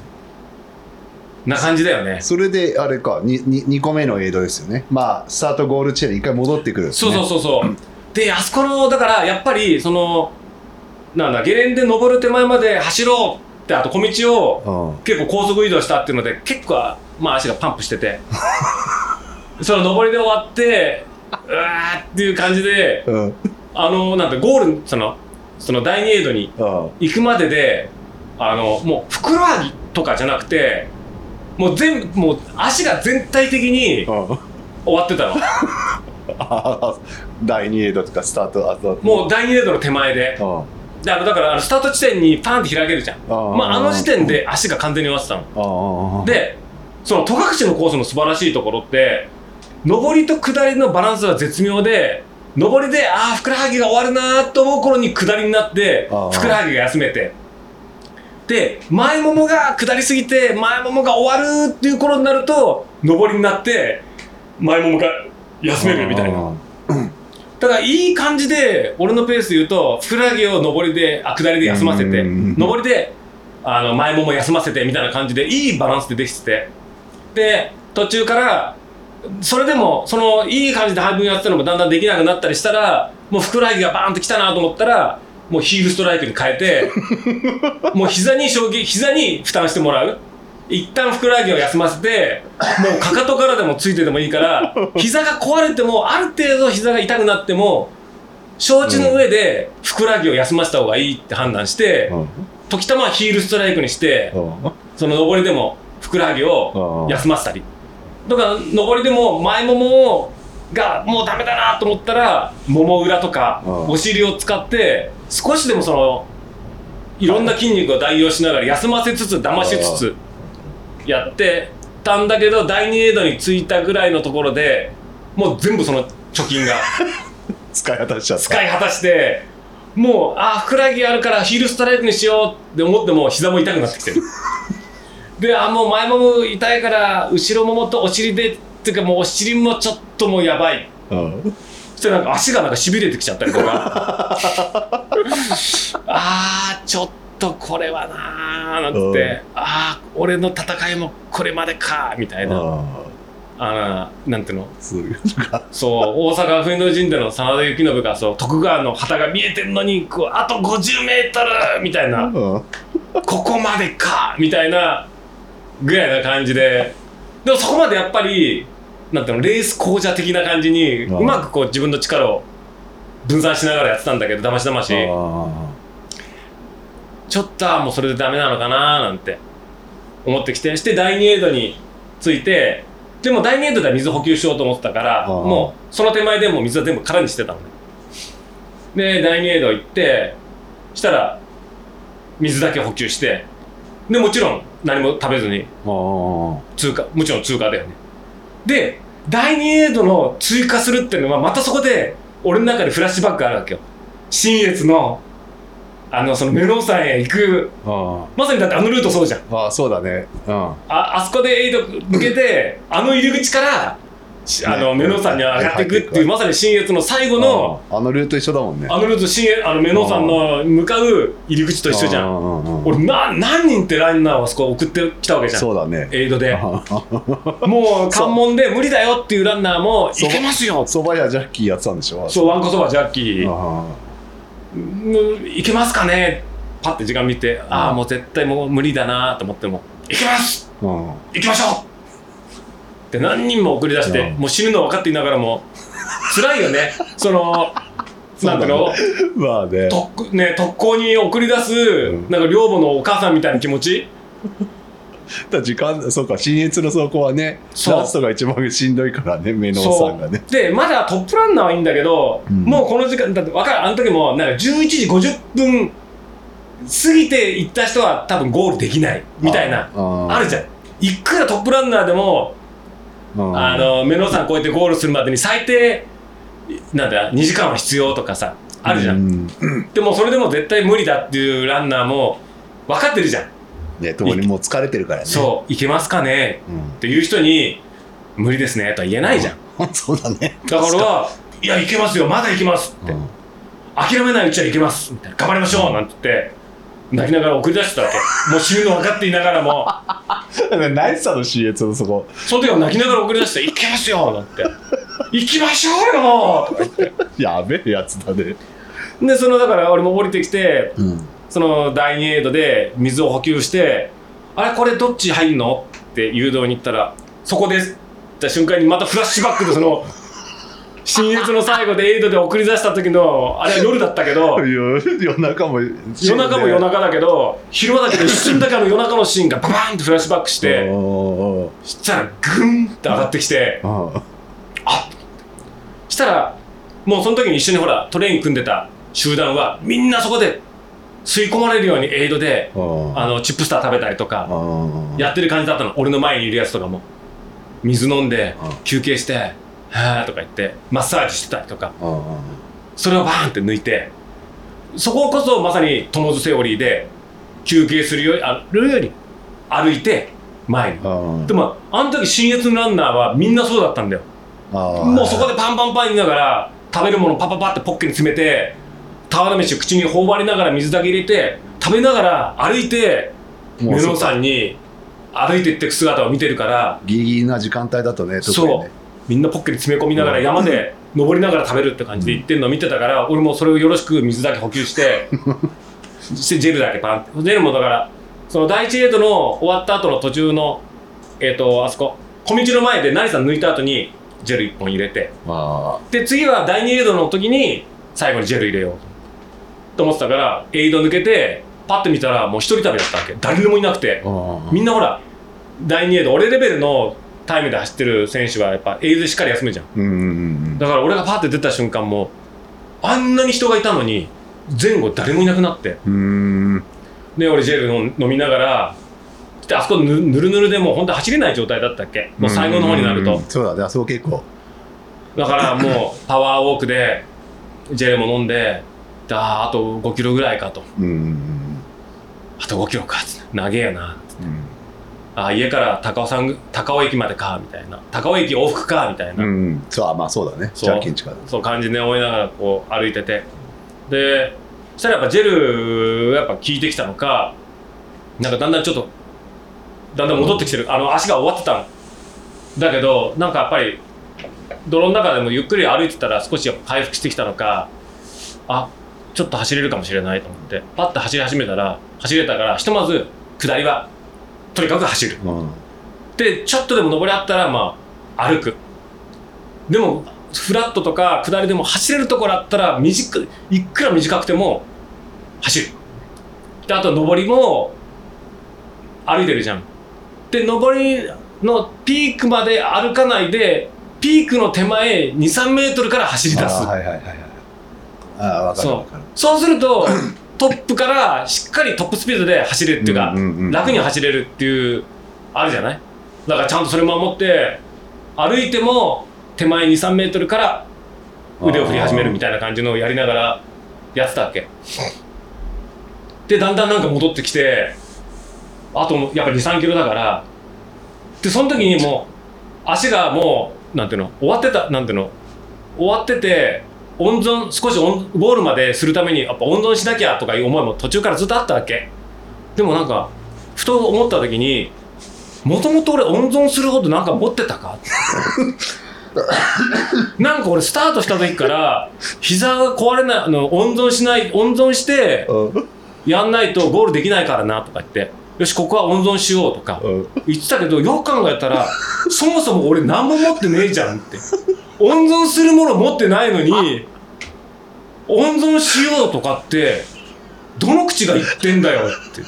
な感じだよね。それであれか 2, 2個目のエイドですよね。まあスタートゴール地点に一回戻ってくるんですそうねそうそうそう。であそこのだからやっぱりそのなんだゲレンデ登る手前まで走ろうってあと小道をうん。結構高速移動したっていうので結構まあ足がパンプしてて。その上りで終わってうわーっていう感じでうん。あのなんてゴールそのその第2エイドにあ行くまでであのもうふくらはぎとかじゃなくてもう全部もう足が全体的にあ終わってたの。あ第2エイドとかスタートあと。もう第2エイドの手前で。あであのだからあのスタート地点にパンって開けるじゃん。あまあ、あの時点で足が完全に終わってたの。でその戸隠のコースの素晴らしいところって上りと下りのバランスは絶妙で上りでああふくらはぎが終わるなーと思う頃に下りになってふくらはぎが休めて。で前ももが下りすぎて前ももが終わるっていう頃になると上りになって前ももが休めるみたいなだからいい感じで俺のペースで言うとふくらはぎを上りであ下りで休ませてうん上りであの前もも休ませてみたいな感じでいいバランスでできてて。で途中からそれでもそのいい感じで半分やってたのもだんだんできなくなったりしたらもうふくらはぎがバーンときたなと思ったらもうヒールストライクに変えて もう膝に衝撃膝に負担してもらう一旦ふくらはぎを休ませてもうかかとからでもついててもいいから 膝が壊れてもある程度膝が痛くなっても承知の上でふくらはぎを休ませた方がいいって判断してうん。時たまヒールストライクにしてうんその上りでもふくらはぎをうん。休ませたり。だから上りでも前ももがもうダメだなと思ったらもも裏とかうん。お尻を使って少しでもそのいろんな筋肉を代用しながら休ませつつ騙しつつやってたんだけど第2エイドに着いたぐらいのところでもう全部その貯金が。使い果たしちゃった。使い果たしてもうあふくらはぎあるからヒールストライクにしようって思っても膝も痛くなってきてる。であもう前もも痛いから後ろももとお尻でっていうかもうお尻もちょっともうやばい。うん。そしてなんか足がなんかしびれてきちゃったりとか。あーちょっとこれはなーなんつって、うん。あー俺の戦いもこれまでかみたいな、あなんていうの？そう 大阪冬の陣での真田幸信がそう徳川の旗が見えてんのにこうあと50メートルみたいな。うん。ここまでかみたいなぐらいな感じで。でもそこまでやっぱりなんていうのレース紅茶的な感じにうまくこう自分の力を分散しながらやってたんだけどだましだまし。あちょっとあもうそれでダメなのかななんて思ってきてして第2エイドについてでも第2エイドでは水補給しようと思ってたからもうその手前でもう水は全部空にしてたのね。で第2エイド行ってしたら水だけ補給してでもちろん何も食べずにあ通過もちろん通過だよね。で第2エイドの追加するっていうのはまたそこで俺の中でフラッシュバックあるわけよ。新越のあのそのメロン山へ行く。あまさにだってあのルートそうじゃん。ああそうだね。うん。ああそこでエイド抜けてあの入り口からしあのねメロン山に上がっていくっていうまさに新越の最後のああのルート一緒だもんね。あのルート新越あのメロン山の向かう入り口と一緒じゃん。んうんうん俺な何人ってランナーをあそこ送ってきたわけじゃん。そうだね。エイドで。あ もう関門で無理だよっていうランナーもいけますよそば屋ジャッキーやってたんでしょそうわんこそばジャッキーいけますかね？パッて時間見てああもう絶対もう無理だなと思ってもいけます！行きましょう！って何人も送り出して、うん。もう死ぬの分かっていながらも辛いよね。そのなんていう？のまあね。特,、ね、特攻に送り出す、うん。なんか寮母のお母さんみたいな気持ち？だ時間そうか新越の走行はねラストが一番しんどいからねメノンさんがね。でまだトップランナーはいいんだけど、うん。もうこの時間だって分かる？あの時もなんか11時50分過ぎて行った人は多分ゴールできないみたいなあるじゃん。いくらトップランナーでもあの目の山越えてゴールするまでに最低なんだ2時間は必要とかさあるじゃん、ん。でもそれでも絶対無理だっていうランナーも分かってるじゃん、ねともにもう疲れてるからね。そういけますかね？うん。っていう人に無理ですねとは言えないじゃん。そうだね。だからいやいけますよまだいけますって。うん。諦めないうちはいけますみたいな。頑張りましょうなんて言って泣きながら送り出してたわけ。もう死ぬの分かっていながらも。何さの CS のそこ。その時は泣きながら送り出して「行けますよ!」なんて「行きましょうよ!」とか言って。やべえやつだね。でそのだから俺も降りてきてうんその第2エイドで水を補給して「あれこれどっち入んの?」って誘導に行ったら「そこです」って瞬間にまたフラッシュバックでその新越の最後でエイドで送り出した時のあれは夜だったけど夜夜中も夜中も夜中だけど昼間だけど一瞬だけあの夜中のシーンがババーンとフラッシュバックしてしたらグンって上がってきておーしたらもうその時に一緒にほらトレイン組んでた集団はみんなそこで吸い込まれるようにエイドであのチップスター食べたりとかやってる感じだったの。俺の前にいるやつとかも。水飲んでうん休憩して「はあ」とか言ってマッサージしてたりとか。それをバーンって抜いてそここそまさにトモズセオリーで休憩するよりあるより歩いて前に。でもあの時新越のランナーはみんなそうだったんだよ。もうそこでパンパンパン言いながら食べるものパパパってポッケに詰めて俵飯を口に頬張りながら水だけ入れて食べながら歩いてもうそメロンさんに歩いてってく姿を見てるからギリギリな時間帯だとね特にそう。ねみんなポッケに詰め込みながら山で登りながら食べるって感じで行ってんのを見てたから俺もそれをよろしく水だけ補給して してジェルだけパンって。ジェルもだからその第一エイドの終わった後の途中のえっ、とあそこ小道の前で成さん抜いた後にジェル1本入れて。まで次は第2エイドの時に最後にジェル入れようと思ってたからエイド抜けてパッて見たらもう一人旅だったわけ。誰でもいなくて。みんなほら第2エイド俺レベルのタイムで走ってる選手はやっぱエイドでしっかり休むじゃん。うんうんうんだから俺がパッて出た瞬間もあんなに人がいたのに前後誰もいなくなって。で俺ジェル飲飲みながらであそこぬぬるぬるでもう本当走れない状態だったっけ？もう最後の方になると。うんそうだねあそこ結構。だからもうパワーウォークでジェルも飲んでであと5キロぐらいかと。うん。うんあと5キロか。つって長えよな。うん。あー家から高尾山高尾駅までかみたいな。高尾駅往復かみたいな、うん。うんそうあまあそうだね。そう。そう感じで思いながらこう歩いてて。でそしたらやっぱジェルがやっぱ効いてきたのかなんかだんだんちょっとだんだん戻ってきてる。あの足が終わってたの。だけどなんかやっぱり泥の中でもゆっくり歩いてたら少し回復してきたのかあちょっと走れるかもしれないと思ってパッと走り始めたら走れたからひとまず下りはとにかく走る。うん。でちょっとでも登りあったらまあ歩く。でもフラットとか下りでも走れるところあったら短くいくら短くても走る。であと登りも歩いてるじゃん。で登りのピークまで歩かないでピークの手前23メートルから走り出す。はいはいはいはいああ分かるそう分かる。そう。すると トップからしっかりトップスピードで走れるっていうか、うんうんうん楽に走れるっていうあるじゃない？だからちゃんとそれ守って歩いても手前23メートルから腕を振り始めるみたいな感じのをやりながらやってたわけ。でだんだんなんか戻ってきてあとやっぱ23キロだからでその時にもう足がもうなんていうの？終わってたなんていうの？終わってて温存少し温ゴールまでするためにやっぱ温存しなきゃとかいう思いも途中からずっとあったわけ。でもなんかふと思った時にもともと俺温存するほどなんか持ってたか？なんか俺スタートした時から膝が壊れないあの温存しない温存してうん。やんないとゴールできないからなとか言ってよしここは温存しようとかうん。言ってたけどよく考えたら そもそも俺何も持ってねえじゃんって。温存するもの持ってないのに温存しようとかってどの口が言ってんだよって。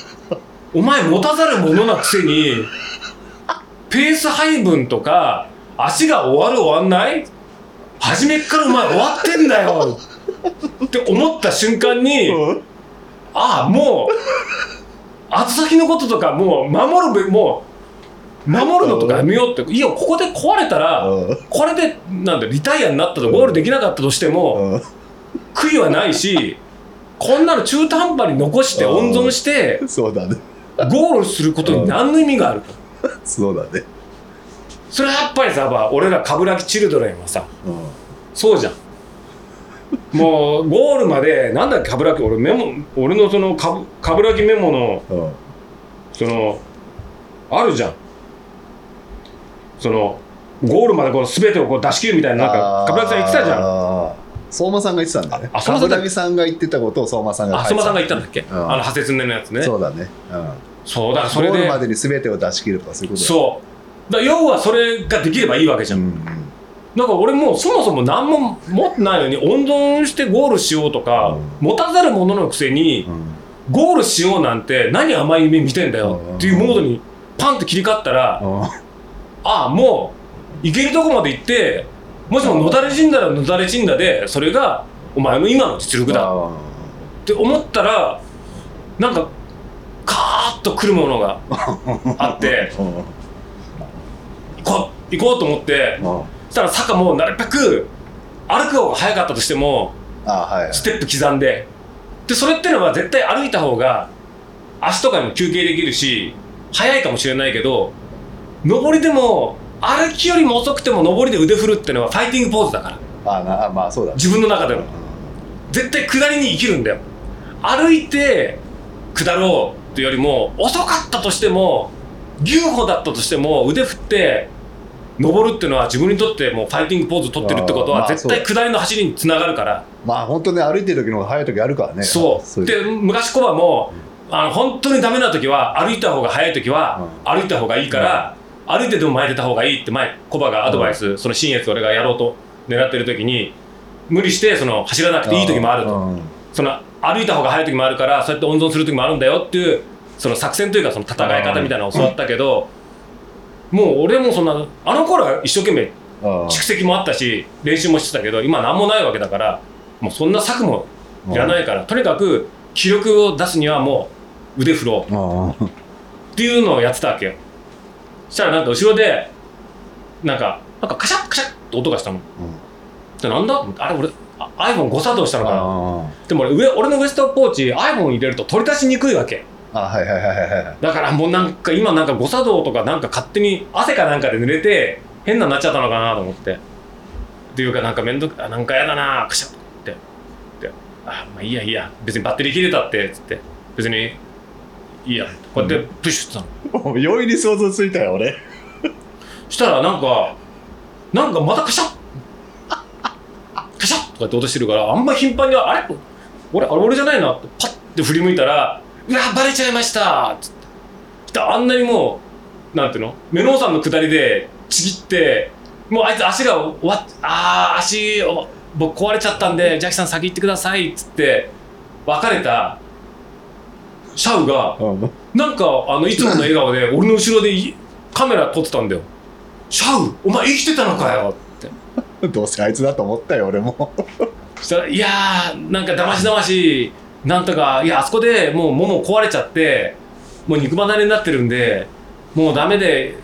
お前持たざる者なくせにペース配分とか足が終わる終わんない初めっからお前終わってんだよって思った瞬間に、ああもう後先のこととかもう守るべもう守るのとかやめようっていいよここで壊れたらうん。これでなんだリタイアになったとゴールできなかったとしてもうん。悔いはないしこんなの中途半端に残して温存してそうだね。ゴールすることに何の意味があると。そうだね。それはやっぱりさまあ俺ら冠城チルドレンはさうん。そうじゃんもうゴールまでなんだっけ冠城。俺メモ俺のそのか冠城メモのうんそのあるじゃん。そのゴールまでこう全てをこう出し切るみたいななんか冠城さん言ってたじゃん。相馬さんが言ってたんだよ。ねああ相馬さんが言ってたことを相馬さんがあ相馬さんが言ったんだっけ、ん。あの派切ねのやつね。そうだね、うん、そうだからそれで。ゴールまでに全てを出し切るとかそういうことだそう。だ要はそれができればいいわけじゃん、うんだから俺もうそもそも何も持ってないのに温存してゴールしようとか、うん。持たざる者のくせにうん。ゴールしようなんて何甘い夢見てんだよっていうモードにパンって切り替わったら、うん。ああもう行けるとこまで行ってもしものだれ死んだらのだれ死んだでそれがお前の今の実力だあって思ったらなんかカーッと来るものがあって行こう行こうと思ってしたら坂もなるべく歩く方が早かったとしてもあはいステップ刻んで。でそれってのは絶対歩いた方が足とかにも休憩できるし早いかもしれないけど上りでも歩きよりも遅くても上りで腕振るってのはファイティングポーズだから。あなあまあそうだね。自分の中でのう絶対下りに生きるんだよ。歩いて下ろうってよりも遅かったとしても牛歩だったとしても腕振って登るっていうのは自分にとってもうファイティングポーズ取ってるってことは絶対下りの走りにつながるから。んまあ本当ね歩いてる時の方が早い時あるからね。そう。いで昔コバもあの本当にダメな時は歩いた方が早い時は歩いた方がいいから、歩いてでも前出た方がいいって前コバがアドバイス、その新越俺がやろうと狙ってる時に無理してその走らなくていい時もあると、うん。その歩いた方が早い時もあるからそうやって温存する時もあるんだよっていうその作戦というかその戦い方みたいなのを教わったけど、もう俺もそんなあの頃は一生懸命うん蓄積もあったし練習もしてたけど今何もないわけだからもうそんな策もいらないから、とにかく記録を出すにはもう腕振ろう。うんっていうのをやってたわけよ。そしたらなんか後ろでなんかなんかカシャッカシャッって音がしたのでなんだ？あれ俺あ iPhone 誤作動したのかな。あ。でも俺上俺のウエストポーチ iPhone 入れると取り出しにくいわけあはいはいはいはいはい。だからもうなんか今なんか誤作動とかなんか勝手に汗かなんかで濡れて変なになっちゃったのかなと思って。っていうかなんかめんどくあなんかやだなカシャッって。であまあいいやいいや。別にバッテリー切れたってつって。別にいいや。こうやってプッシュしてたの、もう容易に想像ついたよ俺。したらなんかなんかまたカシャッカシャッとかって音してるからあんま頻繁にあれ？俺あれ俺じゃないなってパッて振り向いたらうわバレちゃいましたつってあんなにもうなんていうの？メノウさんの下りでちぎってもうあいつ足が終わっあー足を僕壊れちゃったんでジャッキさん先行ってくださいっつって別れたシャウがうん。なんかあのいつもの笑顔で 俺の後ろでいカメラ撮ってたんだよ「シャウお前生きてたのかよ」って。どうせあいつだと思ったよ俺も。そしたら「いやーなんかだましだましなんとかいやあそこでもうもも壊れちゃってもう肉離れになってるんでもうダメで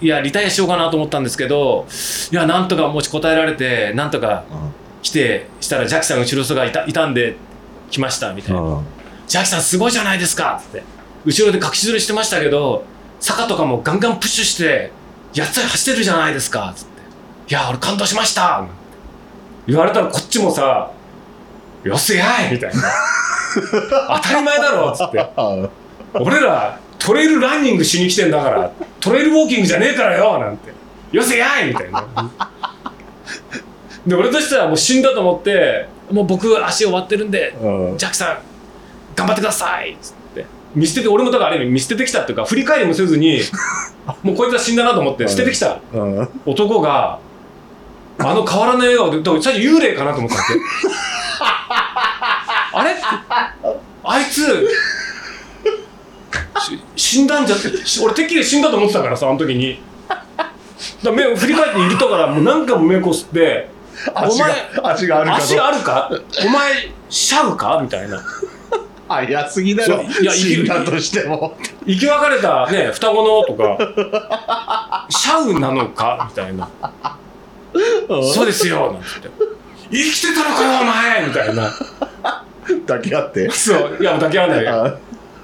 いやリタイアしようかなと思ったんですけどいやなんとか持ちこたえられてなんとか来てしたらジャッキさん後ろ姿いたいたんで来ましたみたいな。ジャッキさんすごいじゃないですかって。後ろで隠し撮りしてましたけど坂とかもガンガンプッシュしてやったり走ってるじゃないですかって。いや俺感動しました言われたらこっちもさよせやい。みたいな。当たり前だろっつって。あ俺らトレイルランニングしに来てんだからトレイルウォーキングじゃねえからよなんて。よせやいみたいな。で俺としてはもう死んだと思ってもう僕足終わってるんでうん。ジャッキさん頑張ってくださいっつって。見捨てて俺もだからある意味見捨ててきたっていうか振り返りもせずに もうこいつは死んだなと思って捨ててきた。うん。男があの変わらない笑顔でだから最初幽霊かなと思ったわけ あれ？あいつ？し死んだんじゃ？し俺てっきり死んだと思ってたからさあの時に。だ目を振り返っているとからもう何回も目こすって足が足があるか足あるか？お前シャウか？みたいな。早すぎだろ。いや死んだとしても。生き別れたね双子のとか。シャウなのか？みたいなそうですよ。なんつって。生きてたのかよお前みたいな。だけあって？そう。いや抱き合わない。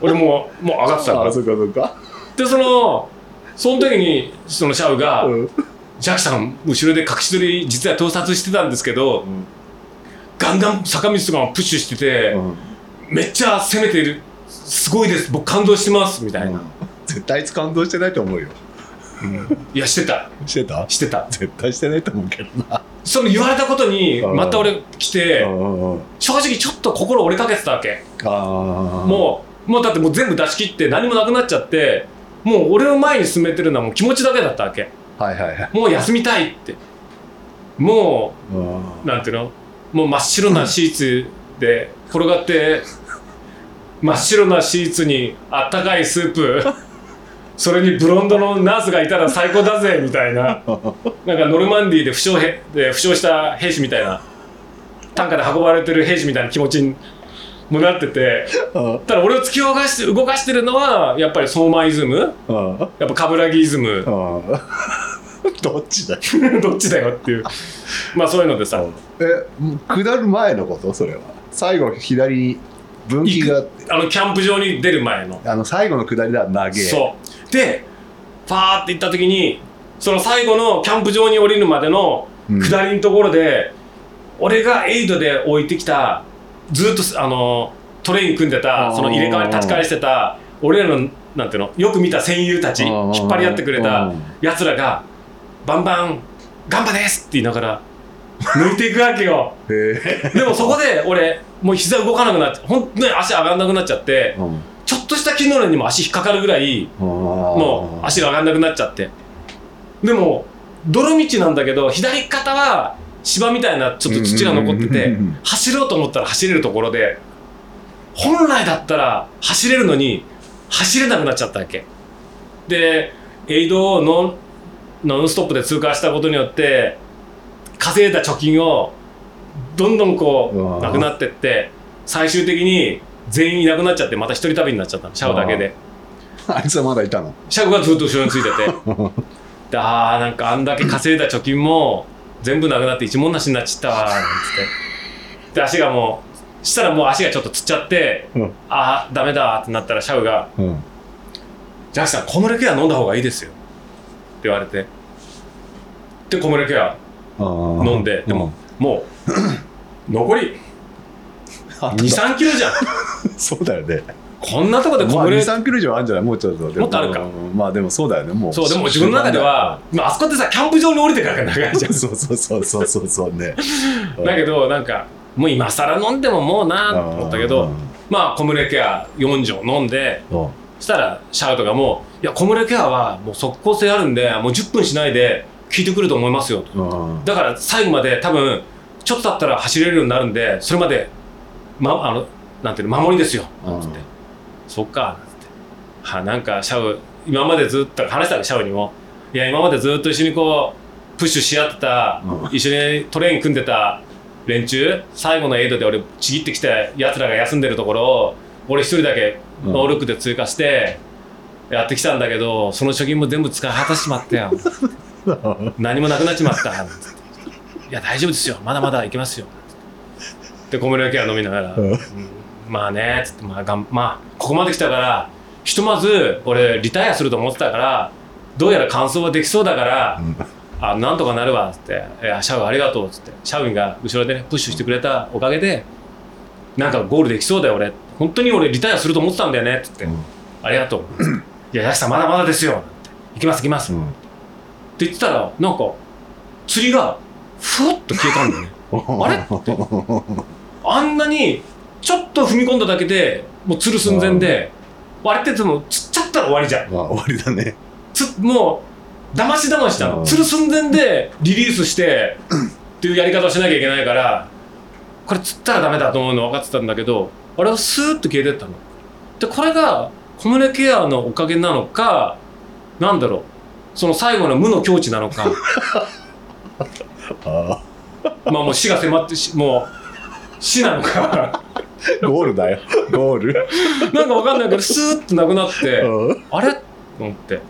俺もうもう上がってたから。あそっかそっか。でそのその時にそのシャウが、うん。ジャッキさん後ろで隠し撮り実は盗撮してたんですけど、ガンガン坂道とかもプッシュしてて、うん。めっちゃ攻めてる。すごいです。僕感動してます。みたいな、絶対あいつ感動してないと思うよいやしてた。してた？してた。絶対してないと思うけどな。その言われたことにうん。また俺来て正直ちょっと心折れかけてたわけ。もうもうだってもう全部出し切って何もなくなっちゃってもう俺を前に進めてるのはもう気持ちだけだったわけ。はいはいはい。もう休みたいって。もうん。うなんていうの？もう真っ白なシーツで転がって真っ白なシーツにあったかいスープそれにブロンドのナースがいたら最高だぜみたいな。なんかノルマンディーで負傷へで負傷した兵士みたいな。担架で運ばれてる兵士みたいな気持ちにもなってて。うんただ俺を突き動かして動かしてるのはやっぱり相馬イズム。うんやっぱ冠城イズム。うん どっちだよ。どっちだよっていう。まあそういうのでさ。え下る前のこと？それは。最後左に分岐があのキャンプ場に出る前の。あの最後の下りだ長えそうでファーって行った時にその最後のキャンプ場に降りるまでのうん。下りのところで、俺がエイドで置いてきたずっとあのトレイン組んでたその入れ替わり立ち替わりしてた俺らのなんていうのよく見た戦友たちあ引ーっ張り合ってくれたうんやつらがバンバン「ガンバです!」って言いながら抜いていくわけよ。へでもそこで俺もう膝動かなくなっちゃ本当に足上がんなくなっちゃってえうんちょっとした木の根にも足引っかかるぐらいもう足が上がんなくなっちゃって。でも泥道なんだけど左肩は芝みたいなちょっと土が残ってて走ろうと思ったら走れるところで本来だったら走れるのに走れなくなっちゃったわけ。でエイドをノンノンストップで通過したことによって稼いだ貯金をどんどんこうなくなってって最終的に全員いなくなっちゃってまた一人旅になっちゃったの。シャオだけで。あいつはまだいたの？シャオがずっと後ろについてて。であーなんかあんだけ稼いだ貯金も全部なくなって一文なしになっちゃったわなんつって。で足がもうしたらもう足がちょっとつっちゃって、うん。ああダメだってなったらシャウがうん「ジャックさんコムレケア飲んだ方がいいですよ」って言われて。でコムレケア飲飲んででももう 残り 2 3キロじゃん。そうだよね。こんなとこでコまあムレ23キロ以上あるんじゃない？もうちょっとでも。っとあるか。うんまあでもそうだよね。もう。そうでも自分の中では、まああそこってさキャンプ場に降りてから長いじゃん。そうそうそうそうそうそうね。だけどなんかもう今更飲んでももうなと思ったけどまあコムレケア4錠飲んでうん。そしたらシャウトがもう「いやコムレケアはもう即効性あるんでもう10分しないで効いてくると思いますよ」と。うん。だから最後まで多分ちょっと経ったら走れるようになるんでそれまで、ま、あのなんていうの守りですよ。なん。つって「そっか」なんつって。はなんかシャウ今までずっと話したわけシャウにも「いや今までずっと一緒にこうプッシュし合ってた、うん。一緒にトレイン組んでた連中最後のエイドで俺ちぎってきたやつらが休んでるところを俺一人だけノールックで追加してやってきたんだけどその貯金も全部使い果たしちまったよ。何もなくなっちまった。いや大丈夫ですよ。まだまだいけますよで小室ケア飲みながら、うん。うん。まあねつってまあがんまあここまで来たからひとまず俺リタイアすると思ってたからどうやら完走はできそうだから、あなんとかなるわっつって「いやシャウありがとう」っつって。シャウンが後ろでねプッシュしてくれたおかげでなんかゴールできそうだよ俺。本当に俺リタイアすると思ってたんだよねっつって、うん。ありがとう。いやヤシさんまだまだですよ行きます行きます、うん。って言ってたらなんか釣りがふわっと消えたんだよね。あれ？ってあんなにちょっと踏み込んだだけでもう釣る寸前であれってでも釣っちゃったら終わりじゃん。まあ終わりだね。つもうだましだましだうん。釣る寸前でリリースしてっていうやり方をしなきゃいけないからこれ釣ったらダメだと思うの分かってたんだけどあれはスーッと消えてったの。でこれがコムネケアのおかげなのかなんだろう。その最後の無の境地なのか。あまあもう死が迫ってしもう死なのか。ーゴールだよ。ゴール。なんか分かんないけどスーッとなくなってうん。あれ？と思って。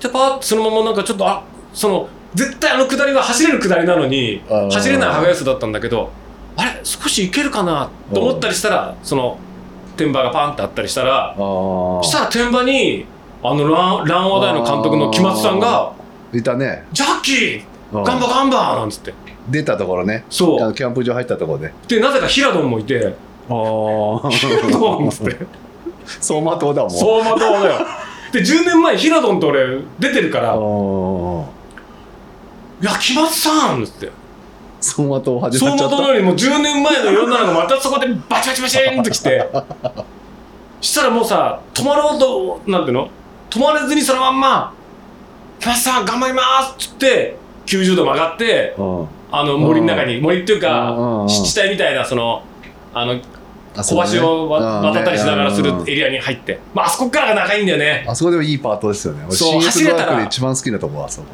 でパーッとそのままなんかちょっとあその絶対あの下りは走れる下りなのに走れない速さだったんだけどあれ？少しいけるかな？と思ったりしたらその天馬がパンってあったりしたらしたら天馬にあのランランワダイの監督の木松さんがいたね「ジャッキー！うん。ガンバガンバ!」なんつって出たところね。そう。あのキャンプ場入ったところで。でなぜか平戸もいて。ああ平戸っつって。走馬灯だもん。相馬灯だよ。で10年前平戸と俺出てるから「あいや木松さん」っつって。走馬灯始相まっちゃった。馬灯のよりも10年前の世の中がまたそこでバチバチバチーンと来て。したらもうさ止まろうとなんていうの？止まれずにそのまんま「木松さん頑張ります」っつって90度曲がってうんあの森の中に森っていうか湿地帯みたいなそのあのあ小橋をわ渡ったりしながらするエエリアに入って、まあ、あそこからが長いんだよね。あそこでもいいパートですよね。俺そう走れたら。一番好きなとこあそこ。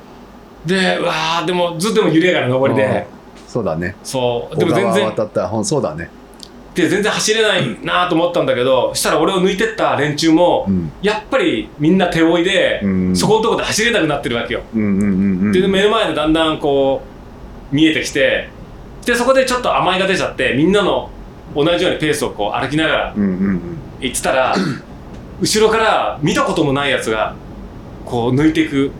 でうわーでもずっとでも緩やかな登りで。うん。そうだね。そう。でも全然。渡ったほんそうだね。で全然走れないなと思ったんだけどしたら俺を抜いてった連中も、うん。やっぱりみんな手負いで、うん。そこのところで走れなくなってるわけよ、で目の前でだんだんこう見えてきてでそこでちょっと甘えが出ちゃってみんなの同じようにペースをこう歩きながらうんうん行ってたら 後ろから見たこともないやつがこう抜いていく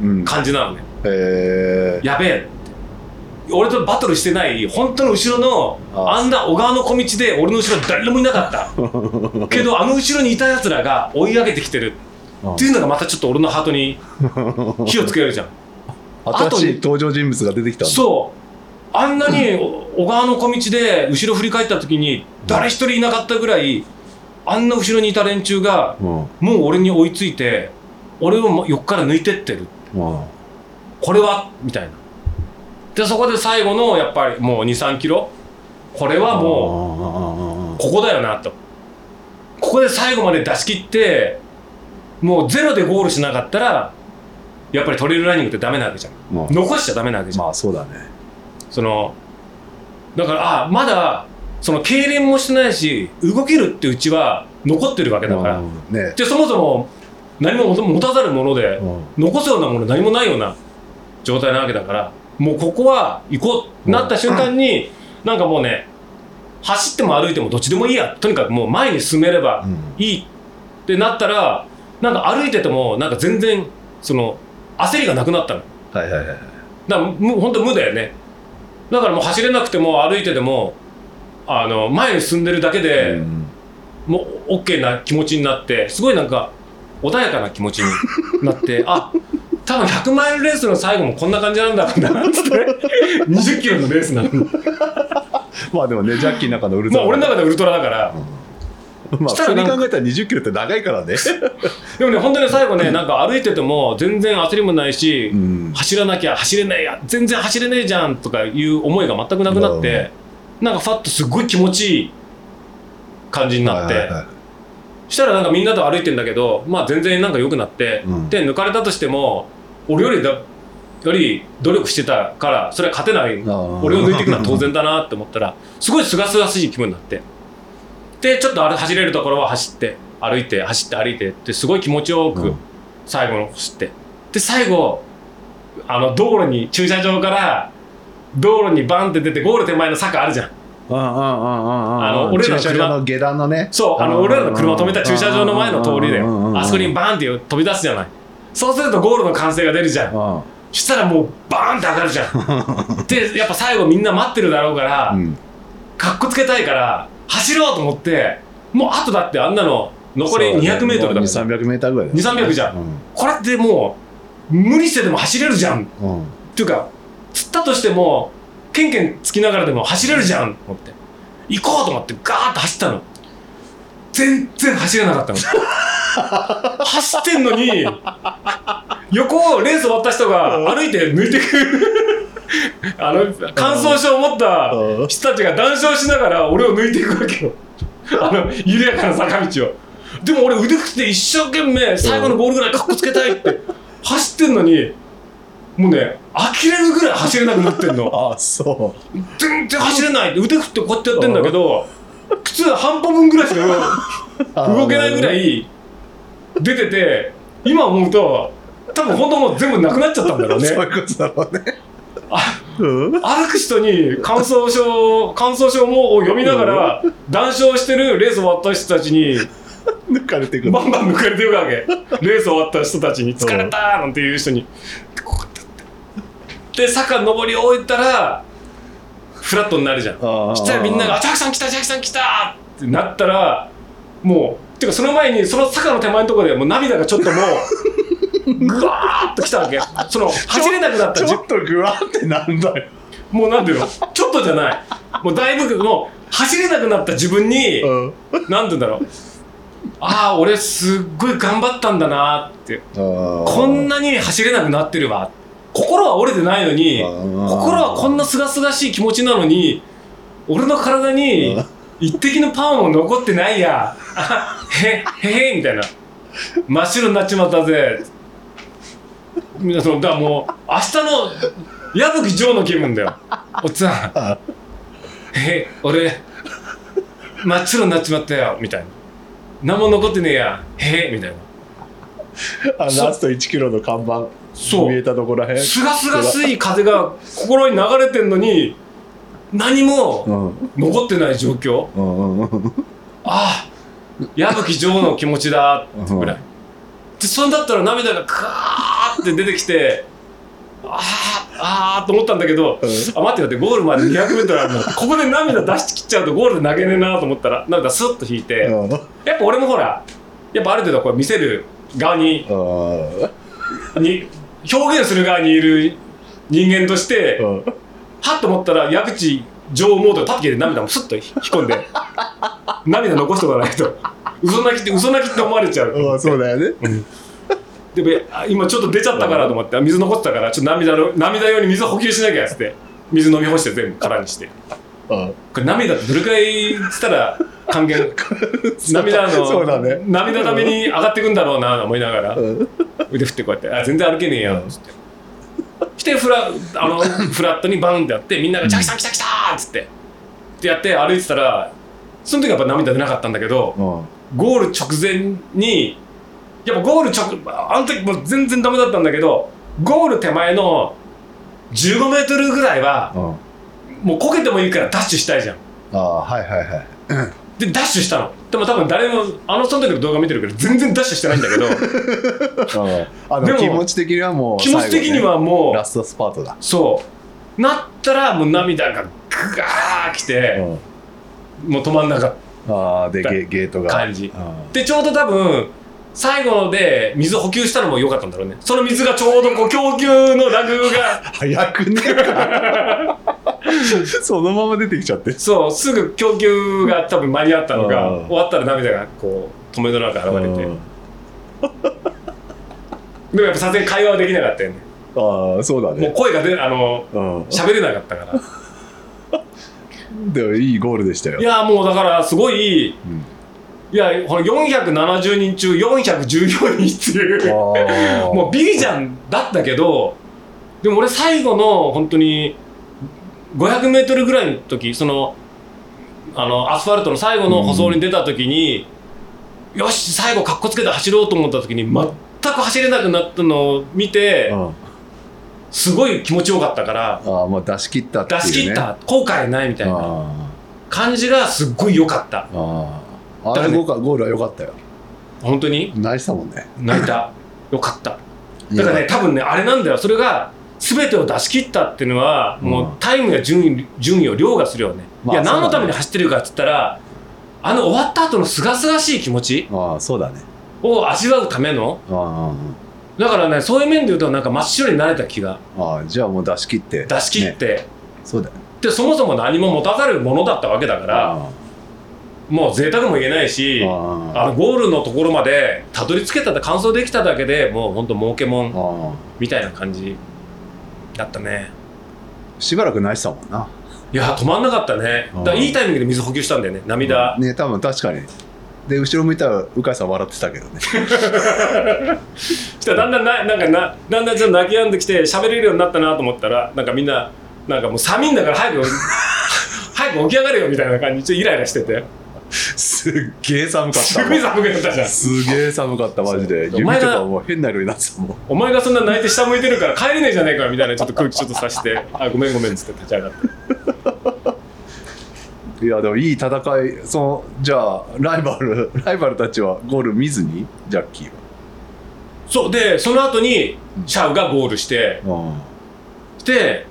うん。うん感じなのね。へえやべえ。俺とバトルしてない本当の後ろのああんな小川の小道で俺の後ろ誰もいなかった。けどあの後ろにいたやつらが追い上げてきてる。っていうのがまたちょっと俺のハートに火をつけるじゃん新しい登場人物が出てきたそう。あんなに小川の小道で後ろ振り返った時に誰一人いなかったぐらいあんな後ろにいた連中がうん。もう俺に追いついて俺を横から抜いてってる。うん。これは？みたいな。でそこで最後のやっぱりもう2 3キロ。これはもうもここだよなと。ここで最後まで出し切ってもうゼロでゴールしなかったらやっぱりトレイルランニングってダメなわけじゃん。う、まあ、残しちゃダメなわけじゃん、まあそうだね。そのだからあまだその痙攣もしてないし動けるってうちは残ってるわけだから、うんね。でそもそも何も持たざるものでうん。残すようなもの何もないような状態なわけだからもうここは行こうなった瞬間に、なんかもうね走っても歩いてもどっちでもいいや。とにかくもう前に進めればうん。いいってなったらなんか歩いててもなんか全然その焦りがなくなったの。はいはいはいだからむ本当無だよね。だからもう走れなくても歩いててもあの前に進んでるだけで、うんもう OK な気持ちになってすごいなんか穏やかな気持ちに なってあ多分100マイルレースの最後もこんな感じなんだろうなっつって20キロのレースなの まあでもねジャッキーの中のウルトラまあ俺の中ではウルトラだから。まあしたらなんか普通に考えたら20キロって長いからね。でもね本当に最後ねなんか歩いてても全然焦りもないし、うん。走らなきゃ走れないや全然走れねえじゃんとかいう思いが全くなくなって、なんかファッとすっごい気持ちいい感じになって、はいはいはい。したらなんかみんなと歩いてんだけどまあ全然なんか良くなって、うん。で抜かれたとしても俺よりだより努力してたからそれは勝てない。俺を抜いていくのは当然だなって思ったらすごいすがすがしい気分になってでちょっと走れるところは走って歩いて走って歩いてってすごい気持ちよくうん。最後の走って。で最後あの道路に駐車場から道路にバンって出てゴール手前の坂あるじゃん。うんうんうんうんうん。あの俺らの車の下段のね。そうあの俺らの車止めた駐車場の前の通りであそこにバーンって飛び出すじゃない。そうするとゴールの歓声が出るじゃん。うん。したらもうバーンって上がるじゃん。でやっぱ最後みんな待ってるだろうから、うん。かっこつけたいから走ろうと思ってもうあとだってあんなの残り 200m だもん。2 3 0 0ーぐらいだよ2 300じゃん。うん。これってもう無理してでも走れるじゃん。っうん。ていうか釣ったとしてもケンケンつきながらでも走れるじゃん。と思って。行こうと思ってガーッと走ったの。全然走れなかったの。走ってんのに横をレース終わった人が歩いて抜いてくあの乾燥症を持ったうん。人たちが談笑しながら俺を抜いていくわけよ。あの緩やかな坂道を。でも俺腕振って一生懸命最後のゴールぐらいかっこつけたいって走ってんのにもうね呆れるぐらい走れなくなってんの。あそ全然走れない。腕振ってこうやってやってんだけど普通半歩分ぐらいしかう動けないぐらい出てて今思うと多分本当もう全部なくなっちゃったんだろうね。そういうことだろうね歩く人に感想症感想症もを読みながら談笑してるレース終わった人たちに抜かれてくる。バンバン抜かれてるわけ。レース終わった人たちに「疲れた!」なんていう人に。で坂登り終えたらフラットになるじゃん。したらみんなが「あジャックさん来たジャックさん来た!」ってなったらもうてかその前にその坂の手前のところでもう涙がちょっともうぐわーっと来たわけ。その走れなくなった。じちょっとグワーってなんだよ。もうなんていうの？ちょっとじゃない。もうだいぶもう走れなくなった自分に、うん。なんて言うんだろう。ああ俺すっごい頑張ったんだなって。ここんなに走れなくなってるわ。心は折れてないのに心はこんなすがすがしい気持ちなのに俺の体に一滴のパンも残ってないや。あへへへみたいな。真っ白になっちまったぜ皆さんだからもう明日の矢吹城の気分だよ。おっさん。あえ俺真っ白になっちまったよ。みたいな。何も残ってねえや。へえ。みたいな。あラスト1キロの看板。そう。見えたところらへん。すがすがしい風が心に流れてんのに何もうん。残ってない状況。うんうんうん。ああ矢吹女王の気持ちだ。ってぐらいでそれだったら涙がカーって出てきてあああーと思ったんだけど、あ待って待ってゴールまで 200m あるのここで涙出し切っちゃうとゴールで投げねえなと思ったら涙スッと引いて、うん。やっぱ俺もほらやっぱある程度こう見せる側にうん。に表現する側にいる人間として、うん。はっと思ったら矢口女王モードでパッケーで涙もスッと引き込んで涙残しておかないと嘘泣きって嘘泣きって思われちゃう。うんそうだよね。でべあ今ちょっと出ちゃったからと思ってあ水残ってたからちょっと涙の涙用に水補給しなきゃっつって。水飲み干して全部空にして。うん。これ涙ってどれくらいっつったら還元 涙のそうだね。涙ために上がってくんだろうなと思いながら。うん。腕振ってこうやって「あ全然歩けねえよ」っつって。してフラあのフラットにバンってやってみんなが「ジャキさん来た来た!」っつって。ってやって歩いてたらその時はやっぱ涙出なかったんだけどうんゴール直前にやっぱゴール直あの時もう全然ダメだったんだけどゴール手前の15メートルぐらいはうん。もうこけてもいいからダッシュしたいじゃん。ああはいはいはい。でダッシュしたの。でも多分誰もあのその時の動画見てるけど全然ダッシュしてないんだけど。うん。あでもの気持ち的にはもう気持ち的にはもうラストスパートだ。そう。なったらもう涙がグガーきて、うん。もう止まんなかっああでゲゲートが。感じ。でちょうど多分最後で水補給したのも良かったんだろうね。その水がちょうどこう供給のラグが。早くね。そのまま出てきちゃって。そうすぐ供給が多分間に合ったのがうん終わったら涙がこう止めの中現れて。うん。でもやっぱさすがに会話はできなかったよね。ああそうだもうね。声が出あのうん。喋れなかったからでもいいゴールでしたよ。いやもうだからすごいうん。いやほら470人中414人っていう。もうビリじゃんだったけどでも俺最後の本当に 500m ぐらいの時そのあのアスファルトの最後の舗装に出た時に、よし最後かっこつけて走ろうと思った時に全く走れなくなったのを見てうんすごい気持ちよかったからああもう出し切ったっていう出ね。し切った後悔ないみたいなあ感じがすっごい良かった。ああれゴールゴールは良かったよ。本当に？泣いてたもんね。泣いた。よかった。だからね多分ねあれなんだよ。それが全てを出し切ったっていうのは、うん。もうタイムや順位順位を凌駕するよね、まあいや何のために走ってるかっつったらあの終わった後のすがすがしい気持ちああそうだね。を味わうためのあだからねそういう面で言うとなんか真っ白になれた気が。あああじゃあもう出し切って。出し切って、ね。そうだよ。でそもそも何も持たざるものだったわけだからあもう贅沢も言えないしあのゴールのところまでたどり着けた完走できただけでもうほんと儲けもんみたいな感じだったね。しばらく泣いてたもんな。いや止まんなかったね。だいいタイミングで水補給したんだよね。涙、ね多分確かに。で後ろ向いたら鵜飼さん笑ってたけどね。したらだんだんななんかなだんだんちょっと泣き止んできて喋れるようになったなと思ったらなんかみんななんかもう寒いんだから早く 早く起き上がれよみたいな感じでイライラしててすっげえ寒かった。すごい寒くなったじゃんすげえ寒かったマジで。指とかもう変な色になってたもん。お前がそんな泣いて下向いてるから帰れねえじゃねえかみたいなちょっと空気ちょっとさしてあごめんごめんっつって立ち上がっていやでもいい戦い。そのじゃあライバルライバルたちはゴール見ずに？ジャッキーそう。でその後にシャウがゴールして。は。で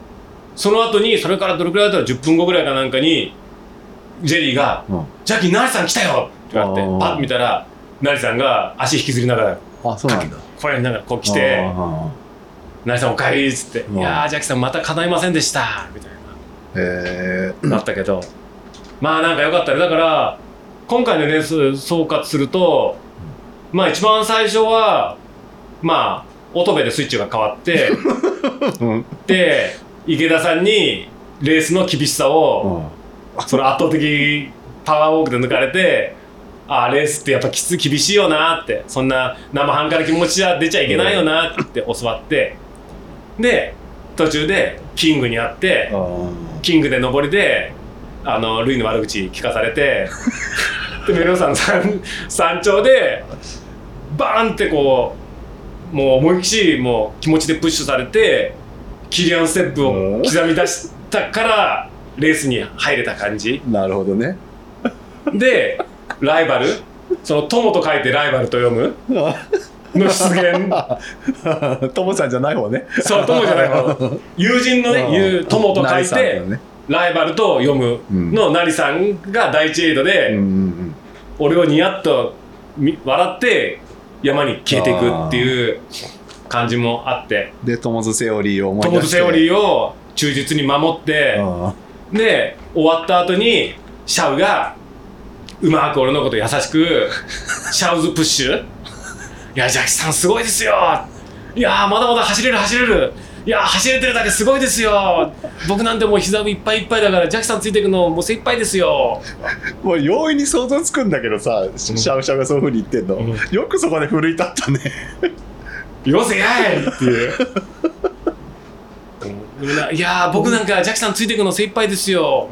その後にそれからどれくらいだったら10分後ぐらいかなんかにジェリーがうん「ジャッキー成さん来たよ!」って言われてあーパッと見たら成さんが足引きずりながらあそうなんだ。こうやりながらこう来てあ「成さんお帰り」っつって「うん。いやージャッキーさんまた叶いませんでした」みたいえななったけどまあなんかよかったね。だから今回のレース総括するとまあ一番最初はまあ乙部でスイッチが変わってうん。で池田さんにレースの厳しさをその圧倒的パワーウォークで抜かれてああレースってやっぱきつい厳しいよなってそんな生半可な気持ちじゃ出ちゃいけないよなって教わってで途中でキングに会ってあキングで上りであのルイの悪口聞かされて でメさんの山山頂でバーンってこうもう思いっきりもう気持ちでプッシュされてキリアンステップを刻み出したからレースに入れた感じ。なるほどね。でライバルその友と書いてライバルと読む。の出現。トモさんじゃない方ね。そう友じゃない方。友人のね友友と書いてだねライバルと読むのなりさんが第一エイドで、俺をニヤッとみ笑って山に消えていくっていう感じもあって。うんでトモズセオリーを思いト出して。モズセオリーを忠実に守ってあで終わった後にシャウがうまく俺のこと優しくシャウズプッシュ。いやジャッキさんすごいですよ。いやーまだまだ走れる走れるいやー走れてるだけすごいですよ。僕なんてもう膝いっぱいいっぱいだからジャッキさんついていくのもう精一杯ですよ。ーもう容易に想像つくんだけどさシャウシャウがそういうふうに言ってんの、うん。よくそこで奮い立ったね。よせやいっていう。いやー僕なんかジャッキさんついていくの精一杯ですよ。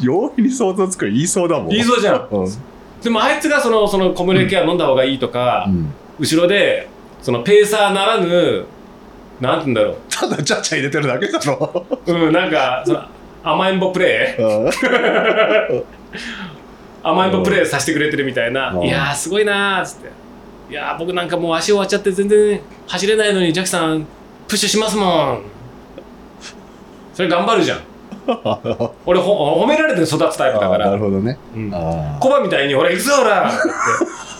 容易に想像つく言いそうだもん。言いそうじゃん。うん。でもあいつがそのそのコムレケア飲んだ方がいいとか、うん。後ろでそのペーサーならぬなんて言うんだろただちゃちゃ入れてるだけだろ。ううんなんかその甘えんぼプレイ？うん。甘えんぼプレイさせてくれてるみたいな。うん。いやーすごいなーっつって。いやー僕なんかもう足終わっちゃって全然走れないのにジャッキさんプッシュしますもん。それ頑張るじゃん 俺ほ褒められて育つタイプだかあーならるほどね。うん。あコバみたいに「俺行くぞほら!」って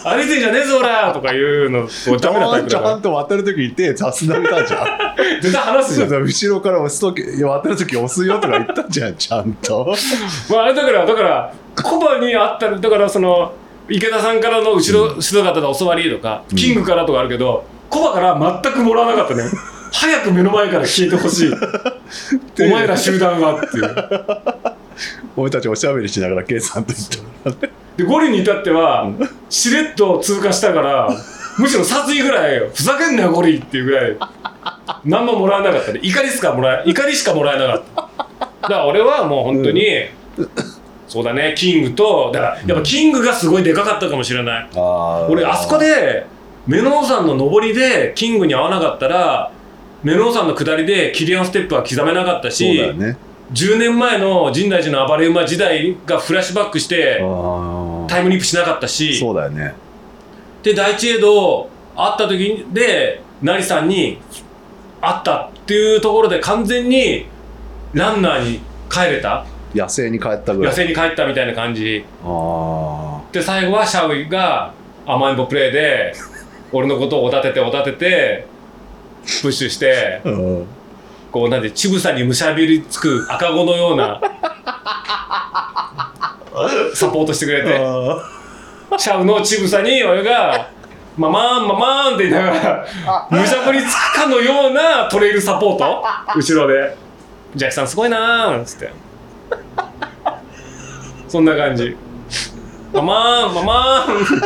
歩いてんじゃねえぞほら!」とか言うのダメなタイプちゃだから。んと渡るときに手さすがれたじゃん 絶対話すじゃん、後ろから押すとき渡るとき押すよとか言ったじゃんちゃんと。まあ、あれだからだからコバにあったらだからその池田さんからの後ろ後ろ方で教わりとか、キングからとかあるけどコバから全くもらわなかったね早く目の前から消えてほしい。お前ら集団がっていう。俺たちおしゃべりしながら K さんと言ったでゴリに至ってはしれっと通過したからむしろ殺意ぐらいふざけんなよゴリっていうぐらい何ももらわなかったね怒りしかもらえ怒りしかもらえなかった。だから俺はもう本当に、そうだねキングとだからやっぱキングがすごいでかかったかもしれない。あー。俺あそこでメノン山の上りでキングに合わなかったらメノン山の下りでキリアンステップは刻めなかったし、ね。10年前の深大寺の暴れ馬時代がフラッシュバックしてタイムリープしなかったし。そうだよね。で第一エイド会った時で成さんに会ったっていうところで完全にランナーに帰れた。野生に帰ったぐらい。野生に帰ったみたいな感じ。あで最後はシャウイが甘えんぼプレーで俺のことをおだてておだててプッシュしてあうんこうなんで乳房にむしゃびりつく赤子のような サポートしてくれてあシャウの乳房に俺が「ママーンママーン」って言いながらむしゃぶりつくかのようなトレイルサポート？後ろで「ジャッキさんすごいなー」っつって。そんな感じ「ママーンママーン」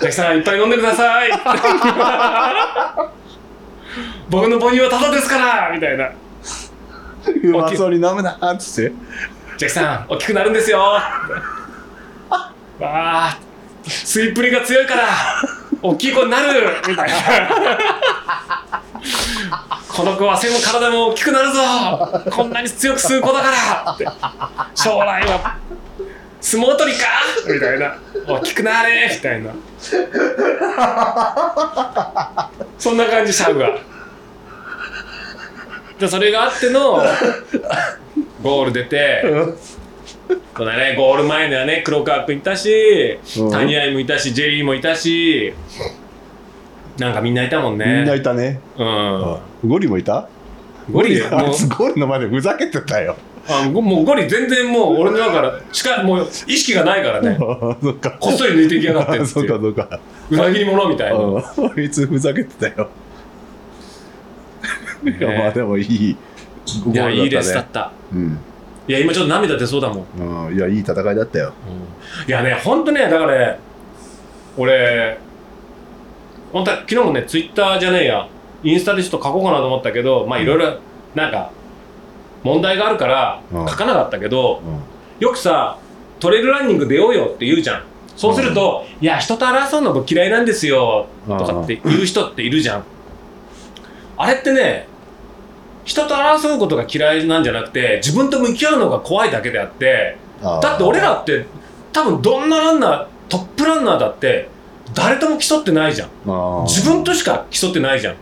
ジャッキさんいっぱい飲んでください。僕の母乳はタダですからみたいな。うまそうに飲むなっつって。ジャッキさん、大きくなるんですよ。わあ、吸いっぷりが強いから、大きい子になるみたいな。この子は背も体も大きくなるぞ。こんなに強く吸う子だからって。将来は相撲取りか？みたいな。大きくなれ。みたいな。そんな感じシャウがでそれがあってのゴール出てそうだねゴール前にはね黒川君いたしうん。谷合もいたしジェリーもいたしなんかみんないたもんね。みんないたね。うん。ゴリもいた？ゴリゴリの前でふざけてたよ。あごもうゴリ全然もう俺の中から近いもう意識がないからね そっか。こっそり抜いていきやがってって そうかそっか。裏切り者みたいなうん あいつふざけてたよ。いやまあでもいいゴいやいいレースだっ。ったたうん。いや今ちょっと涙出そうだもんうん、いやいい戦いだったよ。いやね、ほんとね、だからね、俺、本当は昨日もね、ツイッターじゃねえや、インスタでちょっと書こうかなと思ったけど、まあいろいろ、なんか、問題があるからうん。書かなかったけど、うよくさ、トレイルランニング出ようよって言うじゃん。そうすると、いや、人と争うの僕嫌いなんですよ、とかって言う人っているじゃん。あれってね、人と争うことが嫌いなんじゃなくて、自分と向き合うのが怖いだけであって、だって俺らって多分どんなランナートップランナーだって誰とも競ってないじゃん。自分としか競ってないじゃん。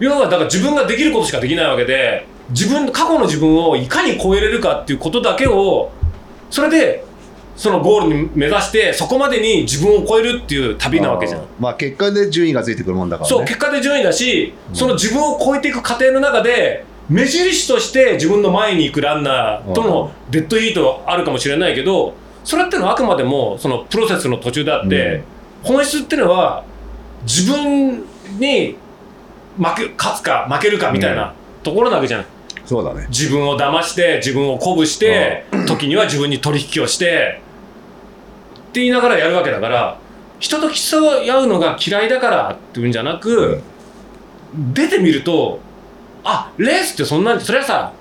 要はだから自分ができることしかできないわけで自分過去の自分をいかに超えれるかっていうことだけをそれでそのゴールに目指してそこまでに自分を超えるっていう旅なわけじゃん。まあ結果で順位がついてくるもんだからね。そう結果で順位だし、その自分を超えていく過程の中で目印として自分の前に行くランナーとのデッドヒートあるかもしれないけどそれってのはあくまでもそのプロセスの途中であって、本質っていうのは自分に負け勝つか負けるかみたいなところなわけじゃん、そうだね。自分を騙して自分を鼓舞して時には自分に取引をしてって言いながらやるわけだから人と競うのが嫌いだからっていうんじゃなく、出てみるとあレースってそんなんそれはさ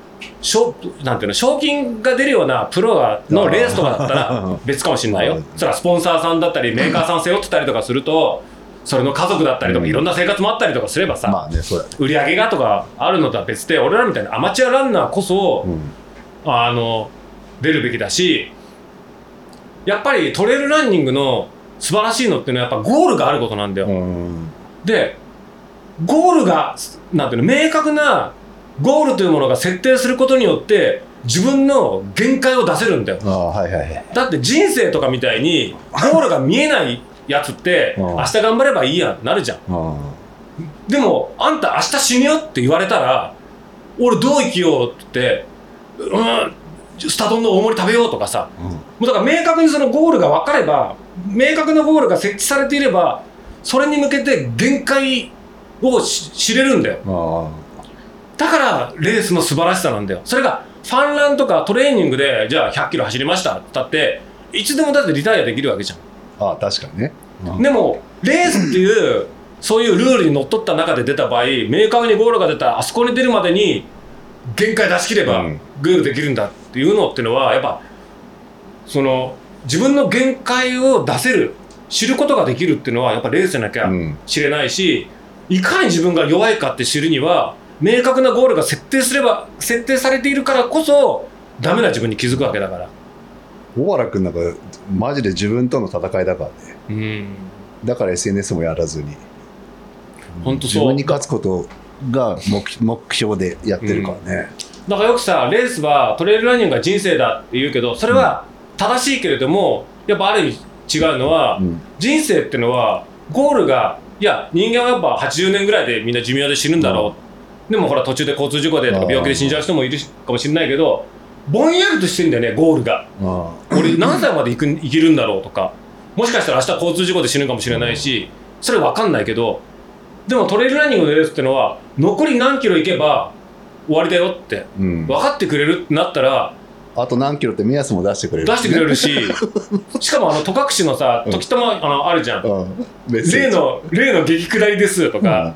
賞なんていうの賞金が出るようなプロがのレースとかだったら別かもしれないよ。うん。それはスポンサーさんだったりメーカーさん背負ってたりとかするとそれの家族だったりとかうんいろんな生活もあったりとかすればさ、まあね、そうだね。売り上げがとかあるのとは別で俺らみたいなアマチュアランナーこそ、うん。あの出るべきだしやっぱりトレイルランニングの素晴らしいのっていうのはやっぱゴールがあることなんだよ、うん。でゴールがなんていうの明確なゴールというものが設定することによって自分の限界を出せるんだよああ、はいはいはい。だって人生とかみたいにゴールが見えないやつってうん明日頑張ればいいやんなるじゃん。あでもあんた明日死ぬよって言われたら俺どう生きようってうんスタ丼の大盛り食べようとかさあ。うん。もうだから明確にそのゴールが分かれば明確なゴールが設置されていればそれに向けて限界をし知れるんだよ。あだからレースの素晴らしさなんだよ。それがファンランとかトレーニングでじゃあ100キロ走りましたって言ったっていつでもだってリタイアできるわけじゃんあ。ああ、確かにね。うんでもレースっていうそういうルールにのっとった中で出た場合明確にゴールが出たあそこに出るまでに限界出し切ればうんゴールできるんだっていうのっていうのはやっぱその自分の限界を出せる知ることができるっていうのはやっぱレースじゃなきゃうん。知れないしいかに自分が弱いかって知るには明確なゴールが設定すれば設定されているからこそダメな自分に気づくわけだから。小原君なんか、マジで自分との戦いだからね。うんだから SNS もやらずに。ほんとそう自分に勝つことが目目標でやってるからね。だからよくさレースはトレイルランニングが人生だって言うけどそれは正しいけれどもやっぱある意味違うのは、うん。人生ってのはゴールがいや人間はやっぱ80年ぐらいでみんな寿命で死ぬんだろう、でもほら途中で交通事故でとか病気で死んじゃう人もいるしかもしれないけどぼんやりとしてんだよねゴールが。あ俺何歳まで生く生きるんだろうとか。もしかしたら明日交通事故で死ぬかもしれないしそれ分かんないけどでもトレイルランニングのレースってのは残り何キロ行けば終わりだよってうん。分かってくれるってなったらあと何キロって目安も出してくれる、出してくれるし しかもあの戸隠のさ時たまあのあるじゃん。うん。例の例の激下りですとか、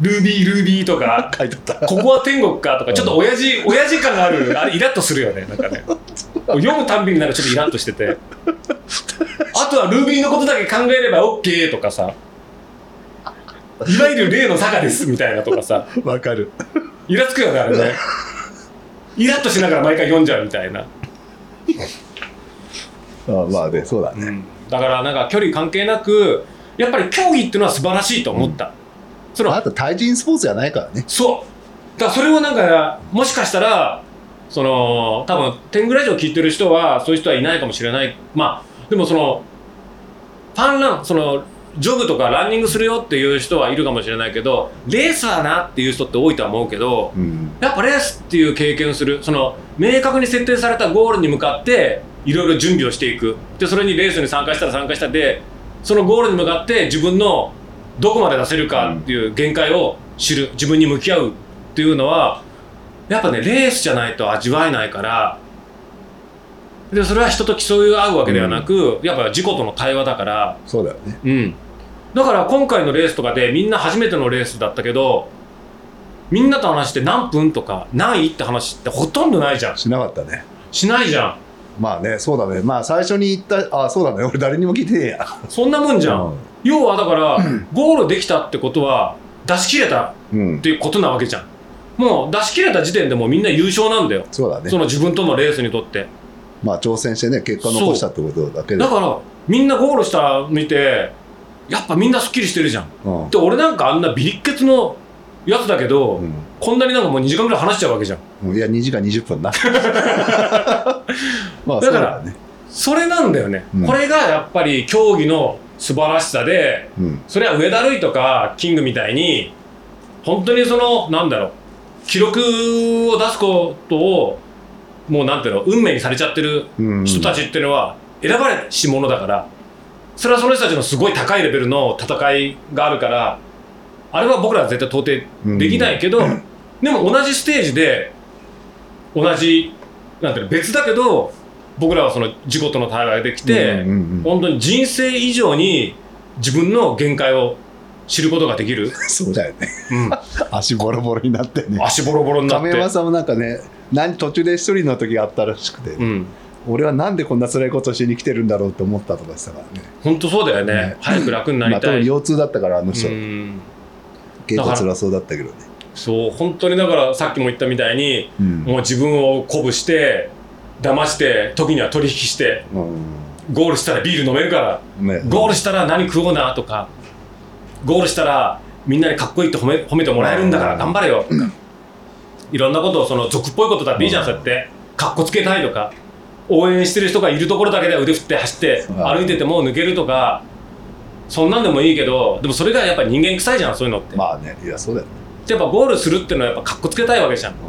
ルービールービーとか。書いてあった。ここは天国かとかちょっと親父親父感がある。あれイラッとするよねなんかね。読むたんびになんかちょっとイラッとしてて。あとはルービーのことだけ考えれば OK とかさ。いわゆる例の坂ですみたいなとかさ。わかる。イラつくよねあれね。イラッとしながら毎回読んじゃうみたいな、あまあね、そうだね。だからなんか距離関係なくやっぱり競技っていうのは素晴らしいと思った、そのあと対人スポーツじゃないからね。そう。だからそれをなんかもしかしたらその多分10ぐらい以上聞いてる人はそういう人はいないかもしれない。まあでもそのファンランそのジョグとかランニングするよっていう人はいるかもしれないけどレースはなっていう人って多いとは思うけどうん。やっぱレースっていう経験をするその明確に設定されたゴールに向かっていろいろ準備をしていく。でそれにレースに参加したら参加したでそのゴールに向かって自分のどこまで出せるかっていう限界を知る自分に向き合うっていうのはやっぱねレースじゃないと味わえないからでそれは人と競い合うわけではなく、やっぱ自己との対話だから。そうだよね。うん、だから今回のレースとかでみんな初めてのレースだったけどみんなと話して何分とか何位って話ってほとんどないじゃん。しなかったね。しないじゃん。まあねそうだね。まあ最初に言ったあそうだね。俺誰にも聞いてねえや。そんなもんじゃん、要はだからゴールできたってことは出し切れたうん、っていうことなわけじゃん。もう出し切れた時点でもうみんな優勝なんだよ。そうだね。その自分とのレースにとって。まあ挑戦してね結果残したってことだけで。だからみんなゴールした見てやっぱみんなすっきりしてるじゃん。うん。で俺なんかあんなビリッケツのやつだけど、うん。こんなになんかもう2時間ぐらい話しちゃうわけじゃん。うん。いや2時間20分な。まあだからねそれなんだよね、うん。これがやっぱり競技の素晴らしさでうん。それは上田瑠衣とかキングみたいに本当にそのなんだろう記録を出すことをもうなんていうの運命にされちゃってるうん。人たちっていうのは選ばれし者だからそれはその人たちのすごい高いレベルの戦いがあるからあれは僕らは絶対到底できないけど、でも同じステージで同じなんていうの別だけど僕らはその事故との対話ができて、うんうんうん本当に人生以上に自分の限界を知ることができる、そうだよね。うん。足ボロボロになってね。足ボロボロになって。亀山さんもなんかね何途中で一人の時があったらしくて、うん。俺はなんでこんな辛いことしに来てるんだろうと思ったとかしたからね。本当そうだよね。ね。早く楽になりたい、分腰痛だったからあの人、うん。結構辛そうだったけどね、そう本当にだからさっきも言ったみたいにうん。もう自分を鼓舞して騙して時には取引してうん。ゴールしたらビール飲めるからね。ゴールしたら何食おうなとかゴールしたらみんなにかっこいいって褒め褒めてもらえるんだから頑張れよ。とかいろんなことをその俗っぽいことだっていいじゃんうん。そうやって。かっこつけたいとか応援してる人がいるところだけで腕振って走ってう。ん歩いてても抜けるとかそんなんでもいいけどでもそれがやっぱり人間臭いじゃんそういうのって、まあねいやそうだよね、やっぱゴールするっていうのはやっぱかっこつけたいわけじゃん。そう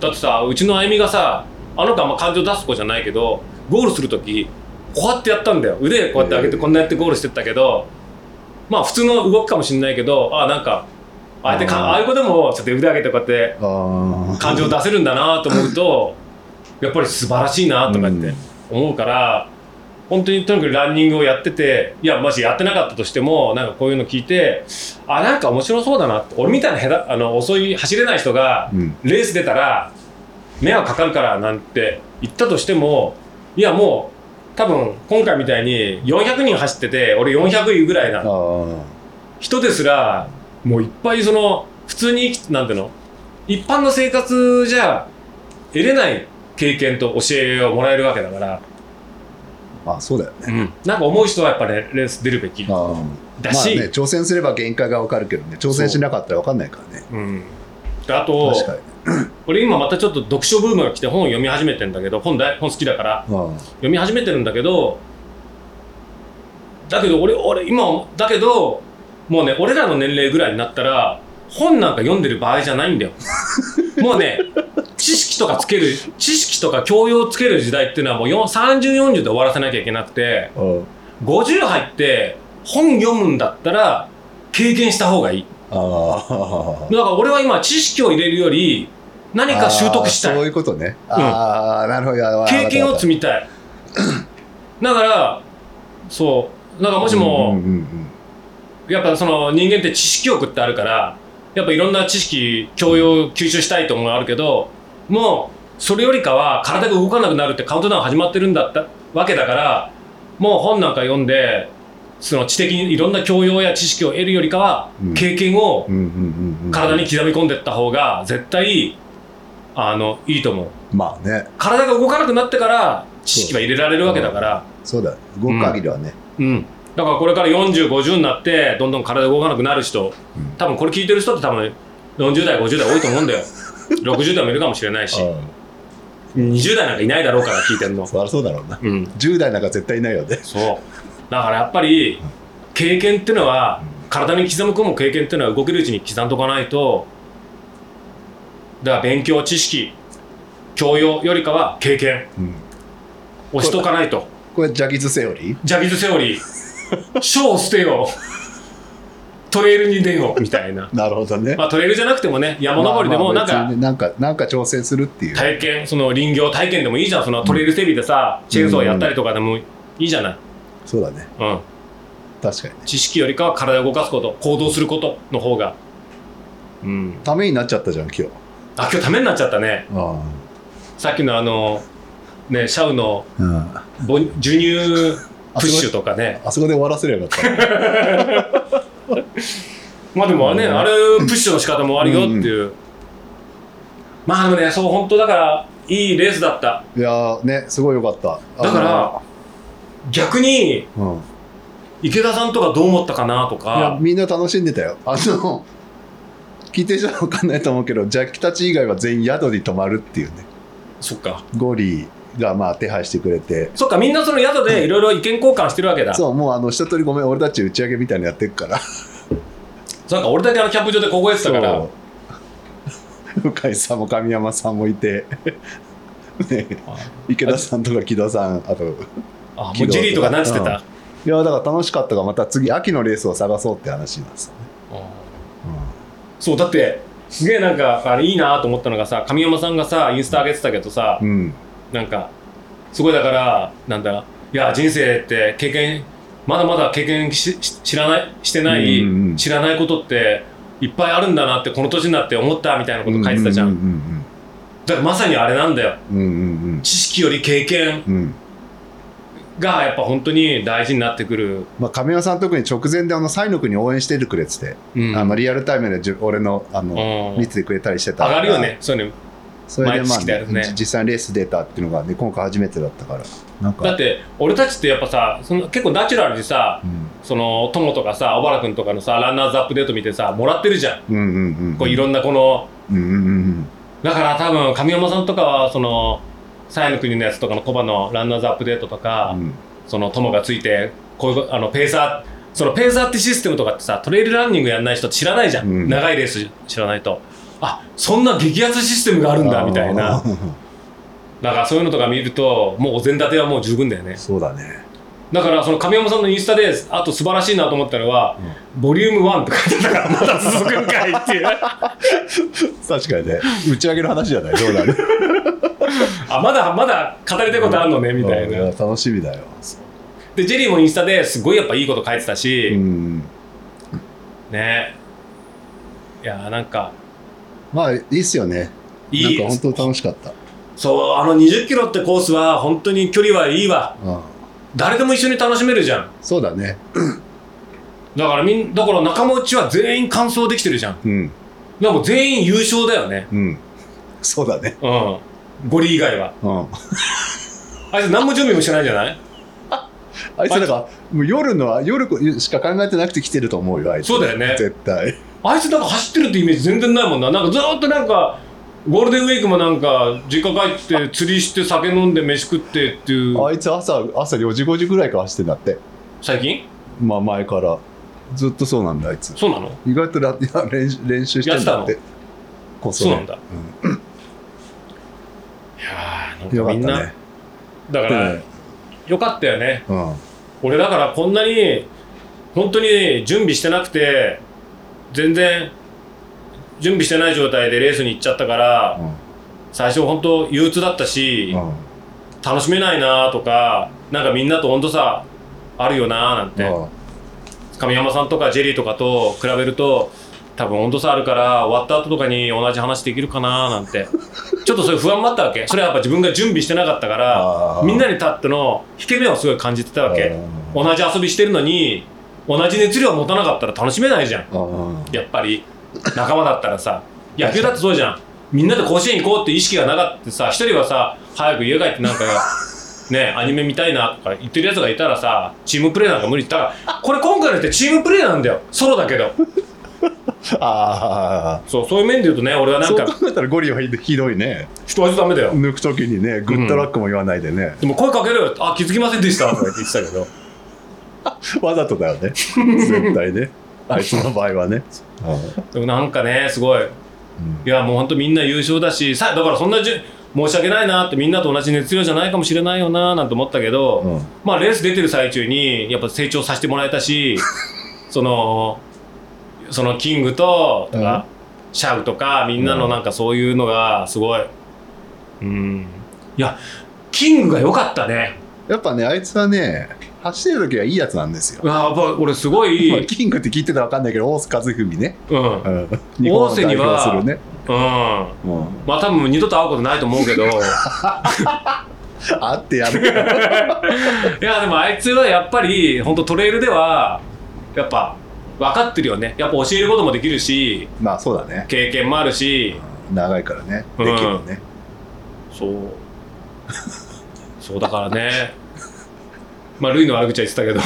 だってさうちのあゆみがさあの子あんま感情出す子じゃないけどゴールする時こうやってやったんだよ。腕こうやって上げてええこんなやってゴールしてったけどまあ普通の動きかもしれないけどあなんかああやってかあーああいう子でもちょっと腕上げてこうやって感情出せるんだなと思うとやっぱり素晴らしいなとかって思うから、本当にとにかくランニングをやってていやもしやってなかったとしてもなんかこういうの聞いてあなんか面白そうだなって俺みたいな下手あの遅い走れない人がうん。レース出たら迷惑かかるからなんて言ったとしてもいやもう多分今回みたいに400人走ってて俺400位ぐらいな人ですらもういっぱいその普通になんていうの一般の生活じゃ得れない経験と教えをもらえるわけだから、まあそうだよね。なんか思う人はやっぱり、レース出るべきだし、まあね挑戦すれば限界がわかるけどね挑戦しなかったらわかんないからね。うん、であと確かに。俺今またちょっと読書ブームが来て本を読み始めてんだけど本大本好きだからあ。読み始めてるんだけどだけど俺俺今だけどもうね俺らの年齢ぐらいになったら本なんか読んでる場合じゃないんだよ。もうね知識とかつける知識とか教養つける時代っていうのはもう3040で終わらせなきゃいけなくてあ50入って本読むんだったら経験した方がいい。だから俺は今知識を入れるより何か習得したい。そういうことね。ああ、なるほど。経験を積みたい。だからそう。だからもしも、うんうんうんやっぱその人間って知識欲ってあるからやっぱいろんな知識教養吸収したいと思うのがあるけどもうそれよりかは体が動かなくなるってカウントダウン始まってるんだったわけだからもう本なんか読んでその知的にいろんな教養や知識を得るよりかは、うん。経験を体に刻み込んでいった方が絶対あのいいと思う。まあね。体が動かなくなってから知識は入れられるわけだから。そうだ動く限りはね、うん、だからこれから4050になってどんどん体動かなくなる人多分これ聞いてる人って多分40代50代多いと思うんだよ60代もいるかもしれないし。20代なんかいないだろうから聞いてるの。そりゃそうだろうな。うん。10代なんか絶対いないよね。そう。だからやっぱり経験っていうのは体に刻む込む経験っていうのは動けるうちに刻んとかないとだから勉強知識教養よりかは経験うん。をしとかないと。これジャギズセオリー？ジャギズセオリー。書を捨てようトレイルに出ようみたいな。なるほどね。まあトレイルじゃなくてもね山登りでもなんかまあまあなんかなんか挑戦するっていう。体験その林業体験でもいいじゃん。そのトレイル整備でさチェーンソーやったりとかでもいいじゃない。そうだね。うん。確かにね。知識よりかは体を動かすこと行動することの方が。うん。ためになっちゃったじゃん今日。あ今日ためになっちゃったね。あさっきのあのねシャウのあ、うん、授乳プッシュとかね。あそこで終わらせればよかった まあでもね、うん。あれプッシュの仕方もあるよっていう、まあでもねそう本当だからいいレースだった。いやーねすごいよかった。だから逆にうん。池田さんとかどう思ったかなといやかみんな楽しんでたよ。あの聞いてる人は分かんないと思うけどジャッキたち以外は全員宿に泊まるっていうね。そっか。ゴリがまあ手配してくれて。そっかみんなその宿でい。ろいろ意見交換してるわけだ、そうもうあの一通りごめん俺たち打ち上げみたいなのやってるから。なんか俺だけあのキャンプ場で凍えてたから。そう。向井さんも神山さんもいて。ね池田さんとか木戸さんあとあもうジェリーとかなんつってた、いやだから楽しかったからまた次秋のレースを探そうって話なんですよね、そうだってすげえなんかあれいいなと思ったのがさ神山さんがさインスタ上げてたけどさ、うんうんなんかすごいだからなんだいや人生って経験まだまだ経験しし知らないしてない、うんうんうん。知らないことっていっぱいあるんだなってこの年になって思ったみたいなこと書いてたじゃん,、うんうんだからまさにあれなんだよ。うんうんうん。知識より経験うん。うんがやっぱ本当に大事になってくる、まあ、神山さん特に直前であのサイの国応援しててくれてて、うん。あのリアルタイムでじゅ俺のあの、うん。見ててくれたりしてた。上がるよね。そういうのそれでまあ、ねじ実際にレース出たっていうのがね今回初めてだったから。なんか。だって俺たちってやっぱさその結構ナチュラルにさうん。その友とかさ小原君とかのさランナーズアップデート見てさもらってるじゃん、うんうんうんこういろんなこのうんうんうんだから多分神山さんとかはそのサイの国のやつとかのコバのランナーズアップデートとか、うん。その友がついてこういうあのペーサーそのペーサーってシステムとかってさトレイルランニングやんない人知らないじゃん、うん。長いレース知らないとあそんな激アツシステムがあるんだみたいな。だからそういうのとか見るともうお膳立てはもう十分だよね。そうだね。だからその神山さんのインスタであと素晴らしいなと思ったのは、ボリューム1って書いてたからまだ続くんかいっていう。確かにね。打ち上げの話じゃないどうなる？あまだまだ語りたいことあるのねみたいな、楽しみだよ。でジェリーもインスタですごいやっぱいいこと書いてたし、うん。ね。いやーなんかまあいいっすよね。いい。なんか本当楽しかった。そうあの20キロってコースは本当に距離はいいわ。うん。誰でも一緒に楽しめるじゃん。そうだね。だからみんだから仲間内は全員完走できてるじゃん。うん。でも全員優勝だよね。うん。そうだね。うん。ゴリ以外は。うん。あいつ何も準備もしてないんじゃない？あいつなんかもう夜の夜しか考えてなくて来てると思うよあいつ。そうだよね。絶対あいつなんか走ってるってイメージ全然ないもんな。なんかずーっとなんかゴールデンウィークもなんか実家帰って釣りして酒飲んで飯食ってっていう。あいつ朝朝4時5時ぐらいから走ってんだって。最近？まあ前から。ずっとそうなんだあいつ。そうなの？意外とラ いや練習練習してんだって。こそそうなんだ、うん。いやーよなんかみんな、ねだから、よかったよね。うん。俺だからこんなに本当に準備してなくて全然準備してない状態でレースに行っちゃったから、うん。最初本当憂鬱だったし、うん。楽しめないなとかなんかみんなと温度差あるよななんて、うん。神山さんとかジェリーとかと比べると多分温度差あるから終わった後とかに同じ話できるかななんて。ちょっとそういう不安もあったわけ。それはやっぱ自分が準備してなかったからみんなに立っての引け目をすごい感じてたわけ。うん。同じ遊びしてるのに同じ熱量を持たなかったら楽しめないじゃん。うんやっぱり仲間だったらさ野球だってそうじゃん。みんなで甲子園行こうって意識がなかったさ一人はさ早く家帰ってなんか ねアニメ見たいなとか言ってるやつがいたらさチームプレーなんか無理だからこれ今回のってチームプレーなんだよ。ソロだけど。あそうそういう面で言うとね俺はあなんかそう考えたらゴリはひひどいね。人はダメだよ。抜く時にねグッドラックも言わないでね、でも声かけるよ。あ気づきませんでしたとか言ってたけど わざとだよね。絶対ね。あいつの場合はね、でもなんかねすごい。うん。いやもうほんとみんな優勝だしさだからそんなじゅ申し訳ないなってみんなと同じ熱量じゃないかもしれないよななんて思ったけど、うん。まあレース出てる最中にやっぱ成長させてもらえたし そのそのキングととか、シャウとかみんなのなんかそういうのがすごい。うん。いやキングが良かったね。やっぱねあいつはね走ってる時はいいやつなんですよ。う、わやっぱ俺すごい、まあ、キングって聞いてたら分かんないけど大須和文ね、うん。うん、日本を代表するね、うん。うん、まあ多分二度と会うことないと思うけど。あってやる いやでもあいつはやっぱり本当トレイルではやっぱ分かってるよね。やっぱ教えることもできるしまあそうだね。経験もあるし。長いからね。うんできるね、そう。そうだからね まあルイの悪口は言ってたけど。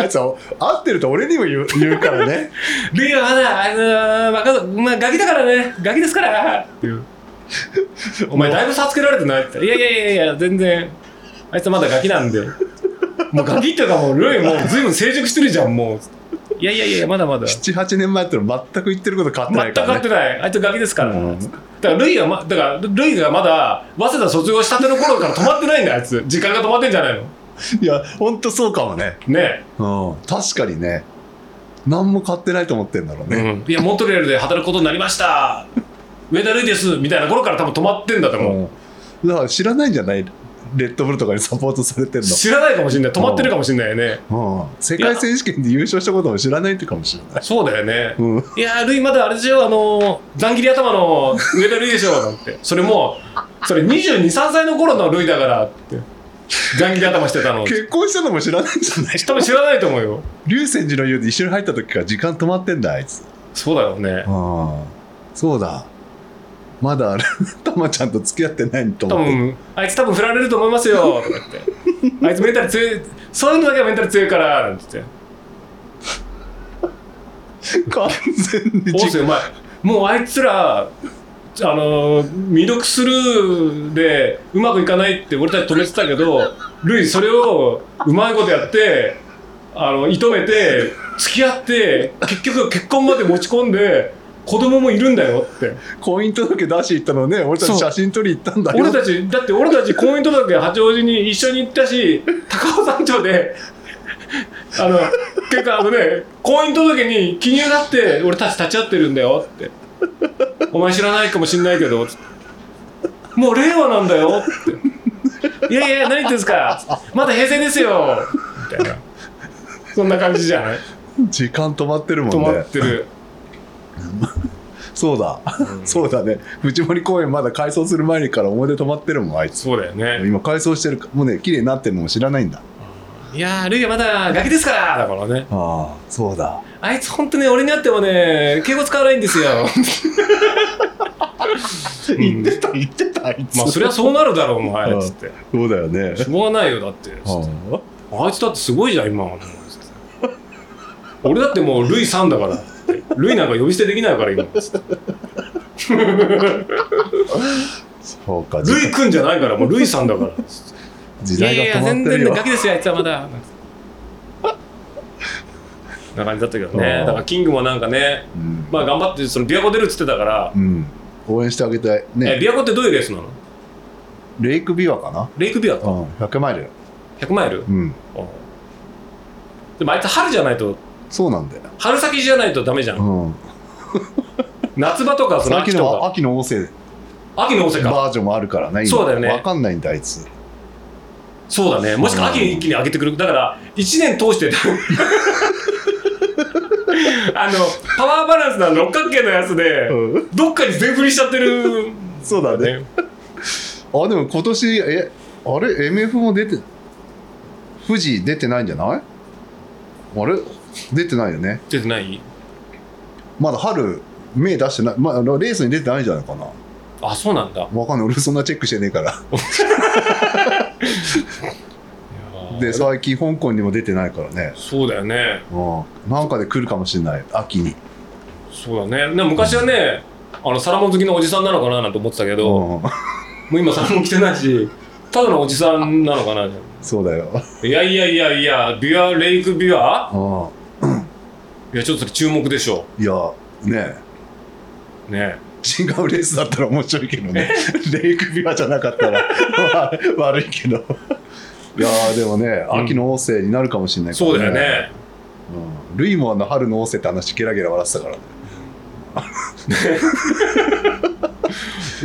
あいつは合ってると俺にも言う言うからね。ルイはまだあのーまあまあガキだからね。ガキですから。っていうお前だいぶ差つけられてないって。いやいやいやいや全然。あいつはまだガキなんでもうガキっていうかもうルイもう随分成熟してるじゃんもういやいやいやまだまだ。78年前っての全く言ってること変わってな全く変わっていからねない。あいつガキですから、うん。だからルイがまだからルイがまだ早稲田卒業したての頃から止まってないんだよあいつ。時間が止まってんじゃないの。いやほんとそうかもね、ね。うん、確かにね。何も買ってないと思ってんだろうね、うん、いやモントレールで働くことになりました。上田ルイです。みたいな頃から多分止まってんだと思う、うん。だから知らないんじゃない？レッドブルとかにサポートされてる知らないかもしれない。止まってるかもしれないよね。の、うん、世界選手権で優勝したことも知らないってかもしれない、そうだよね、うん、いやールイまだあれでしょあのーざん切り頭の上田ルイでしょなんて。それもうそれ223歳の頃のルイだからって。ざん切り頭してたの。結婚したのも知らないんじゃない？多分知らないと思うよ。竜泉寺の湯で一緒に入った時から時間止まってんだあいつ。そうだよね。ああそうだまだたま ちゃんと付き合ってないと多思って分あいつ多分振られると思いますよ。とか言ってあいつメンタル強いそういうのだけはメンタル強いからなんて言って。完全に音声うもうあいつらあの未読スルーでうまくいかないって俺たち止めてたけどルイそれをうまいことやってあの射止めて付き合って結局結婚まで持ち込んで子供もいるんだよって。婚姻届出し行ったのね。俺たち写真撮り行ったんだよ。俺たちだって俺たち婚姻届八王子に一緒に行ったし高尾山頂であの結果あのね婚姻届に記入だって俺たち立ち会ってるんだよって。お前知らないかもしんないけどもう令和なんだよって。いやいや何言ってんですか。まだ平成ですよ。みたいな。そんな感じじゃない？時間止まってるも止まんねってる そうだ、そうだね。藤森公園まだ改装する前から思い出止まってるもんあいつ。そうだよね。今改装してるもうね綺麗になってるのも知らないんだ。いやールイはまだガキですから。だからね。ああそうだ。あいつ本当ね俺に会ってもね敬語使わないんですよ。言ってた言ってたあいつ。まあそりゃそうなるだろうお前つって。そうだよね。しょうがないよだって。つって。ああいつだってすごいじゃん今俺だってもうルイさんだから。ってルイなんか呼び捨てできないから今。つってそうか。ルイくんじゃないからもうルイさんだから。時いやいや代が止まっ全てるよ。然ガキですよあいつはまだ。な感じだったけどね。だからキングもなんかねうん。まあ頑張ってその琵琶湖出るっつってたから、うん。応援してあげたいえね琵琶湖ってどういうレースなの？レイクビワかな？レイクビアか。うん。100マイル。100マイル、うん。でもあいつ春じゃないとそうなんだよ。春先じゃないとダメじゃん、うん。夏場とかその秋秋とか。の秋の旺盛。秋の大阪バージョンもあるからね今。そうだよね。わかんないんだあいつ。そうだね。もしくは秋に一気に上げてくる。だから1年通して あのパワーバランスの六角形のやつで、うん。どっかに全振りしちゃってる。そうだね。あでも今年えあれ？MF も出て富士出てないんじゃない？あれ？出てないよね。出てない？まだ春芽出してない、まあ、レースに出てないんじゃないかな。あそうなんだ。わかんない。俺そんなチェックしてねえから。で最近香港にも出てないからね。そうだよね。うん。なんかで来るかもしれない。秋に。そうだね。で昔はねあのサラモン好きのおじさんなのかな？なんて思ってたけど、もうん。う今サラモン着てないしただのおじさんなのかな？そうだよ。いやいやいやいやビアレイクビアういやちょっと注目でしょ。んいやねね違うレースだったら面白いけどね。レイクビアじゃなかったらわ悪いけど。いやーでもねうん秋の旺盛になるかもしれないからそうだよね。うん。ルイもあの春の旺盛って話ゲラゲラ笑ってたからね。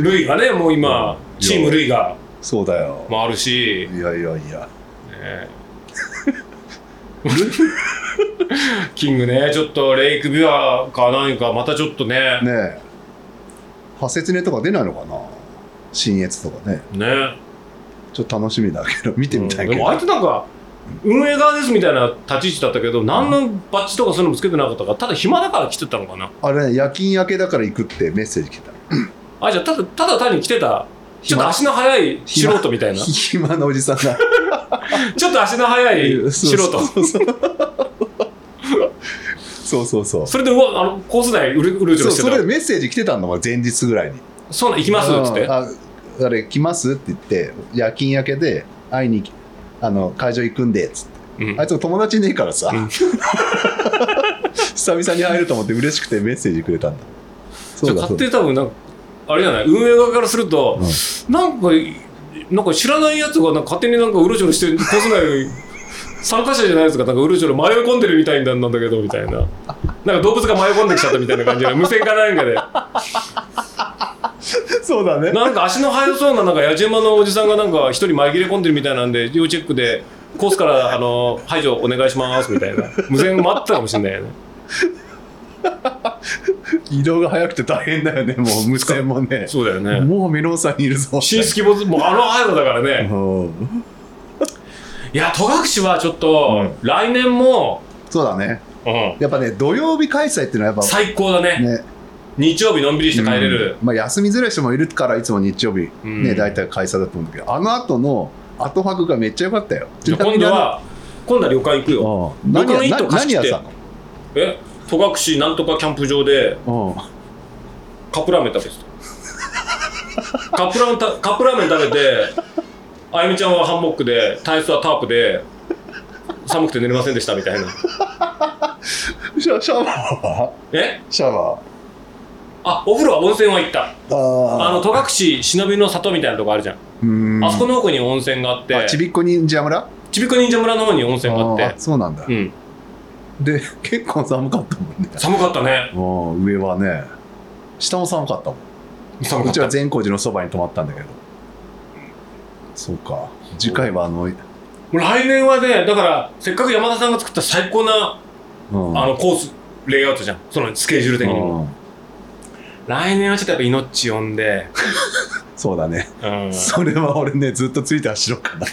ルイがねもう今うん。チームルイがそうだよ。回るし、いやいやいや。ね キングねちょっとレイクビアか何かまたちょっとね。ねえ。派切ねとか出ないのかな？新越とかね。ね。ちょっと楽しみだけど見てみたいけど、うんでもあいつなんか運営側ですみたいな立ち位置だったけど何のバッジとかそういうのもつけてなかったからただ暇だから来てたのかな。あれね夜勤明けだから行くってメッセージ来た。あじゃあただただ単に来てたちょっと足の速い素人みたいな。ち暇なおじさんが。ょっと足の速い素人。そうそうそう。それでうわあのコース内うるうるうるしてたそれでメッセージ来てたのが前日ぐらいにそうなん行きますっつってうんああれ来ますって言って夜勤明けで会いにあの会場行くんでっつってうんあいつ友達いねえからさ、うん久々に会えると思って嬉しくてメッセージくれたんだそうだ多分なんかあれじゃない？運営側からすると、うなんかなんか知らないやつがなんか勝手になんかうろちょろしてコース内参加者じゃないやつがなんかうろちょろ迷い込んでるみたいなんだけどみたいな。なんか動物が迷い込んできちゃったみたいな感じで無線かなんかで。そうだね。なんか足の速そうななんか野じ馬のおじさんがなんか一人紛れ込んでるみたいなんで要チェックでコースからあの排除お願いしますみたいな。無線待ってたかもしれないよね 移動が早くて大変だよねもう無線もね。そうだよね。もうメロンさんにいるぞ。新規ボスもうあの速さだからね。う んいや戸隠はちょっと、来年も、そうだね。うん、やっぱね土曜日開催っていうのはやっぱ最高だね。ね。日曜日のんびりして帰れる、うん。まあ、休みづらい人もいるからいつも日曜日。うん。ね大体開催だと思うんだけど。あの後の後泊がめっちゃ良かったよ。今度は今度は旅館行くよ。うん何や旅館の一棟貸し切って。何やったの？え？戸隠なんとかキャンプ場でうん。カップラーメン食べてた。カップラーメンたカップラーメン食べてあゆみちゃんはハンモックで体質はタープで寒くて寝れませんでしたみたいな。シャシャワーは？え？シャワあお風呂は温泉は行った。ー。ああの戸隠忍びの里みたいなとこあるじゃん、あそこの奥に温泉があって。あちびっこ忍者村？ちびっこ忍者村の方に温泉があって。あそうなんだ。うんで結構寒かったもんね。寒かったね。うん上はね。下も寒かったもん。寒かった。うちは善光寺のそばに泊まったんだけど。そうか。次回はあの、来年はねだからせっかく山田さんが作った最高なうん。あのコースレイアウトじゃん。そのスケジュール的に。もうん。来年はちょっとやっぱ命呼んで、そうだね。うん、それは俺ねずっとついて走ろうかな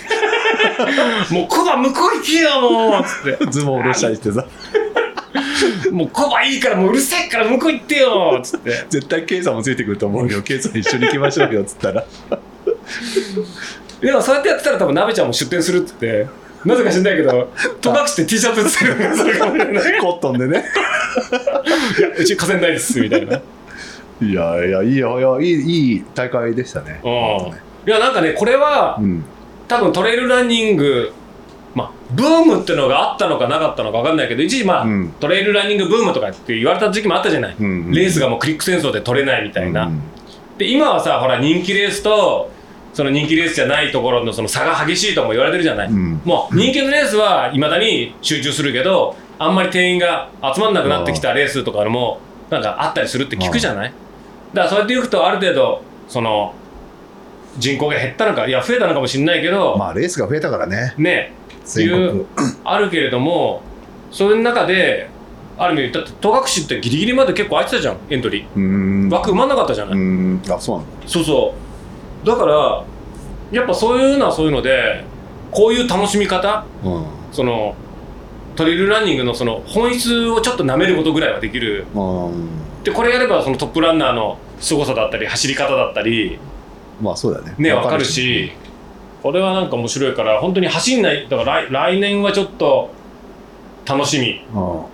もうコバ向こう行けよもうつって。ズボン下ろしたりしてさ。もうコバいいからもううるさいから向こう行ってよつって。絶対ケイさんもついてくると思うよ。ケイさん一緒に行きましょうよっつったら。でもそうやってやってたら多分鍋ちゃんも出店するっつって。なぜか知んないけど戸隠って T シャツ売ってるそれかもしれないコットンでね。いやうち河川ないですみたいな。いやいやいいよいやいいいい大会でしたね。うん。いやなんかねこれはうん多分トレイルランニングまあブームってのがあったのかなかったのか分かんないけど一時まあ、うん。トレイルランニングブームとかって言われた時期もあったじゃない、うんレースがもうクリック戦争で取れないみたいな、うんで今はさほら人気レースとその人気レースじゃないところのその差が激しいとも言われてるじゃない、うん。もう人気のレースはいまだに集中するけどあんまり定員が集まんなくなってきたレースとかでもなんかあったりするって聞くじゃない。だからそうやって言うとある程度その人口が減ったのかいや増えたのかもしれないけど、まあレースが増えたからね。ね全国。あるけれどもそういう中である意味だって戸隠ってギリギリまで結構空いてたじゃんエントリー。枠埋まんなかったじゃない、うん。あそうなんだそうそう。だからやっぱそういうのはそういうのでこういう楽しみ方うん。そのトレイルランニングのその本質をちょっと舐めることぐらいはできる。うん。でこれやればそのトップランナーの凄さだったり走り方だったりまあそうだね。ね分かるし。これはなんか面白いから本当に走んないだから来来年はちょっと楽しみ。うん。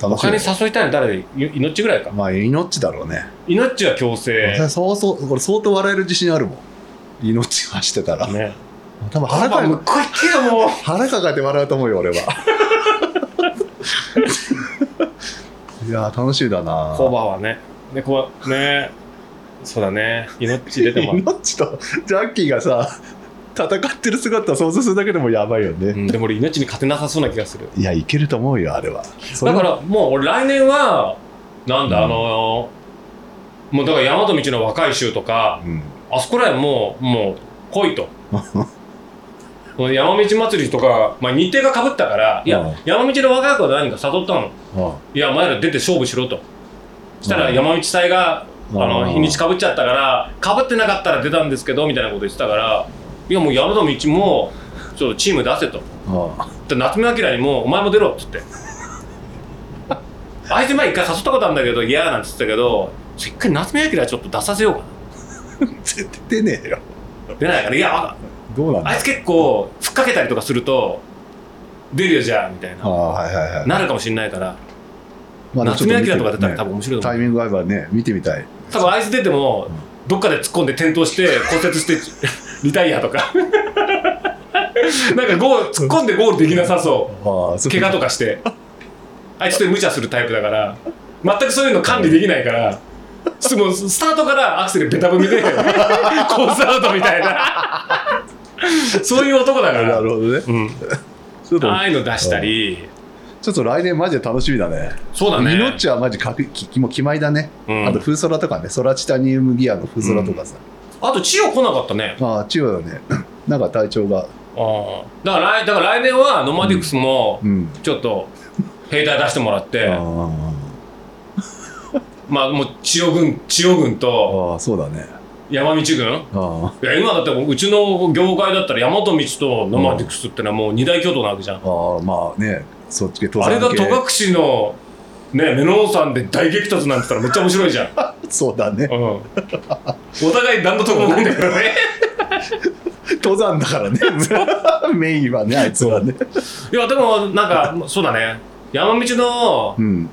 楽し他にい誘いたいの誰命ぐらいか？まあ命だろうね。命は強制。そうそうこれ相当笑える自信あるもん。命走ってたら。ね。多分腹かこう行ってよもう。腹抱えて笑うと思うよ俺は。いやー楽しみだなコバはね。ねこうねそうだね。命出ても。命とジャッキーがさ戦ってる姿を想像するだけでもやばいよね、うん、でも俺命に勝てなさそうな気がする。いやいけると思うよあれは。だからもう俺来年はなんだ、うん。あのもうだから大和道の若い衆とかうん。あそこらへんもうもう来いと。山道祭りとか、まあ、日程がかぶったからいや、うん。山道の若い子は何か誘ったの。あいやお前ら出て勝負しろと。したらうん。山道祭があのうん日にちかぶっちゃったからかぶってなかったら出たんですけどみたいなこと言ってたからいやもう山田道もちょっとチーム出せと。あで夏目明にも「お前も出ろ」っつって。あいつ前一回誘ったことあるんだけど嫌なんつってたけど一回夏目明ちょっと出させようか絶対出ねえよ。な出ないからいやわどうなんだ？あいつ結構ふっかけたりとかすると出るよじゃあみたいな。はいはいなるかもしれないからまあ夏目明とか出たらね。多分面白いと思う。タイミング合えばね見てみたい。多分あいつ出てもどっかで突っ込んで転倒して 骨折してリタイアとか。なんかゴール突っ込んでゴールできなさそう。怪我とかして。あいつって無茶するタイプだから。全くそういうの管理できないからすもうスタートからアクセルベタ踏みで コースアウトみたいな。そういう男だかなら、るほどね。うん、ああいうの出したりちょっと来年マジで楽しみだね。そうだね。命はマジ確きもう決まりだね、うん。あと風空とかね。ソラチタニウムギアの風空とかさ、あと千代来なかったね。ああ千代だね。なんか体調が。ああ。だから来だから来年はノマディクスもうん。ちょっと兵隊出してもらって、あまあもう千代軍千代軍あとああそうだね山道軍？あいや今だってうちの業界だったら大和道とノマディクスってのはもう二大巨頭なわけじゃん、あああままあねそっち系登あれが戸隠のねメノン山で大激突なんて言ったらめっちゃ面白いじゃん、そうだね。うん、お互い何の得もないんだけどね。登山だからね。メインはねあいつはね。いやでもなんかそうだね。山道のうん。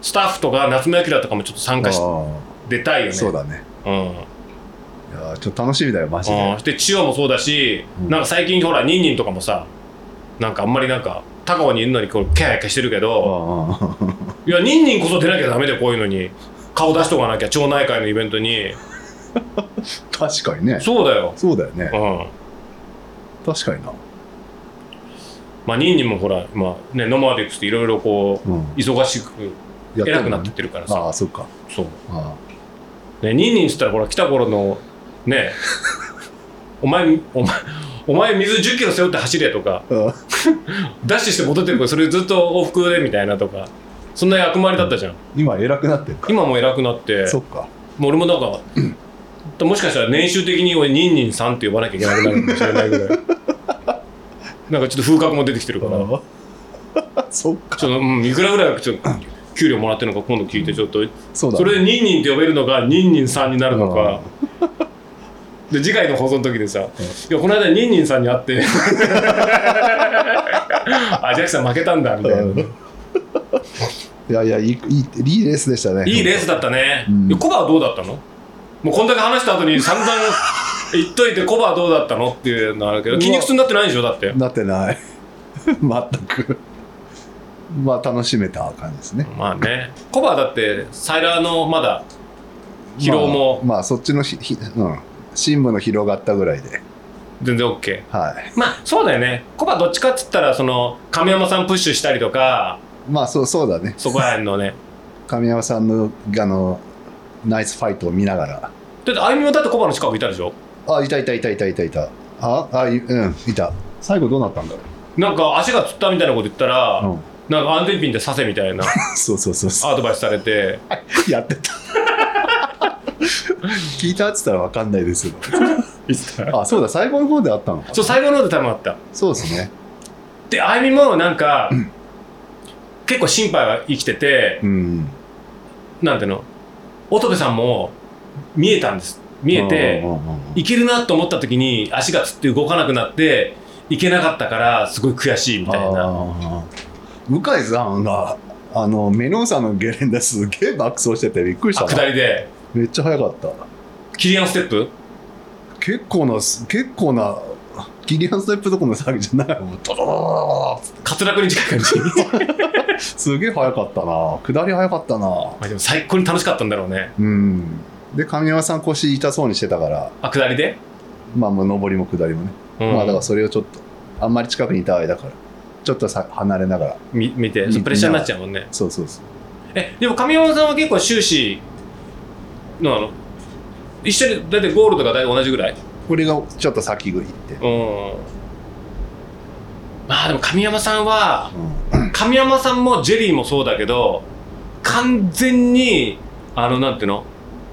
スタッフとか夏目明とかもちょっと参加しあ出たいよね。あそうだね。うん。いやちょっと楽しみだよマジで。うん、で千代もそうだし、うん。なんか最近ほらニンニンとかもさなんかあんまりなんか高尾にいるのにこうキャーキャーしてるけどいやニンニンこそ出なきゃダメだよこういうのに。顔出しとかなきゃ町内会のイベントに。確かにね。そうだよ。そうだよね。うん。確かにな。まあニンニンもほらまあねノマディクスっていろいろこううん。忙しくや偉くなってってるからさ。ああそっか。そう。あねニンニンっつったらほら来た頃のねお前お前お前水1 0キロ背負って走れとか。ああダッシュして戻ってくるそれずっと往復でみたいなとか。そんな役回りだったじゃん。今偉くなってるか？今も偉くなって。そっか。もう俺もなんか もしかしたら年収的に俺ニンニンさんって呼ばなきゃいけなくなるかもしれないぐらい。なんかちょっと風格も出てきてるから。そっか。ちょっと、うん、いくらぐらいちょっと給料もらってるのか今度聞いてちょっと。そうだそれでニンニンって呼べるのがニンニンさんになるのかで次回の放送の時でさ「いやこの間ニンニンさんに会って あジャックさん負けたんだ」みたいな。うん。いやいやいいいいレースでしたね。いいレースだったね。うん。コバはどうだったの？もうこんだけ話した後に散々言っといてコバはどうだったのっていうのはあるけど、筋肉痛になってないんでしょ？だって。なってない。全く。まあ楽しめた感じですね。まあね。コバはだって、サイラーのまだ疲労も。まあ、まあそっちのひひ、うん、深部の広がったぐらいで。全然 OK。はい。まあそうだよね。コバどっちかっつったら、その、亀山さんプッシュしたりとか、まあそうそうだね。そこら辺のね。神山さんのあのナイスファイトを見ながら。だって、あゆみもだってコバの近くいたでしょ？あいたいたいたいたいたいた。ああいうんいた。最後どうなったんだろなんか足がつったみたいなこと言ったら、う、うん、なんか安全ピンで刺せみたいな そうそうそうそアドバイスされて、う やってた 聞いたっつったら分かんないです あそうだ最後の方であったのか。そう、最後の方でタイムあった。そうですね。であゆみもなんか、結構心配は生きてて、うん。なんていうの？乙部さんも見えたんです。見えてうんうんうんうんいけるなと思った時に足がつって動かなくなっていけなかったからすごい悔しいみたいな。向井さんがあのメノンさんのゲレンですげえ爆走しててびっくりしあたな。下りでめっちゃ速かった。キリアンステップ？結構な結構なキリアンステップとこの騒ぎじゃない？もうドドドド滑落に近い感じすげえ速かったな下り速かったなまあでも最高に楽しかったんだろうねうんで神山さん腰痛そうにしてたからあ下りで、まあもう上りも下りもね、うんまあだからそれをちょっとあんまり近くにいた間からちょっとさ離れながらみ見てみプレッシャーになっちゃうもんねそうそうそうえでも神山さんは結構終始のあの一緒に大体ゴールとか大体同じぐらい？これがちょっと先食いって、うん。まあでも神山さんはうん。神山さんもジェリーもそうだけど完全にあのなんていうの？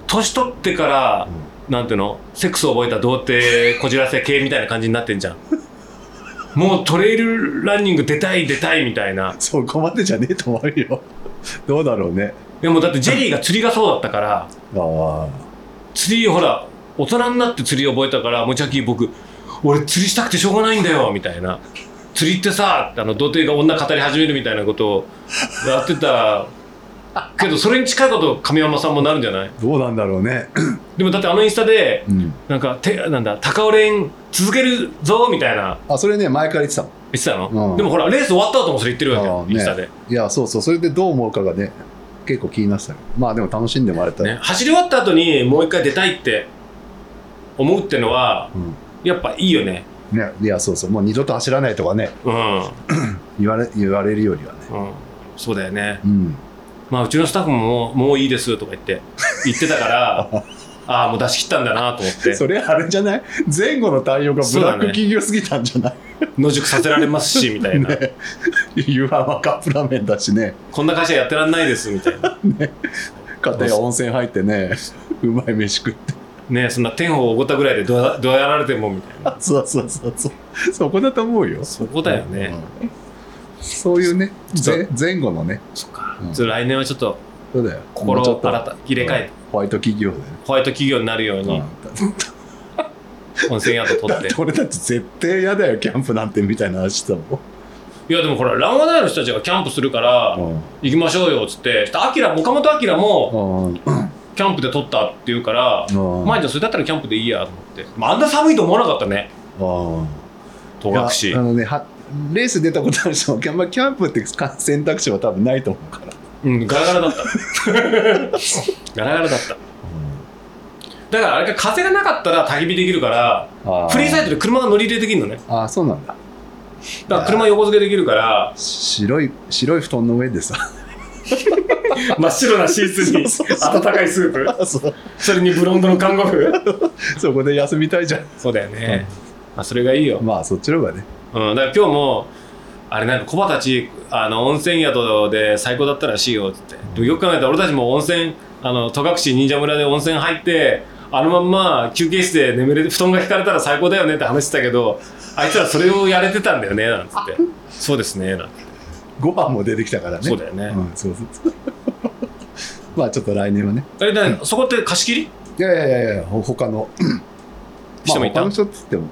年取ってから、なんていうの？セックスを覚えた童貞こじらせ系みたいな感じになってんじゃん。もうトレイルランニング出たい出たいみたいな。そこまでじゃねえと思うよ。どうだろうねでもだってジェリーが釣りがそうだったから釣りほら大人になって釣り覚えたからもうジャッキー僕俺釣りしたくてしょうがないんだよみたいな。釣りってさあの童貞が女語り始めるみたいなことをやってた。けどそれに近いこと神山さんもなるんじゃない？どうなんだろうね。でもだってあのインスタでうん。なんかてなんだ高尾連続けるぞみたいな。あそれね前から言ってたの言ってたの、うん。でもほらレース終わった後もそれ言ってるわけよあーインスタで、いやそうそう。それでどう思うかがね結構気になってたよまあでも楽しんでもらえた。ら、ね、走り終わった後にもう一回出たいって思うってのはやっぱいいよね。うんねいやそうそう。もう二度と走らないとかね。うん、言われ言われるよりはね。うん、そうだよね。うん。まあ、うちのスタッフももうもういいですとか言って言ってたから ああもう出し切ったんだなと思って。それあれじゃない？前後の対応がブラック企業すぎたんじゃない？野宿させられますしみたいな、ね。湯浜カップラーメンだしね。こんな会社やってらんないですみたいな。片や温泉入ってねうまい飯食って。ねそんな天をおごったぐらいでどうやられてもみたいな。そうそうそうそう。そこだと思うよ。そこだよね、うん。そういうね前後のね。そっか、うん来年はちょっとそうだよ。心を新た入れ替えて、ホワイト企業で。ねホワイト企業になるように。温泉宿取って。だって俺たち絶対嫌だよキャンプなんてみたいな話してたもいやでもほらランワダイの人たちがキャンプするから行きましょうよっつって。アキラ岡本アキラもうん。キャンプで撮ったって言うからうん。まあじゃあそれだったらキャンプでいいやと思って、まあ、あんな寒いと思わなかったね。うん。戸隠いやあのねはレース出たことある人もキャンキャンプって選択肢は多分ないと思うから、うんガラガラだった。ガラガラだった。だからあれか風がなかったら焚き火できるからあフリーサイトで車が乗り入れできるのね。ああそうなんだ。だから車横付けできるから白い白い布団の上でさ。真っ白なシーツに温かいスープ。それにブロンドの看護婦？そこで休みたいじゃん。そうだよね、まあ、それがいいよ、まあそっちの方がね。うん、だから今日もあれなんかコバたちあの温泉宿で最高だったらしいよっつって。でもよく考えたら俺たちも温泉あの戸隠忍者村で温泉入ってあのまんま休憩室で眠れて布団が引かれたら最高だよねって話してたけどあいつらそれをやれてたんだよねなんつって。そうですねなんて。ご飯も出てきたからね。そうだよね、うん、そうそう まあちょっと来年はね。あれだねそこって貸し切り？いやいやいやいやほ他の。人もいた？まあ、他の人っつっても。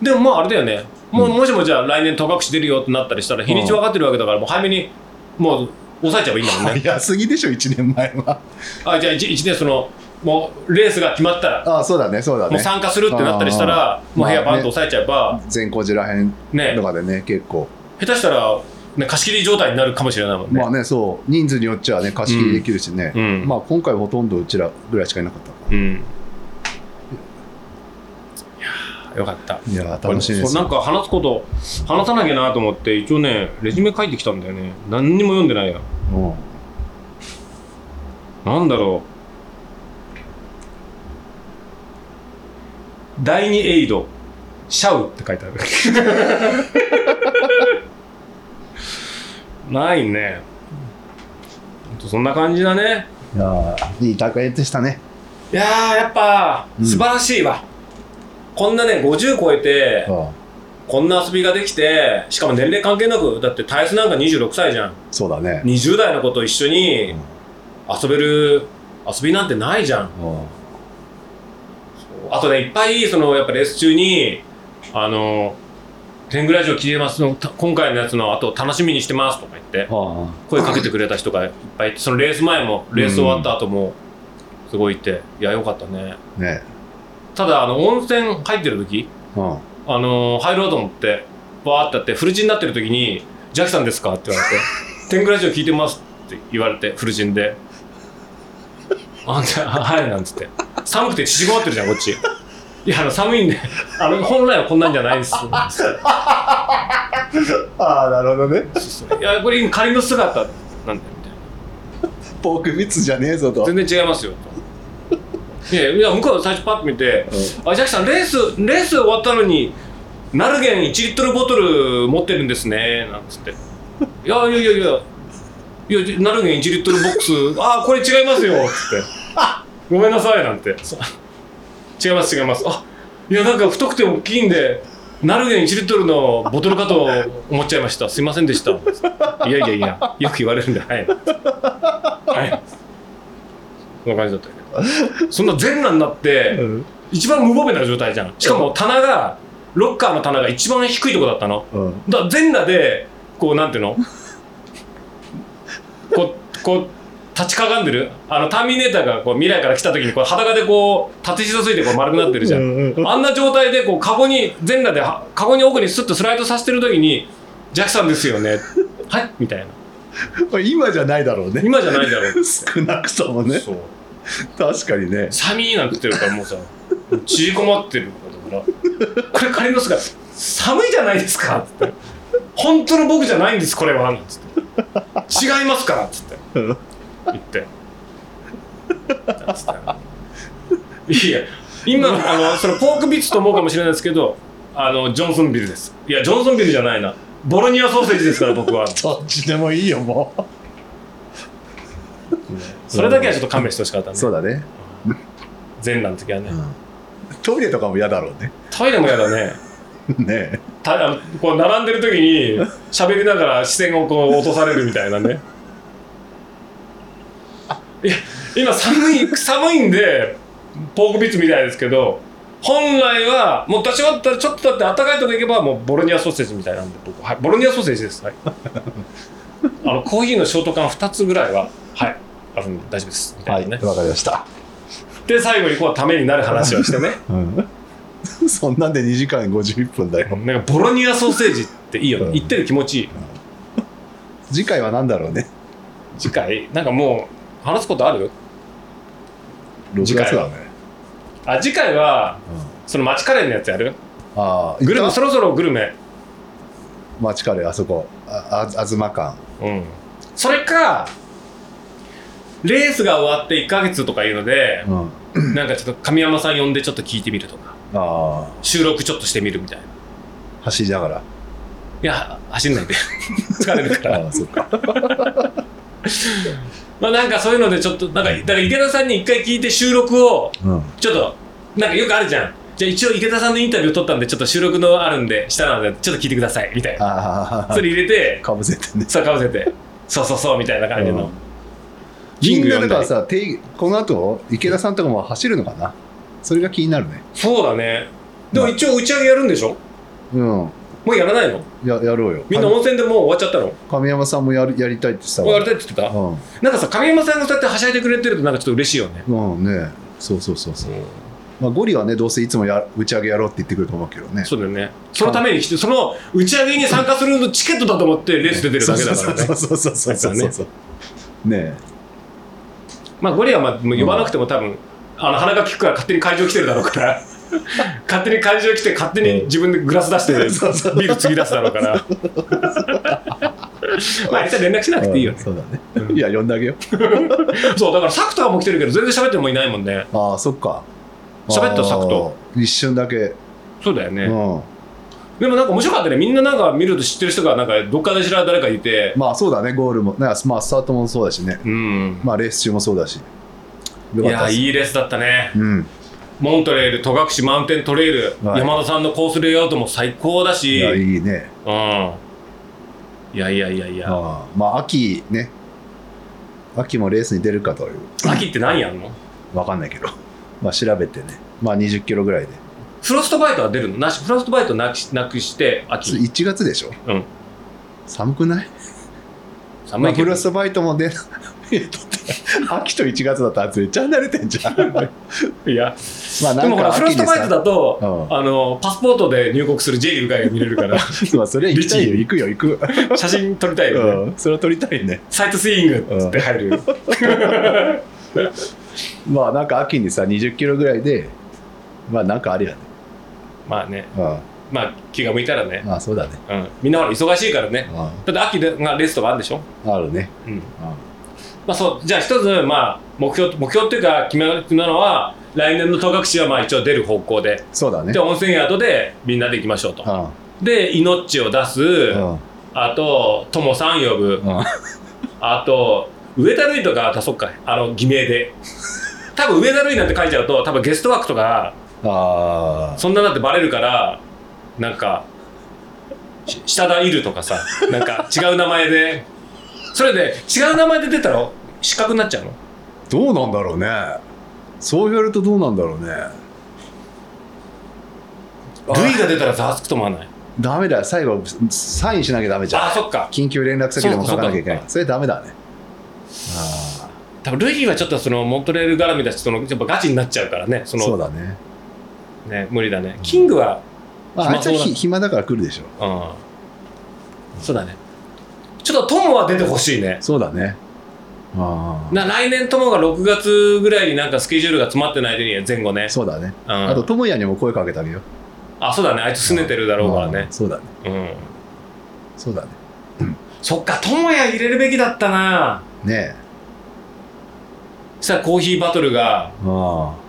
でもまああれだよねもう、うんもしもじゃあ来年戸隠出るよってなったりしたら日にち分かってるわけだからもう早めにもう抑えちゃえばいいんだもんね。早すぎでしょ1年前は。あじゃあ 1, 年そのもうレースが決まったらああそうだねそうだね。もう参加するってなったりしたらもう部屋バンと押さえちゃえば、善光寺らへんね。とかでね結構。下手したら、ね、貸し切り状態になるかもしれないもんね、まあねそう。人数によっちゃね貸し切りできるしね、うん。まあ今回ほとんどうちらぐらいしかいなかった。うんいやーよかった。いやー楽しみですなんか話すこと話さなきゃなと思って一応ねレジュメ書いてきたんだよね。何にも読んでないや。うん。なんだろう。第二エイド。シャウ。って書いてある。ないね。そんな感じだね。いやーいい大会でしたね。いやーやっぱうん。素晴らしいわ、こんなね50超えてああこんな遊びができてしかも年齢関係なくだってタイスなんか26歳じゃん。そうだね。20代の子と一緒に遊べる遊びなんてないじゃん。うん。あとねいっぱいそのやっぱレース中にあの天狗ラジオ聞いてますのた今回のやつの後楽しみにしてますとか言ってあ声かけてくれた人がいっぱいいてそのレース前もレース終わった後もすごいいていやよかったね。あねただあの温泉入ってる時うん。あの入ろうと思ってバーってやってフルチンになってる時に「ジャッキさんですか?」って言われて 「天狗ラジオ聞いてます」って言われてフルチンで「あんたはい」なんつって。寒くて縮こまってるじゃんこっち。いやあの寒いんであの本来はこんなんじゃないです。ああなるほどね。いやこれ今仮の姿なんだよみたいな。ポークビッツじゃねえぞと。全然違いますよ。といやいや向こう最初パッと見て「あジャッキさんレースレース終わったのにナルゲン1リットルボトル持ってるんですね」なんつって「いやいやいやいや。いやナルゲン1リットルボックスああこれ違いますよ」っつって「ごめんなさい」なんて「そう。違います違います」あいやなんか太くて大きいんでナルゲン1リットルのボトルかと思っちゃいました。すいませんでした」いやいやいやよく言われるんではい」はい。そんな感じだったけどそんな全裸になって、うん。一番無防備な状態じゃん。しかも棚がロッカーの棚が一番低いとこだったの。うん。だから全裸でこうなんていうの？こうこう立ちかがんでる。あのターミネーターがこう未来から来た時にこう裸でこう縦膝ついてこう丸くなってるじゃん、うんうん。あんな状態でこうカゴに全裸ではカゴに奥にスッとスライドさせてる時に「ジャックさんですよね」はいみたいな。まあ今じゃないだろうね。今じゃないだろう。少なくともね。そう確かにね。寒いなんて言ってるからもうさ縮こまってるからこれ仮の姿寒いじゃないですかっつって。本当の僕じゃないんですこれはなんつって。違いますからっつって。うん言って。つって。いや今あのそのポークビッツと思うかもしれないですけどあのジョンソンビルです。いやジョンソンビルじゃないな。ボロニアソーセージですから僕は。どっちでもいいよもうそれだけはちょっと勘弁してほしかったね。そうだね。全裸の時はね。トイレとかも嫌だろうね。トイレも嫌だね。ねたあのこう並んでる時に喋りながら視線をこう落とされるみたいなね。いや今寒い寒いんでポークビッツみたいですけど本来はもう立ち終わったらちょっとだって暖かいとこ行けばもうボロニアソーセージみたいなんで僕。はいボロニアソーセージです。はい。あのコーヒーのショート缶2つぐらいははいあるんで大丈夫です。みたはいいなね、わかりました。で最後にこうためになる話をしてね。うん。そんなんで2時間51分だよ。なんかボロニアソーセージっていいよね。うん。言ってる気持ちいい。次回は何だろうね。次回なんかもう話すことある？6次回は。月だねあ次回はうん。その街カレーのやつやる？ああグルメそろそろグルメ。た町カレーあそこ。ああ東館。うん。それかレースが終わって1ヶ月とかいうのでうん。なんかちょっと神山さん呼んでちょっと聞いてみるとか。ああ収録ちょっとしてみるみたいな。走りながら。いや走んないで。疲れるから。ああそっか。まあなんかそういうのでちょっとなんかだから池田さんに一回聞いて収録をうん。ちょっとなんかよくあるじゃん。じゃあ一応池田さんのインタビュー取ったんでちょっと収録のあるんで下なのでちょっと聞いてくださいみたいな。それ入れてかぶせてね。さかぶせて。そうそうそうみたいな感じの、うんキンみんなだからさてこの後池田さんとかも走るのかな？それが気になるね。そうだね。でも一応打ち上げやるんでしょ？うん。もうやらないの？ややろうよ。みんな温泉でもう終わっちゃったの？神山さんもやるやりたいってさやりたいって言ってた？うなんかさ神山さんがそうやってはしゃいでくれてるとなんかちょっと嬉しいよね。ん、うんね。そうそうそうそう、まあ、ゴリはねどうせいつもや打ち上げやろうって言ってくると思うけどね。そうだよね。そのために来てその打ち上げに参加するのチケットだと思ってレース出てるだけだからね。そうそうそうそうそうそう。そうねまあゴリはまあ呼ばなくても多分あの鼻が利くから勝手に会場来てるだろうから。勝手に会場来て勝手に自分でグラス出して ビール継ぎ出すだろうから。まああいつは連絡しなくていいよね。うんそうだね、いや呼んであげよう。そうだからサクとはもう来てるけど全然喋ってもいないもんね。ああそっか。喋ったサクとあー一瞬だけ、そうだよね、うんでもなんか面白かったね。みんななんか見ると知ってる人がなんかどっかで知ら誰かいて。まあそうだね。ゴールも。ねまあスタートもそうだしね。うん。まあレース中もそうだし。よいやいいレースだったね。うん。モントレール戸隠マウンテントレイル、はい。山田さんのコースレイアウトも最高だいしやいいね。うん。いやいやいやいや。ああ。まあ秋ね。秋もレースに出るかという。秋って何やんの？わかんないけど。まあ調べてね。まあ20キロぐらいでフロストバイトは出るの？なしフロストバイトなくしなくして秋。1月でしょ？うん。寒くない？寒いけフロストバイトも出ない 秋と1月だったらめっちゃ慣れてんじゃん。いや。まあでもほらフロストバイトだと、うん。あのパスポートで入国する J リーグ会が見れるから。まあそれは行きたいよ。行くよ行く、写真撮りたいよね、うん、それは撮りたいね。サイトスイングっつって入る、まあなんか秋にさ20キロぐらいでまあなんかあるよねまあね。うんまあ気が向いたらね、まあそうだね。うん、みんなほら忙しいからね。うだって秋でがレースとかあるんでしょ、んあるね。うん。うんまあ、そう。じゃあ一つ、まあ、目標目標っていうか決めなのは来年の戸隠はまあ一応出る方向で。そうだね。で温泉宿でみんなで行きましょうと。うんで命を出す、うんあと友さん呼ぶ。うんあと上田瑠衣とか足そうかあの偽名で。多分上田瑠衣なんて書いちゃうと多分ゲストワークとかあそんななってバレるからなんかし下田いるとかさなんか 違う名前で。それで違う名前で出たら失格になっちゃうの？ーどうなんだろうね。そう言われるとどうなんだろうね。ルイが出たらざわつくと思わない？ダメだ最後サインしなきゃダメじゃん。あそっか。緊急連絡先でも書かなきゃいけない。それダメだね。あ多分ルイはちょっとそのモントレール絡みだしそのやっぱガチになっちゃうからね。そあのそうだねね無理だね。キングはまああいつは暇だ。から来るでしょ。うん。そうだね。ちょっと友は出てほしいね。そうだね。あな来年友が6月ぐらいになんかスケジュールが詰まってない時に前後ね。あそうだね。うん。あと智也にも声かけてあげよう。あそうだね。あいつ拗ねてるだろうからね。ああそうだね。うん。そうだね。そっか友也入れるべきだったな。ねそしたらコーヒーバトルがえああ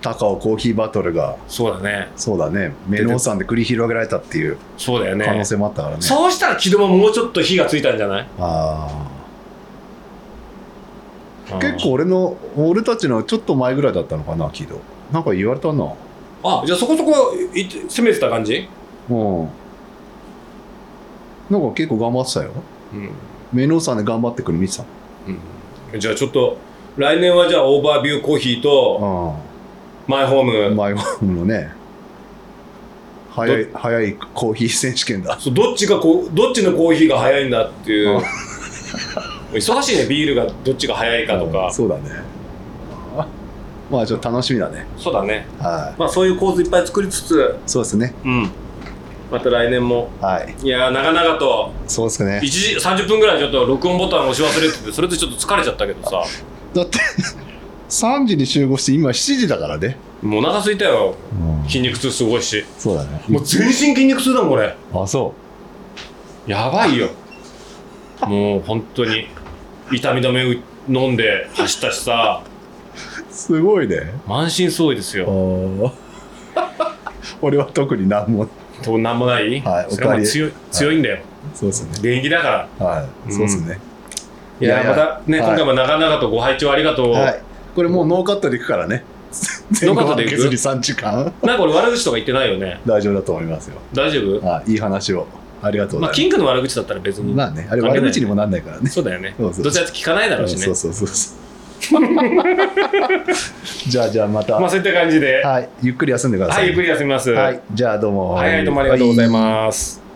高尾コーヒーバトルがそうだね。そうだね。メロンさんで繰り広げられたっていうそうだよね。可能性もあったからね。そうしたら木戸ももうちょっと火がついたんじゃない？ああうん結構俺の俺たちのちょっと前ぐらいだったのかな木戸。なんか言われたな。あじゃあそこそこい攻めてた感じ？うん。なんか結構頑張ってたよ。うん。メロンさんで頑張ってくる見てたうん。じゃあちょっと来年はじゃあオーバービューコーヒーとマイホーム、前のね。早い早いコーヒー選手権だ。そうどっちがこうどっちのコーヒーが早いんだっていう。忙しいねビールがどっちが早いかとか。うんそうだね。あまあちょっと楽しみだね。そうだね。はまあそういう構図いっぱい作りつつ。いそうですね。うん。また来年も。はい。いやー長々と。そうですね。1時30分ぐらいちょっと録音ボタン押し忘れててそれでちょっと疲れちゃったけどさ。だって3時に集合して今7時だからね、もうお腹空いたよ。筋肉痛すごいし。そうだね。もう全身筋肉痛だもんこれ。あそやばいよ。もう本当に。痛み止め飲んで走ったしさ。うすごいね。満身創痍ですあよー。俺は特に何も。となんもない、はいそれはまあおかわり。強い強いんだよ、そうですね。現役だから。はい、うんそうですね。いやいやいや。またね、はい。今回も長々とご拝聴ありがとう、はいこれもうノーカットでいくからね。ノーカットでいく？全部削り3時間。なんか俺悪口とか言ってないよね。大丈夫だと思いますよ。大丈夫？はいいい話をありがとうごまあざいます、キングの悪口だったら別に、まあねあれ悪口にもなんないからね。そうだよね。そうそうどちらか聞かないだろうしね。そうそうそうそう。じゃあじゃあまた、まあそういった感じで、はいゆっくり休んでください。はい、ゆっくり休みます。はいじゃあどうも。はい、はい、どうもありがとうございます。